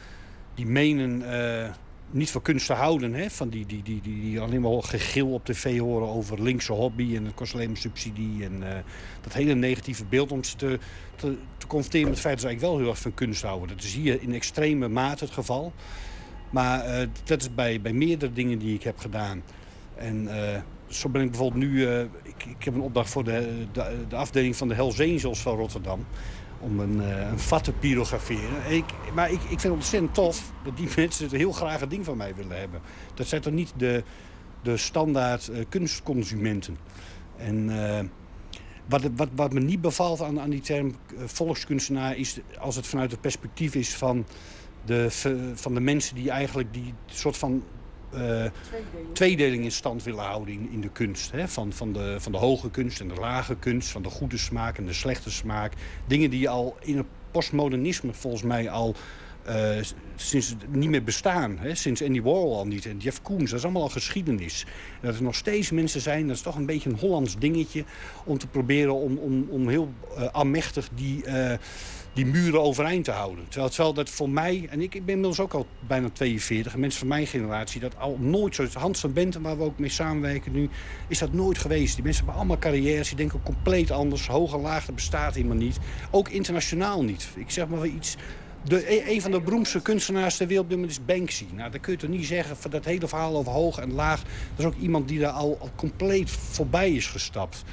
die menen eh, niet van kunst te houden. Hè? Van die, die, die, die, die alleen maar gegil op tv horen over linkse hobby en het kost alleen maar subsidie. En eh, dat hele negatieve beeld om ze te, te, te confronteren met het feit dat ze eigenlijk wel heel erg van kunst houden. Dat is hier in extreme mate het geval. Maar eh, dat is bij, bij meerdere dingen die ik heb gedaan. En eh, zo ben ik bijvoorbeeld nu... ik, ik heb een opdracht voor de, de, de afdeling van de Hells van Rotterdam. Om een, eh, een vat te pyrograferen. En ik, maar ik, ik vind het ontzettend tof dat die mensen het heel graag een ding van mij willen hebben. Dat zijn toch niet de, de standaard eh, kunstconsumenten. En... eh, wat, wat, wat me niet bevalt aan, aan die term volkskunstenaar is als het vanuit het perspectief is van de, van de mensen die eigenlijk die soort van eh, tweedeling in stand willen houden in, de kunst. Hè? Van, van, de, van de hoge kunst en de lage kunst, van de goede smaak en de slechte smaak. Dingen die al in het postmodernisme volgens mij al s- sinds niet meer bestaan. Hè? Sinds Andy Warhol al niet en Jeff Koons, dat is allemaal al geschiedenis. En dat er nog steeds mensen zijn, dat is toch een beetje een Hollands dingetje... om te proberen om, om, om heel eh amechtig die, die muren overeind te houden. Terwijl, terwijl dat voor mij, en ik, ik ben inmiddels ook al bijna 42... en mensen van mijn generatie, dat al nooit zo... Hans van Benten, waar we ook mee samenwerken nu, is dat nooit geweest. Die mensen hebben allemaal carrières, die denken compleet anders. Hoog en laag, dat bestaat helemaal niet. Ook internationaal niet. Ik zeg maar iets... De, e- een van de beroemdste kunstenaars ter wereld is Banksy. Nou, dan kun je toch niet zeggen van dat hele verhaal over hoog en laag. Dat is ook iemand die daar al, al compleet voorbij is gestapt.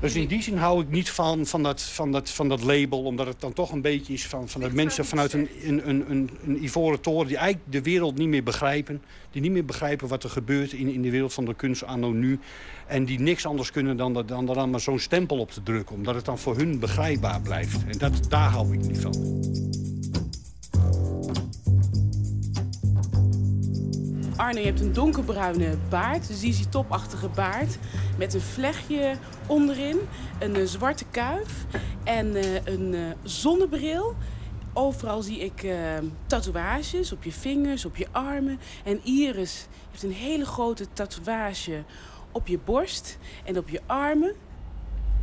Dus in die zin hou ik niet van, van, dat, van, dat, van dat label, omdat het dan toch een beetje is van, van dat mensen vanuit een, een, een, een, een ivoren toren die eigenlijk de wereld niet meer begrijpen. Die niet meer begrijpen wat er gebeurt in, in de wereld van de kunst anno nu. En die niks anders kunnen dan, dan er dan maar zo'n stempel op te drukken, omdat het dan voor hun begrijpbaar blijft. En dat, daar hou ik niet van. Arno, je hebt een donkerbruine baard, die is die topachtige baard. Met een vlechtje onderin, een eh, zwarte kuif en eh, een eh, zonnebril. Overal zie ik eh, tatoeages op je vingers, op je armen. En Iris heeft een hele grote tatoeage op je borst en op je armen.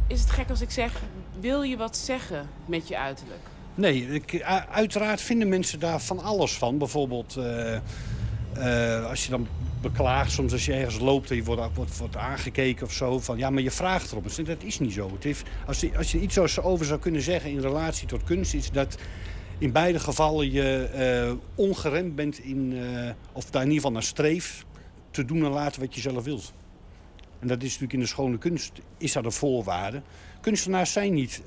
Is het gek als ik zeg, wil je wat zeggen met je uiterlijk? Nee, ik, uiteraard vinden mensen daar van alles van. Bijvoorbeeld eh, als je dan beklaagt, soms als je ergens loopt en je wordt, wordt, wordt aangekeken of zo. Van ja, maar je vraagt erom. Dus Dat is niet zo. Het heeft, als, je, als je iets over zou kunnen zeggen in relatie tot kunst, is dat in beide gevallen je eh, ongeremd bent in, eh, of daar in ieder geval naar streef, te doen en laten wat je zelf wilt. En dat is natuurlijk in de schone kunst, is dat een voorwaarde. Kunstenaars zijn niet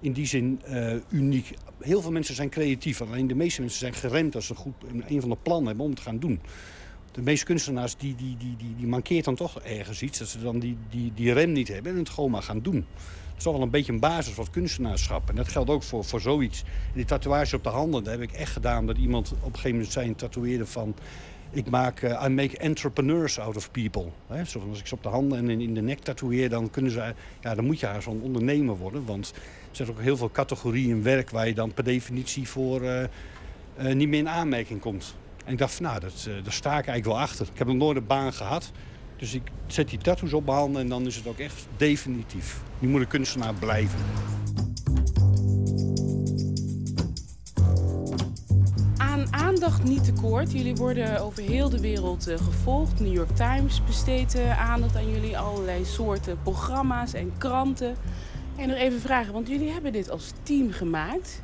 in die zin eh, uniek. Heel veel mensen zijn creatief. Alleen de meeste mensen zijn geremd als ze goed een van de plannen hebben om het te gaan doen. De meeste kunstenaars die, die, die, die, die mankeert dan toch ergens iets. Dat ze dan die, die, die rem niet hebben en het gewoon maar gaan doen. Dat is toch wel een beetje een basis van kunstenaarschap. En dat geldt ook voor, voor zoiets. Die tatoeage op de handen, dat heb ik echt gedaan. Dat iemand op een gegeven moment zei, tatoeëerde van... Ik maak, eh, I make entrepreneurs out of people. Hè? Zo van, als ik ze op de handen en in, in de nek tatoeëer, dan, kunnen ze, ja, dan moet je haar zo'n ondernemer worden. Want zijn ook heel veel categorieën werk waar je dan per definitie voor eh, eh, niet meer in aanmerking komt. En ik dacht nou, dat, eh, daar sta ik eigenlijk wel achter. Ik heb nog nooit een baan gehad. Dus ik zet die tattoos op mijn handen en dan is het ook echt definitief. Nu moet een kunstenaar blijven. aandacht niet tekort. Jullie worden over heel de wereld eh, gevolgd. New York Times besteedt aandacht aan jullie. Allerlei soorten programma's en kranten. En nog even vragen, want jullie hebben dit als team gemaakt.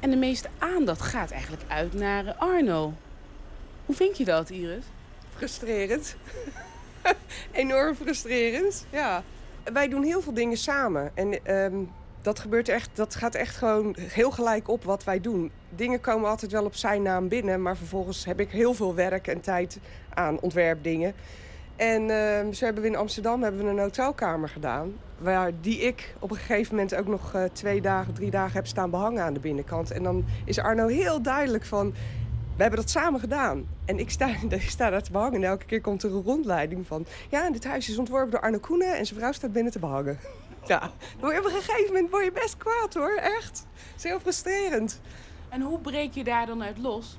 En de meeste aandacht gaat eigenlijk uit naar Arno. Hoe vind je dat, Iris? Frustrerend. Enorm frustrerend, ja. Wij doen heel veel dingen samen. En ehm, dat, gebeurt echt, dat gaat echt gewoon heel gelijk op wat wij doen. Dingen komen altijd wel op zijn naam binnen, maar vervolgens heb ik heel veel werk en tijd aan ontwerpdingen. En ehm, zo hebben we in Amsterdam hebben we een hotelkamer gedaan. Waar die ik op een gegeven moment ook nog eh, twee dagen, drie dagen heb staan behangen aan de binnenkant. En dan is Arno heel duidelijk van. We hebben dat samen gedaan. En ik sta, ik sta daar te behangen. En elke keer komt er een rondleiding van... Ja, en dit huis is ontworpen door Arno Koenen en zijn vrouw staat binnen te behangen. Ja, op een gegeven moment word je best kwaad hoor, echt. Het is heel frustrerend. En hoe breek je daar dan uit los?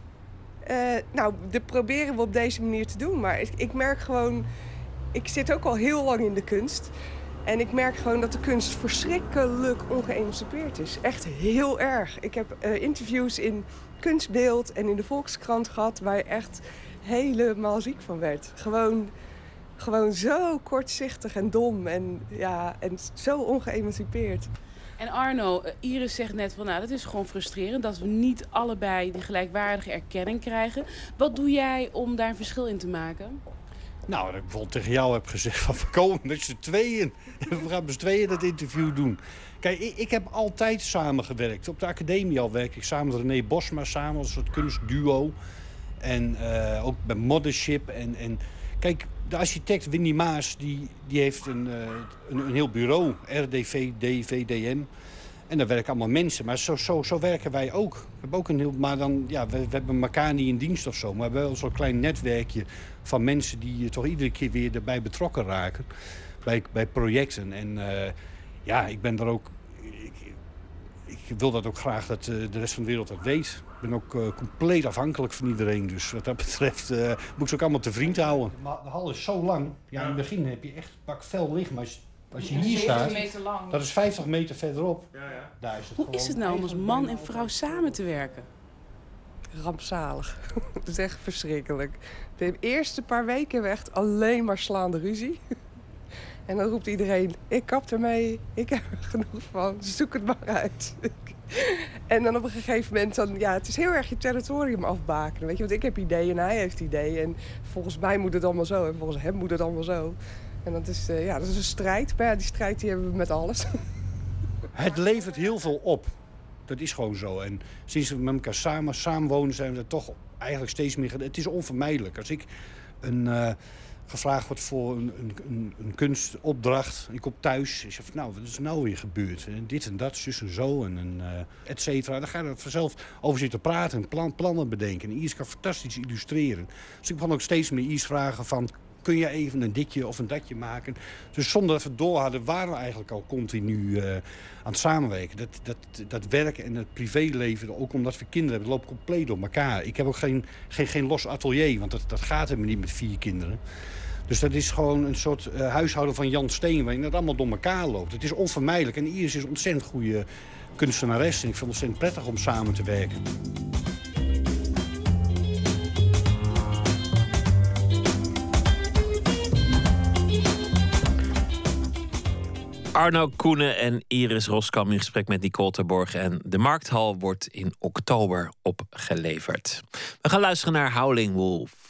Eh, nou, dat proberen we op deze manier te doen. Maar ik, ik merk gewoon... Ik zit ook al heel lang in de kunst. En ik merk gewoon dat de kunst verschrikkelijk ongeëmancipeerd is. Echt heel erg. Ik heb eh, interviews in Kunstbeeld en in de Volkskrant gehad... waar je echt helemaal ziek van werd. Gewoon, gewoon zo kortzichtig en dom en, ja, en zo ongeëmancipeerd. En Arno, eh, Iris zegt net van nou, dat is gewoon frustrerend dat we niet allebei die gelijkwaardige erkenning krijgen. Wat doe jij om daar een verschil in te maken? Nou, dat ik bijvoorbeeld tegen jou heb gezegd van we komen met z'n tweeën. We gaan met z'n tweeën dat interview doen. Kijk, ik, ik heb altijd samengewerkt. Op de academie al werk ik samen met René Bosma samen als een soort kunstduo. En eh, ook bij Mothership. En, en kijk, de architect Winnie Maas die, die heeft een, eh, een, een heel bureau. RDV, DVDM. En daar werken allemaal mensen. Maar zo, zo, zo werken wij ook. We hebben ook een heel, maar dan, ja, we, we hebben elkaar niet in dienst of zo. Maar we hebben wel zo'n klein netwerkje van mensen die toch iedere keer weer erbij betrokken raken. Bij, bij projecten. En eh, ja, ik ben er ook. Ik, ik wil dat ook graag dat eh, de rest van de wereld dat weet. Ik ben ook eh, compleet afhankelijk van iedereen. Dus wat dat betreft moet ik ze ook allemaal te vriend houden. Maar de hal is zo lang. Ja, in het begin heb je echt pak vel liggen. Maar als je hier 70 staat, meter lang. dat is 50 meter verderop. Daar is het Hoe is het nou om als man en vrouw samen te werken? Rampzalig. Dat is echt verschrikkelijk. De eerste paar weken hebben we echt alleen maar slaande ruzie. En dan roept iedereen, ik kap ermee, ik heb er genoeg van, zoek het maar uit. En dan op een gegeven moment, dan, ja, het is heel erg je territorium afbakenen. Weet je? Want ik heb ideeën en hij heeft ideeën. En volgens mij moet het allemaal zo en volgens hem moet het allemaal zo. En dat is, eh, ja, dat is een strijd. Maar ja, die strijd die hebben we met alles. Het levert heel veel op. Dat is gewoon zo. En sinds we met elkaar samen samenwonen zijn we er toch eigenlijk steeds meer... Het is onvermijdelijk. Als ik een, eh, gevraagd word voor een, een, een, kunstopdracht... ik kom thuis en zeg nou, wat is nou weer gebeurd? En dit en dat, zus en zo, en, en eh, et cetera. Dan ga je er vanzelf over zitten praten en plan, plannen bedenken. En kan fantastisch illustreren. Dus ik begon ook steeds meer Iris vragen van... kun je even een ditje of een datje maken? Dus zonder dat we hadden, waren we eigenlijk al continu eh, aan het samenwerken. Dat, dat, dat werk en het privéleven, ook omdat we kinderen hebben, loopt compleet door elkaar. Ik heb ook geen, geen, geen los atelier, want dat, dat gaat helemaal niet met vier kinderen. Dus dat is gewoon een soort eh, huishouden van Jan Steen, waarin het allemaal door elkaar loopt. Het is onvermijdelijk. En Iris is een ontzettend goede kunstenares. En ik vind het ontzettend prettig om samen te werken. Arno Koenen en Iris Roskam in gesprek met Nicole Terborg. En de Markthal wordt in oktober opgeleverd. We gaan luisteren naar Howling Wolf.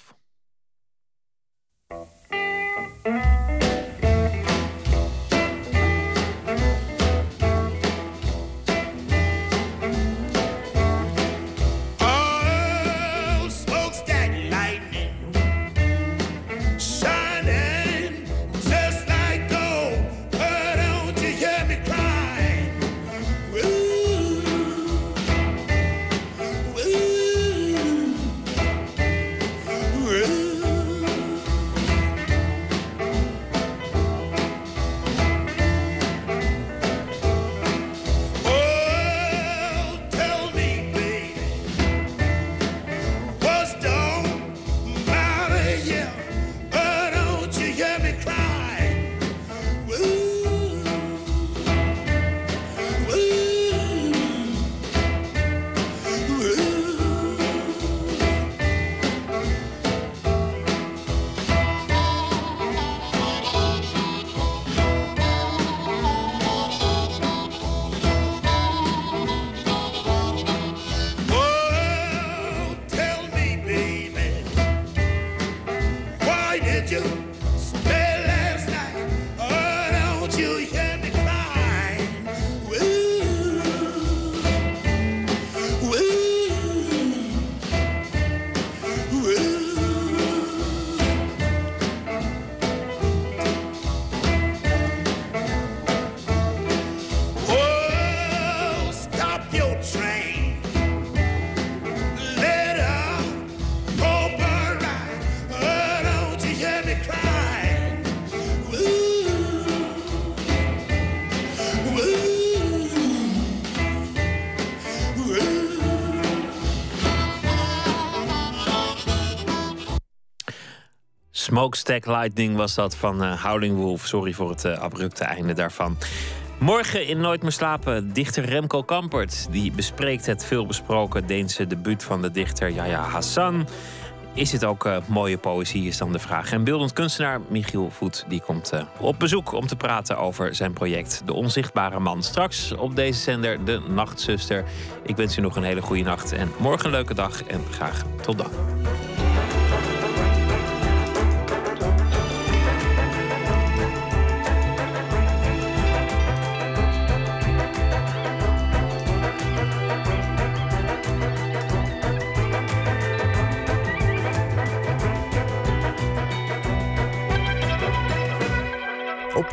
Smokestack Lightning was dat van eh, Howling Wolf. Sorry voor het eh, abrupte einde daarvan. Morgen in Nooit meer slapen dichter Remco Kampert. Die bespreekt het veelbesproken Deense debuut van de dichter Yahya Hassan. Is het ook eh, mooie poëzie, is dan de vraag. En beeldend kunstenaar Michiel Voet die komt op bezoek om te praten over zijn project De Onzichtbare Man. Straks op deze zender De Nachtzuster. Ik wens u nog een hele goede nacht en morgen een leuke dag en graag tot dan.